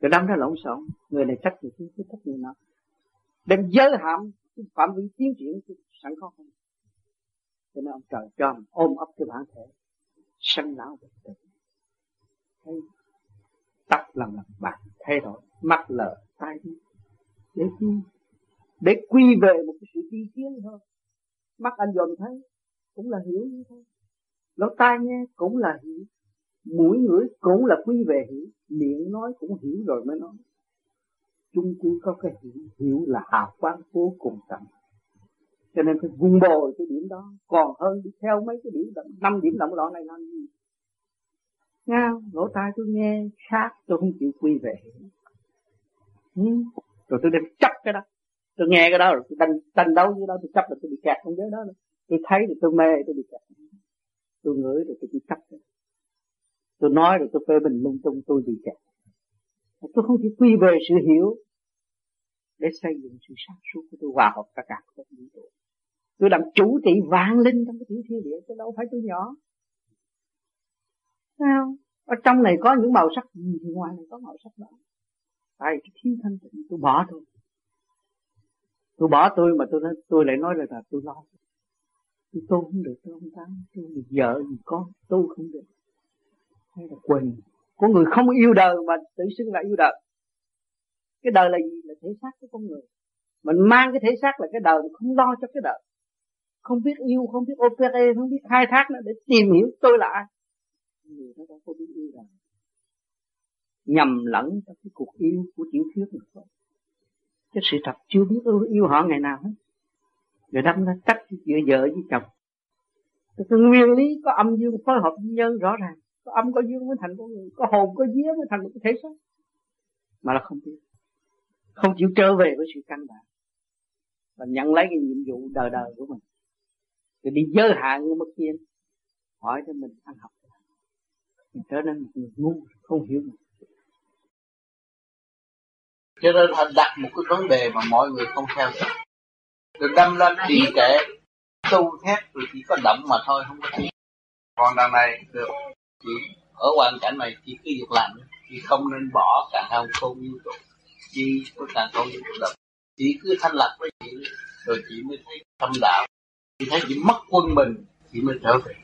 Rồi đâm ra lộn xộn người này trách người kia trách người nào đem giới hạn, cái phạm vi tiến triển sẵn có không? Cho nên ông trời cho mình ôm ấp cái bản thể sanh lão bệnh tử thấy tắt lần lần bạn, thay đổi mắt lờ, tai đi để chi? Để quy về một cái sự đi kiến thôi. Mắt anh dòm thấy, cũng là hiểu như thôi lỗ tai nghe cũng là hiểu mũi ngửi cũng là quy về hiểu miệng nói cũng hiểu rồi mới nói. Chung quy có cái hiểu hiểu là hào quang vô cùng tận. Cho nên phải vun bồi cái điểm đó còn hơn đi theo mấy cái điểm động năm điểm động loạn này làm gì? Nghe lỗ tai tôi nghe khác, tôi không chịu quy về ừ. rồi tôi đem chấp cái đó. Tôi nghe cái đó rồi, tôi đánh đánh đấu với đó, tôi chấp là tôi bị kẹt trong giới đó. Rồi. tôi thấy thì tôi mê, tôi bị kẹt tôi ngửi rồi tôi cắt chấp tôi nói rồi tôi phê bình lung tung, tôi bị kẹt. Tôi không chỉ quy về sự hiểu để xây dựng sự sáng suốt của tôi, hòa hợp tất cả các vũ trụ. Tôi làm chủ trị vạn linh trong cái tiểu thiên địa, chứ đâu phải tôi nhỏ. Sao ở trong này có những màu sắc gì thì ngoài này có màu sắc đó. Tại cái thiếu thanh tịnh, tôi bỏ thôi. Tôi bỏ tôi mà tôi nói, tôi lại nói là tôi lo tôi tu không được tôi không tám tôi vì vợ vì con tu không được. Hay là quên có người không yêu đời mà tự xưng là yêu đời. Cái đời là gì? Là thể xác của con người. Mình mang cái thể xác là cái đời không lo cho cái đời. Không biết yêu không biết opera không biết khai thác nó để tìm hiểu tôi là ai. Người đó đâu có biết yêu đời. Nhầm lẫn trong cái cuộc yêu của tiểu thuyết mà thôi. Cái sự thật chưa biết yêu, yêu họ ngày nào hết người đâm ra cách giữa vợ với chồng. Cái nguyên lý có âm dương phối hợp với nhân rõ ràng. Có âm có dương mới thành con người. Có hồn có vía mới thành một cái thể xác. Mà là không biết. Không chịu trở về với sự căn bản. Và nhận lấy cái nhiệm vụ đời đời của mình. Rồi đi giới hạn như mất kiên hỏi cho mình ăn học. Mình trở nên một người ngu không hiểu mình cho nên họ đặt một cái vấn đề mà mọi người không theo. được rồi đâm lên trì kệ. Tu thét rồi chỉ có động mà thôi không có gì còn đằng này được chỉ ở hoàn cảnh này chỉ cứ việc làm chỉ không nên bỏ cả hồng không như trụ chỉ có cả không như trụ chỉ cứ thanh lập với chị rồi chị mới thấy tâm đạo. Chị thấy chị mất quân mình chị mới trở về.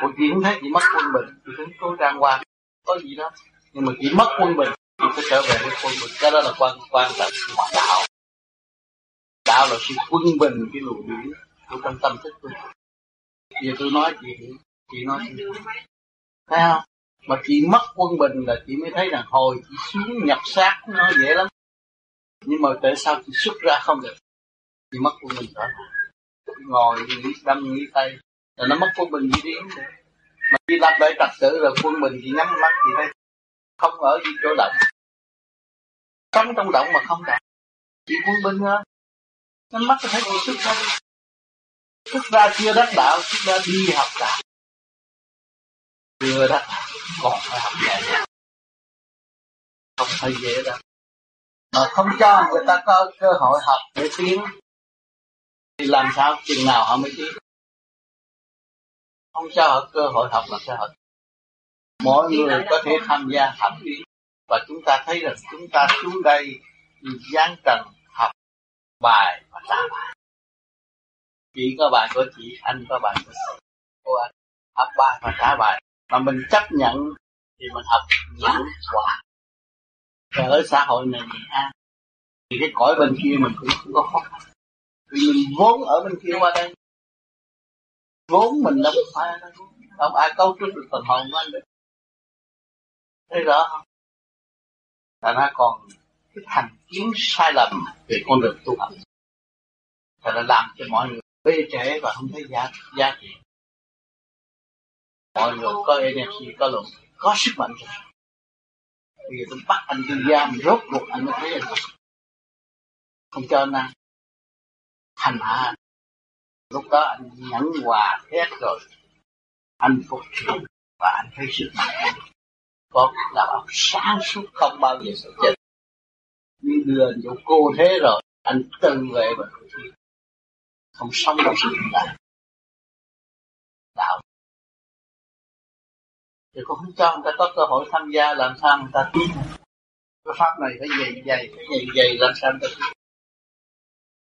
Còn chị không thấy chị mất quân mình chị thấy cố trang qua có gì đó. Nhưng mà chị mất quân mình chị phải trở về với quân mình cái đó là quan quan trọng của đạo đạo là sự quân bình, cái luồng điển. Của trong tâm thức tôi giờ tôi nói chị chị nói chị. Thấy không? Mà chị mất quân bình là chị mới thấy rằng hồi chị xuống nhập xác nó dễ lắm. Nhưng mà tại sao chị xuất ra không được? Chị mất quân bình đó. Ngồi nghĩ đâm nghĩ tay. Là nó mất quân bình gì điển mà đi lập lại trật tự là quân bình thì nhắm mắt thì thấy không ở gì chỗ động. Sống trong động mà không động. Chỉ quân bình thôi nhắm mắt thấy gì xuất ra xuất ra chưa đắc đạo xuất ra đi học đạo. Chưa đắc còn phải học dài không phải dễ đâu. Mà không cho người ta có cơ hội học để tiến. Thì làm sao chừng nào họ mới tiến? Không cho họ cơ hội học làm sao họ mỗi người có thể tham gia học tiến và chúng ta thấy rằng chúng ta xuống đây giáng trần bài và trả bài. Chị có bài của chị anh, có bài của cô anh. Học bài và trả bài. Mà mình chấp nhận thì mình học những quả và ở xã hội này mình an thì cái cõi bên kia mình cũng không có khó khăn. Vì mình vốn ở bên kia qua đây. Vốn mình đâu phải không ai cấu trúc được phần hồn của anh được. Thấy rõ không? Thành nó còn cái thành kiến sai lầm về con đường tu học và là làm cho mọi người bê trễ và không thấy giá giá trị. Mọi người có energy, có luận có sức mạnh rồi bây giờ tôi bắt anh đi giam, rốt cuộc anh mới thấy anh không cho anh ăn. Hành hạ lúc đó anh nhẫn hòa hết rồi. Anh phục thiện và anh thấy sức mạnh có đạo óc sáng suốt không bao giờ sợ chết đưa chỗ cô thế rồi, anh tự vệ mà không sống trong sự đạo đạo. Thì cũng không cho người ta có cơ hội tham gia, làm sao người ta tiến cái pháp này phải dày dày, phải dày dày làm sao người ta tiến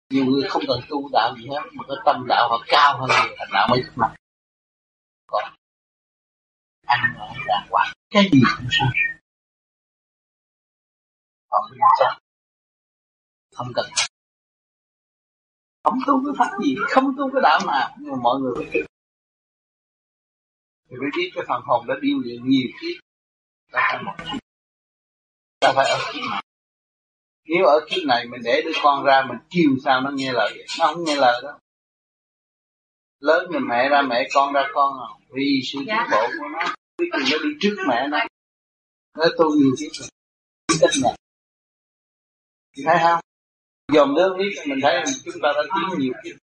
nhiều người không cần tu đạo gì hết, mà cái tâm đạo họ cao hơn người thành đạo mới thức mặt còn ăn ở đàng hoàng, cái gì cũng sao? Còn bây giờ không cần. Không tu cái pháp gì, không tu cái đạo nào nhưng mà mọi người phải thì mới biết cái phần hồn đã điêu luyện nhiều kiếp ta phải một kiếp ta phải ở kiếp này? Nếu ở kiếp này mình để đứa con ra, mình chiều sao nó nghe lời nó không nghe lời đó. Lớn thì mẹ ra, mẹ con ra, con à. vì sự tiến bộ của nó. Cuối cùng nó đi trước mẹ nó. Nó tu nhiều kiếp rồi cách này thấy không? Dòm nước biết mình thấy chúng ta đã tiến nhiều kiếp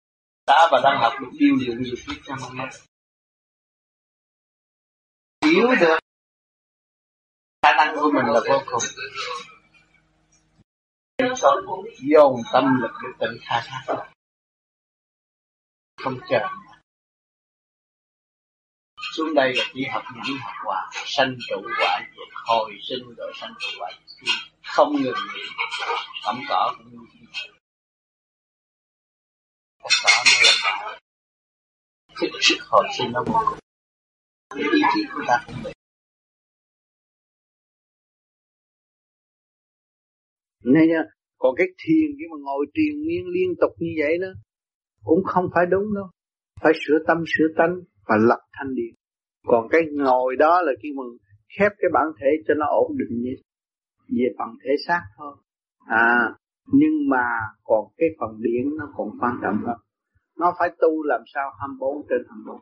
ta và đang học được điêu luyện nhiều kiếp cho mình hiểu được khả năng của mình là vô cùng. Dồn tâm lực để tự khai thác không chờ. Xuống đây là chỉ học những học quả, sanh trụ quả diệt hồi sinh rồi sanh trụ quả. Không ngừng nghỉ. Tẩm cỏ cũng như tất cả nó là thích sự hồi sinh nó vô cùng cái ý chí của ta không bị nên chưa? Còn cái thiền khi mà ngồi triền miên liên tục như vậy đó cũng không phải đúng đâu. Phải sửa tâm sửa tánh và lập thanh điện. Còn cái ngồi đó là khi mà khép cái bản thể cho nó ổn định như về phần thể xác thôi. À, nhưng mà còn cái phần điển nó còn quan trọng hơn. Nó phải tu làm sao 24 trên 24.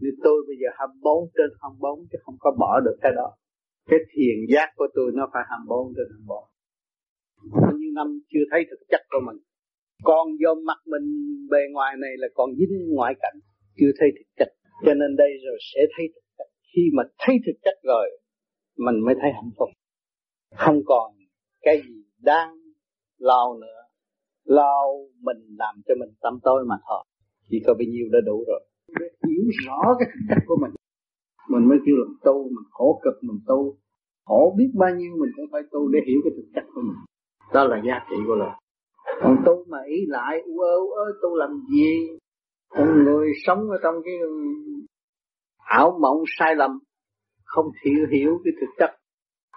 Như tôi bây giờ 24 trên 24 chứ không có bỏ được cái đó. Cái thiền giác của tôi nó phải 24 trên 24. Bao nhiêu năm chưa thấy thực chất của mình. Còn do mặt mình bề ngoài này là còn dính ngoại cảnh, chưa thấy thực chất. Cho nên đây rồi sẽ thấy thực chất. Khi mà thấy thực chất rồi, mình mới thấy hạnh phúc. Không còn cái gì đang lo nữa. Lo mình làm cho mình tâm tối mà thôi. Chỉ có bao nhiêu đã đủ rồi. Để hiểu rõ cái chất của mình. Mình mới kêu là tu mình khổ cực mình tu. Khổ biết bao nhiêu mình cũng phải tu để hiểu cái thực chất của mình. Đó là giá trị của lời. Còn tu mà ý lại u ơ u ơ tu làm gì? Con người sống ở trong cái ảo mộng sai lầm không hiểu hiểu cái thực chất.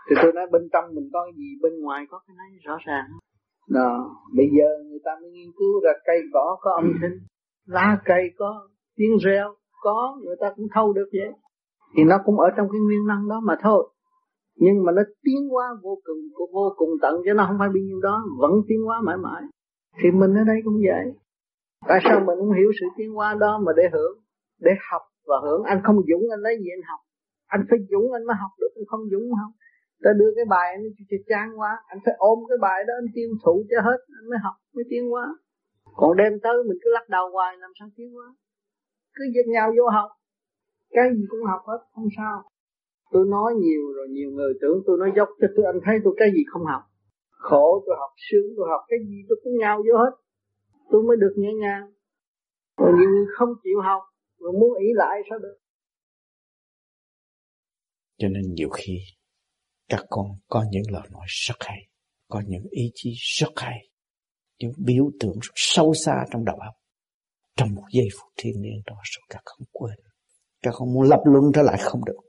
Thì tôi nói bên trong mình có cái gì bên ngoài có cái này rõ ràng đó bây giờ người ta mới nghiên cứu ra cây cỏ có âm thanh lá cây có tiếng reo có người ta cũng thâu được vậy. Thì nó cũng ở trong cái nguyên năng đó mà thôi. Nhưng mà nó tiến hóa vô cùng vô cùng tận chứ nó không phải bao nhiêu đó vẫn tiến hóa mãi mãi. Thì mình ở đây cũng vậy. Tại sao mình không hiểu sự tiến hóa đó mà để hưởng để học và hưởng? Anh không dũng anh lấy gì anh học? Anh phải dũng anh mới học được anh không dũng không ta đưa cái bài anh cho chán quá anh phải ôm cái bài đó anh tiêu thụ cho hết anh mới học mới tiến quá. còn đem tới mình cứ lắc đầu hoài làm sao tiến quá, cứ giật nhau vô học. Cái gì cũng học hết không sao. Tôi nói nhiều rồi nhiều người tưởng tôi nói dốc cho tôi anh thấy tôi cái gì không học. Khổ tôi học sướng tôi học cái gì tôi cũng nhau vô hết. Tôi mới được nhẹ nhàng. Còn nhiều người không chịu học rồi muốn ý lại sao được? Cho nên nhiều khi các con có những lời nói rất hay, có những ý chí rất hay, những biểu tượng rất sâu xa trong đầu óc. Trong một giây phút thiên liêng đó rồi các con quên. Các con muốn lập luân trở lại không được.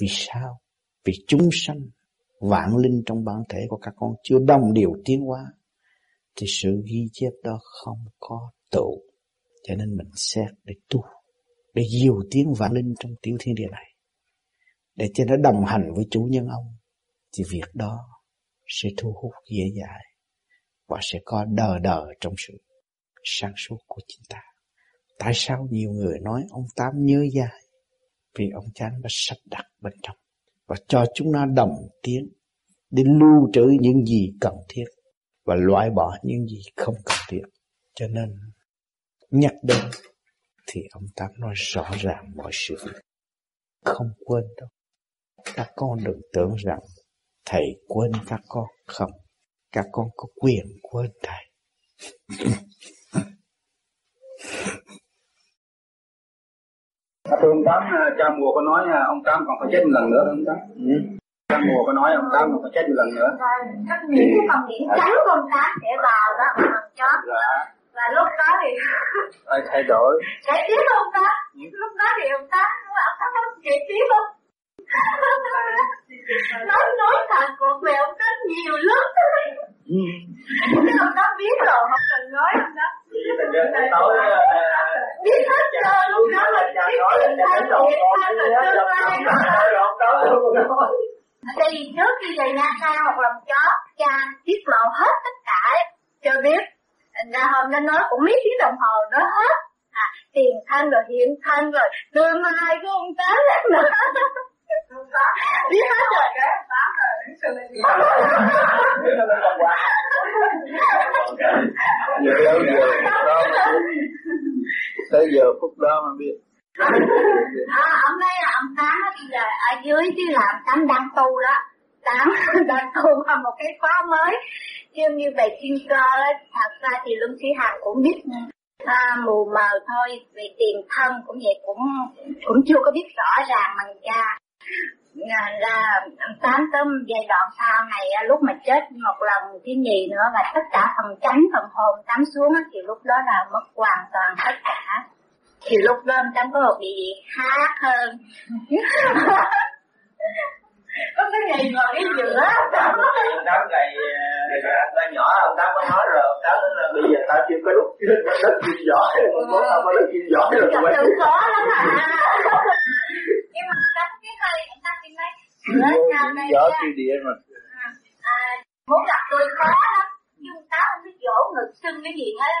Vì sao? Vì chúng sanh vạn linh trong bản thể của các con chưa đồng điều tiến hóa, thì sự ghi chép đó không có tụ. Cho nên mình xét để tu, để diều tiến vạn linh trong tiểu thiên địa này, để cho nó đồng hành với chủ nhân ông thì việc đó sẽ thu hút dễ dãi và sẽ có đờ đờ trong sự sáng suốt của chính ta. Tại sao nhiều người nói ông Tám nhớ dài? Vì ông chán đã sắp đặt bên trong và cho chúng nó đồng tiếng để lưu trữ những gì cần thiết và loại bỏ những gì không cần thiết. Cho nên, nhắc đến thì ông Tám nói rõ ràng mọi sự việc. Không quên đâu. Các con đừng tưởng rằng thầy quên các con không. Các con có quyền quên thầy. Thưa ông Tám, cha mùa có nói ông Tám còn phải chết một lần nữa không Tám? Ừ. Cha mùa có nói ông Tám còn phải chết một lần nữa. Các những cái phần điểm trắng của ông Tám sẽ vào đó bằng chót. Dạ. Và lúc đó thì Phải thay đổi. sẽ tiếp ông Tám. Lúc đó thì ông Tám ông Tám không kịp tiếp không? nói nói thật cuộc về ông Tám nhiều lắm. Cái ông Tám biết rồi, không cần nói ông Tám. Biết hết trơn lúc đó là biết chuyện thay đổi hay là tương lai. thì trước khi về Nha Trang một lần chó cha tiết lộ hết tất cả cho biết. Ra hôm đó nói cũng mấy tiếng đồng hồ nói hết. À, tiền thân rồi hiện thân rồi tương lai của ông tám nữa biết hết rồi Giờ tới giờ đó tới giờ phút đó mà biết. à, ông đây là ông tám á, bây giờ ở dưới chứ làm tám đang tu đó. Tám đang tu vào một cái khóa mới. Chứ như về chuyên cơ thật ra thì luân sĩ hằng cũng biết à, mù mờ thôi về tiền thân cũng vậy cũng cũng chưa có biết rõ ràng bằng cha là, tám tâm giai đoạn sau này à, lúc mà chết một lần thứ nhì nữa và tất cả phần chánh phần hồn tám xuống thì lúc đó là mất hoàn toàn tất cả. Thì lúc đó em có một bị khác hơn. có cái ngày ngồi cái giữa. Ông Tám ngày ta nhỏ ông Tám có nói rồi ông nói là bây giờ tao chưa có lúc đất chim giỏi rồi bố tao có đất chim giỏi rồi tụi tự có lắm à nhưng mà tám cái hay ông lớn nào này gió chư địa rồi à, muốn gặp tôi khó lắm. Nhưng tám không biết dỗ ngực xưng cái gì hết.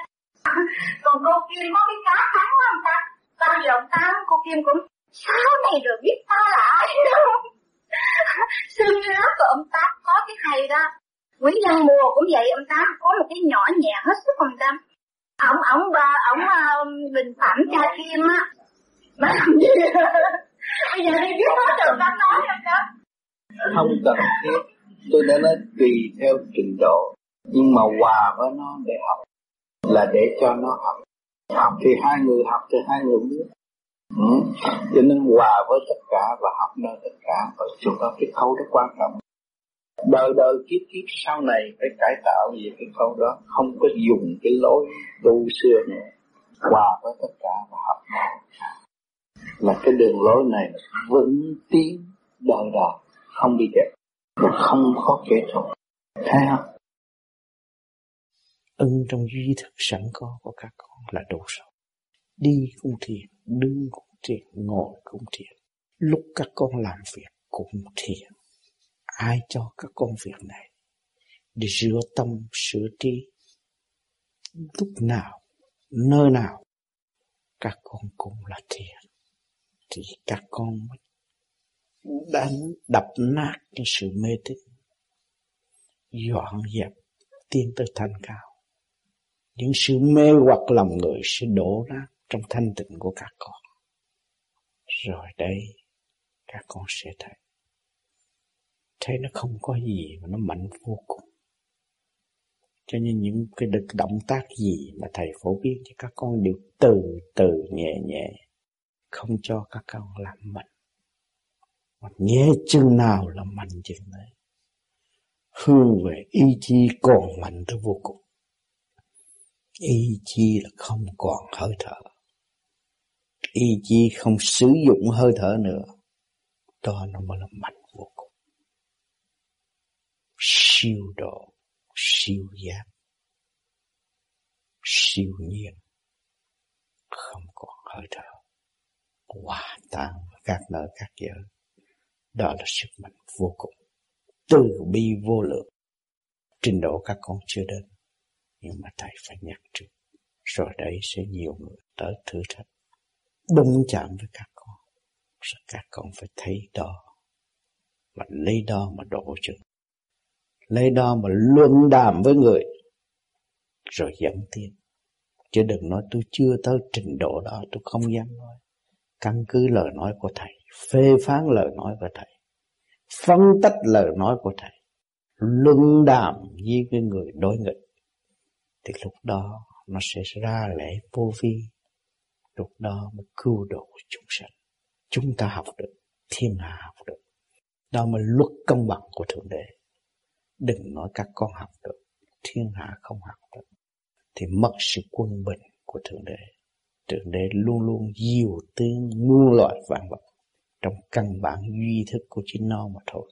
Còn cô Kim có cái cá thắng quá ông tám. Bao giờ ông tám cô Kim cũng sao này rồi biết ta là ai? đâu xương lớp của ông tám có cái hay đó. Nguyễn nhân Mùa cũng vậy, ông tám có một cái nhỏ nhẹ hết sức ông tám ông ông bà ông ờ, bình phẩm cha Kim á. Mà làm gì? Bây giờ đi biết hết rồi tám nói không đó. Không cần thiết. Tôi đã nói tùy theo trình độ. Nhưng mà hòa với nó để học, là để cho nó học. Học thì hai người học thì hai người biết ừ. cho nên hòa với tất cả và học nơi tất cả ở chúng ta cái khâu rất quan trọng. Đời đời kiếp kiếp sau này phải cải tạo về cái khâu đó, không có dùng cái lối tu xưa nữa. Hòa với tất cả và học nơi là cái đường lối này vững tiến đời đời, không bị đẹp và không có kẻ thù. Thấy không? Ân trong duy thức sẵn có của các con là đủ rồi đi cũng thiền, đứng cũng thiền ngồi cũng thiền. Lúc các con làm việc cũng thiền. Ai cho các con việc này? Để rửa tâm sửa trí. Lúc nào nơi nào các con cũng là thiền, thì các con mới đánh đập nát cái sự mê tín. Dọn dẹp tiến tới thanh cao. Những sự mê hoặc lòng người sẽ đổ ra trong thanh tịnh của các con rồi đây, các con sẽ thấy. Thấy nó không có gì mà nó mạnh vô cùng. Cho nên những cái được động tác gì mà thầy phổ biến cho các con đều từ từ nhẹ nhẹ, không cho các con làm mạnh. Mà nhẹ chừng nào là mạnh chừng đấy. Hương về ý chí còn mạnh tới vô cùng. Ý chí là không còn hơi thở ý chí không sử dụng hơi thở nữa. Đó nó mới là mạnh vô cùng. Siêu độ, siêu giác, siêu nhiên. Không còn hơi thở. Hòa tan các nơi, các giới. Đó là sức mạnh vô cùng. Từ bi vô lượng. Trình độ các con chưa đến. Nhưng mà thầy phải nhắc trước. Rồi đấy sẽ nhiều người tới thử thách đụng chạm với các con, rồi các con phải thấy đó mà lấy đó mà đổ chừng lấy đó mà luận đàm với người, rồi dẫn tiến chứ đừng nói tôi chưa tới trình độ đó, tôi không dám nói. Căn cứ lời nói của thầy, phê phán lời nói của thầy, phân tích lời nói của thầy, luận đàm với cái người đối nghịch, thì lúc đó nó sẽ ra lẽ vô vi lúc đó mới cứu độ chúng sanh chúng ta học được thiên hạ học được đó mới luật công bằng của thượng đế đừng nói các con học được thiên hạ không học được thì mất sự quân bình của thượng đế thượng đế luôn luôn diều tiếng muôn loại vạn vật trong căn bản duy thức của chính nó mà thôi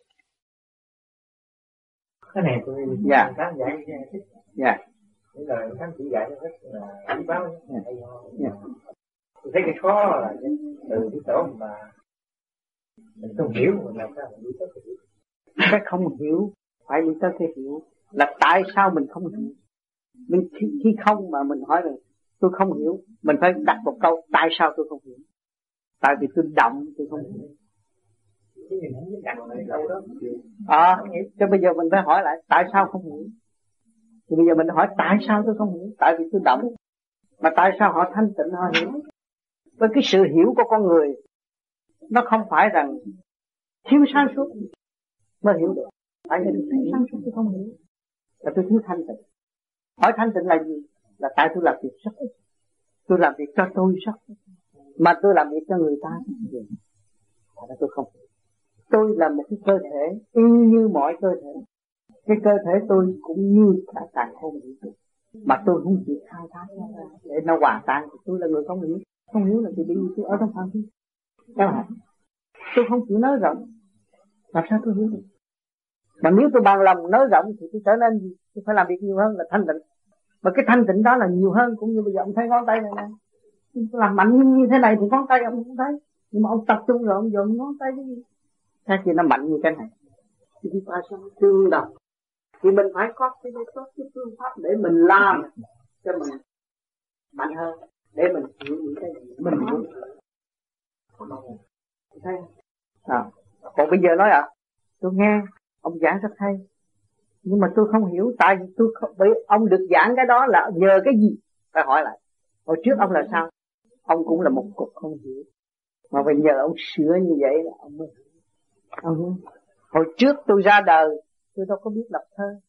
cái này tôi dạ khán giả thích dạ những lời khán chỉ dạy rất là báo báu dạ tôi thấy cái khó là từ cái chỗ mà mình không hiểu mình làm sao mình đi tới hiểu. Cái không hiểu phải đi tới cái hiểu. Là tại sao mình không hiểu? Mình khi, khi không mà mình hỏi rằng tôi không hiểu. Mình phải đặt một câu tại sao tôi không hiểu? Tại vì tôi động tôi không hiểu. À, cho bây giờ mình phải hỏi lại tại sao không hiểu? Thì bây giờ mình hỏi tại sao tôi không hiểu? Tại vì tôi động. Mà tại sao họ thanh tịnh họ hiểu với cái sự hiểu của con người nó không phải rằng thiếu sáng suốt mới hiểu được. Tại vì tôi thiếu sáng suốt tôi không hiểu. Là tôi thiếu thanh tịnh. Hỏi thanh tịnh là gì? Là tại tôi làm việc rất ít. Tôi làm việc cho tôi rất ít. Mà tôi làm việc cho người ta thì là tôi không tôi là một cái cơ thể y như mọi cơ thể. Cái cơ thể tôi cũng như cả càng không vũ trụ mà tôi không chịu khai thác để nó hòa tan tôi là người không hiểu không hiểu là thì bị tôi ở trong phạm vi. Các bạn tôi không chịu nói rộng. Làm sao tôi hiểu được? Mà nếu tôi bằng lòng nói rộng thì tôi trở nên gì? Tôi phải làm việc nhiều hơn là thanh tịnh. Mà cái thanh tịnh đó là nhiều hơn cũng như bây giờ ông thấy ngón tay này nè. Tôi làm mạnh như thế này thì ngón tay ông cũng thấy. Nhưng mà ông tập trung rồi ông dùng ngón tay cái gì? Khác gì nó mạnh như cái này. Thì đi qua sao tương đồng. Thì mình phải có cái có cái phương pháp để mình làm cho mình mạnh hơn để mình hiểu những cái gì. Mình muốn thấy à. còn bây giờ nói à tôi nghe ông giảng rất hay. Nhưng mà tôi không hiểu tại vì tôi không bởi ông được giảng cái đó là nhờ cái gì? Phải hỏi lại. Hồi trước ông là sao? Ông cũng là một cục không hiểu. Mà bây giờ ông sửa như vậy là ông mới ông hồi trước tôi ra đời tôi đâu có biết đọc thơ.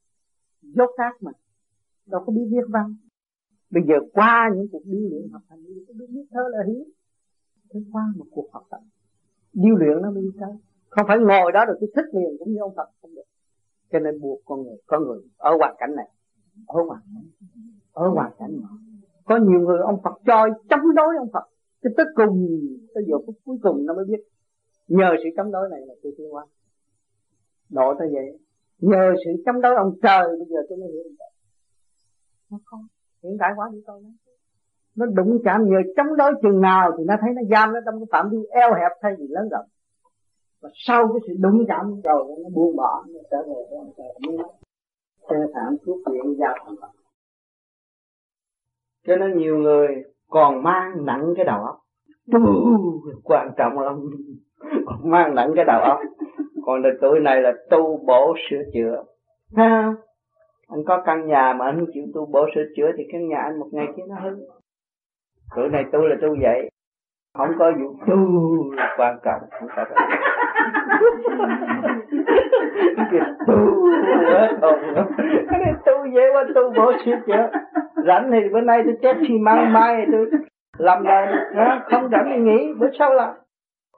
Dốt khác mà. Đâu có biết viết văn bây giờ qua những cuộc điêu luyện học hành tôi biết viết thơ là hiếm. Thế qua một cuộc học tập, điêu luyện nó mới đi tới. Không phải ngồi đó rồi cứ thích liền cũng như ông Phật, không được. Cho nên buộc con người con người ở hoàn cảnh này, ở hoàn cảnh ở hoàn cảnh này. Có nhiều người ông Phật cho chống đối ông Phật. Cho tới cùng, tới giờ phút cuối cùng nó mới biết, nhờ sự chống đối này là tôi tiến hóa. Độ tới vậy, nhờ sự chống đối ông trời, bây giờ tôi mới hiểu được. Nó không hiện tại quá đi tôi nói. Nó đụng chạm nhờ chống đối chừng nào thì nó thấy nó giam nó trong cái phạm vi eo hẹp thay vì lớn rộng. Và sau cái sự đụng chạm rồi nó buông bỏ nó trở về với ông trời. Xe phạm thuốc viện giao thành Phật cho nên nhiều người còn mang nặng cái đầu óc. Quan trọng lắm. Còn mang nặng cái đầu óc. Còn là tuổi này là tu bổ sửa chữa. Ha anh có căn nhà mà anh không chịu tu bổ sửa chữa thì căn nhà anh một ngày kia nó hư. Tuổi này tu là tu vậy. Không có vụ tu quan trọng, không có tu hết hồn cái này tu dễ quá, tu bổ sửa chữa. Rảnh thì bữa nay tôi chết xi măng, mai tôi làm đời. Không rảnh thì nghỉ, bữa sau làm.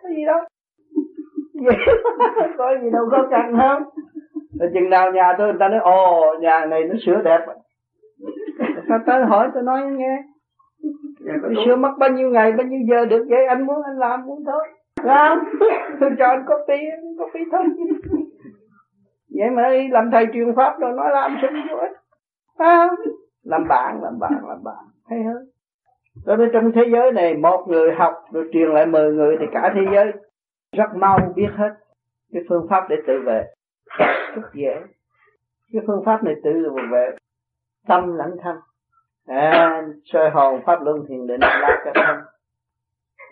Cái gì đâu. Vậy có gì đâu có cần không rồi chừng nào nhà tôi người ta nói ồ nhà này nó sửa đẹp. Sao tới hỏi tôi nói nghe tôi sửa mất bao nhiêu ngày bao nhiêu giờ được vậy? Anh muốn anh làm muốn thôi. Không tôi cho anh có phí có phí thôi. Vậy mà làm thầy truyền pháp rồi nói làm sao vô ích không làm bạn làm bạn làm bạn. Hay hơn. Cho nên trong thế giới này một người học rồi truyền lại mười người thì cả thế giới rất mau biết hết cái phương pháp để tự vệ rất dễ cái phương pháp này tự vệ tâm lãnh thân à, soi hồn pháp luân thiền định là cho thân.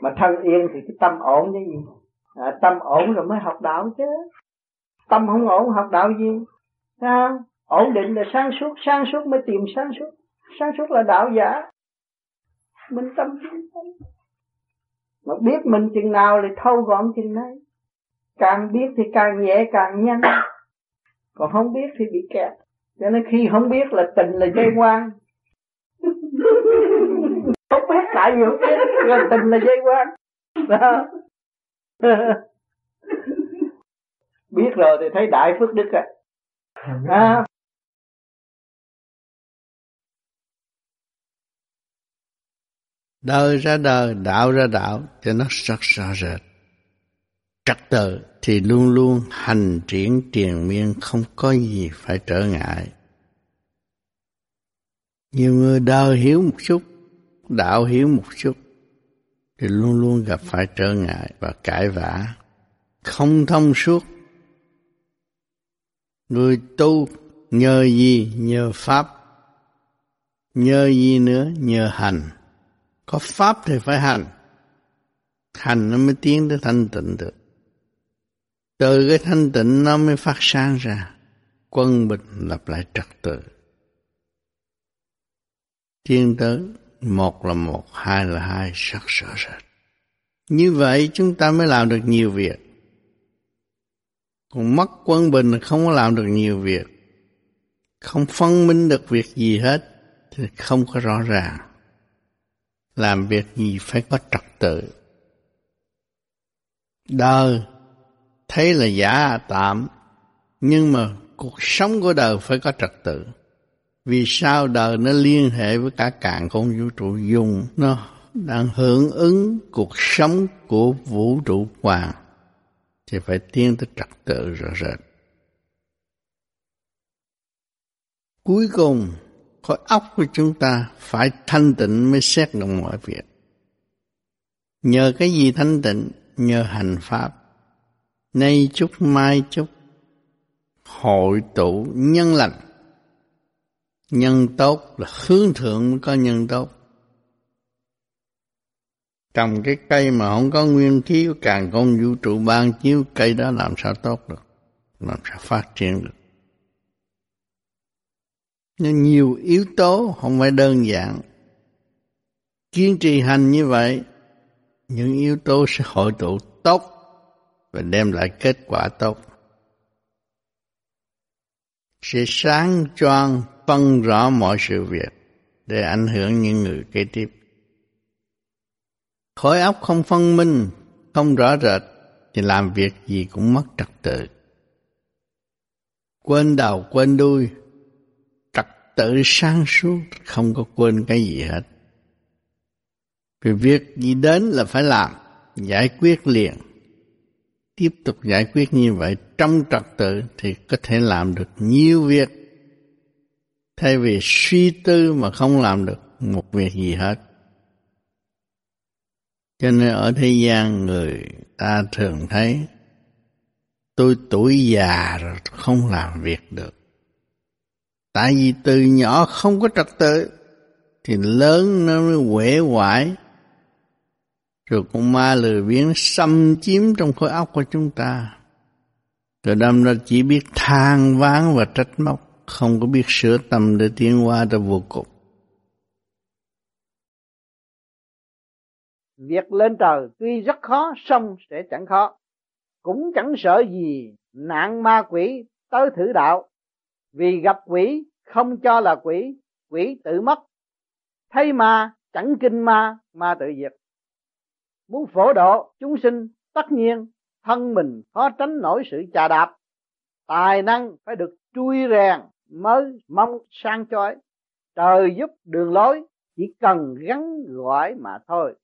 Mà thân yên thì cái tâm ổn như gì? À, tâm ổn rồi mới học đạo chứ. Tâm không ổn học đạo gì? Sao ổn định là sáng suốt sáng suốt mới tìm sáng suốt. Sáng suốt là đạo giả. Mình tâm mà biết mình chừng nào thì thâu gọn chừng này càng biết thì càng dễ càng nhanh. Còn không biết thì bị kẹt. Cho nên khi không biết là tình là dây quan không biết tại vì không biết là tình là dây quan biết rồi thì thấy đại phước đức à, à. Đời ra đời đạo ra đạo cho nó rất rõ rệt trật tự thì luôn luôn hành triển triền miên, không có gì phải trở ngại. Nhiều người đời hiểu một chút đạo hiểu một chút, thì luôn luôn gặp phải trở ngại và cãi vã. Không thông suốt. Người tu nhờ gì nhờ pháp, nhờ gì nữa nhờ hành. Có pháp thì phải hành. Hành nó mới tiến tới thanh tịnh được từ cái thanh tịnh nó mới phát sáng ra. Quân bình lập lại trật tự. Tiến tới một là một, hai là hai, sắc sở rệt như vậy chúng ta mới làm được nhiều việc. Còn mất quân bình là không có làm được nhiều việc. Không phân minh được việc gì hết, thì không có rõ ràng. Làm việc gì phải có trật tự. Đời thấy là giả tạm, nhưng mà cuộc sống của đời phải có trật tự vì sao đời nó liên hệ với cả cạn con vũ trụ dùng nó đang hưởng ứng cuộc sống của vũ trụ hoàng thì phải tiến tới trật tự rõ rệt cuối cùng, khối óc của chúng ta phải thanh tịnh mới xét được mọi việc. Nhờ cái gì thanh tịnh? Nhờ hành pháp. Nay chút mai chút hội tụ nhân lành. Nhân tốt là hướng thượng mới có nhân tốt. Trồng cái cây mà không có nguyên khí càng con vũ trụ ban chiếu cây đó làm sao tốt được, làm sao phát triển được nhưng nhiều yếu tố không phải đơn giản kiên trì hành như vậy những yếu tố sẽ hội tụ tốt và đem lại kết quả tốt. Sẽ sáng choan phân rõ mọi sự việc để ảnh hưởng những người kế tiếp. Khối óc không phân minh, không rõ rệt, thì làm việc gì cũng mất trật tự. Quên đầu, quên đuôi, trật tự sáng suốt, không có quên cái gì hết. Vì việc gì đến là phải làm, giải quyết liền tiếp tục giải quyết như vậy trong trật tự thì có thể làm được nhiều việc. Thay vì suy tư mà không làm được một việc gì hết. Cho nên ở thế gian người ta thường thấy, tôi tuổi già rồi không làm việc được. Tại vì từ nhỏ không có trật tự, thì lớn nó mới quể quải rồi con ma lười biếng xâm chiếm trong khối óc của chúng ta. Rồi đâm ra chỉ biết than ván và trách móc, không có biết sửa tâm để tiến hóa ra vô cùng. Việc lên trời tuy rất khó, song sẽ chẳng khó. Cũng chẳng sợ gì nạn ma quỷ tới thử đạo. Vì gặp quỷ không cho là quỷ quỷ tự mất. Thấy ma chẳng kinh ma ma tự diệt muốn phổ độ chúng sinh, tất nhiên thân mình khó tránh nổi sự chà đạp. Tài năng phải được chui rèn mới mong sang chói. Trời giúp đường lối, chỉ cần gắn gọi mà thôi.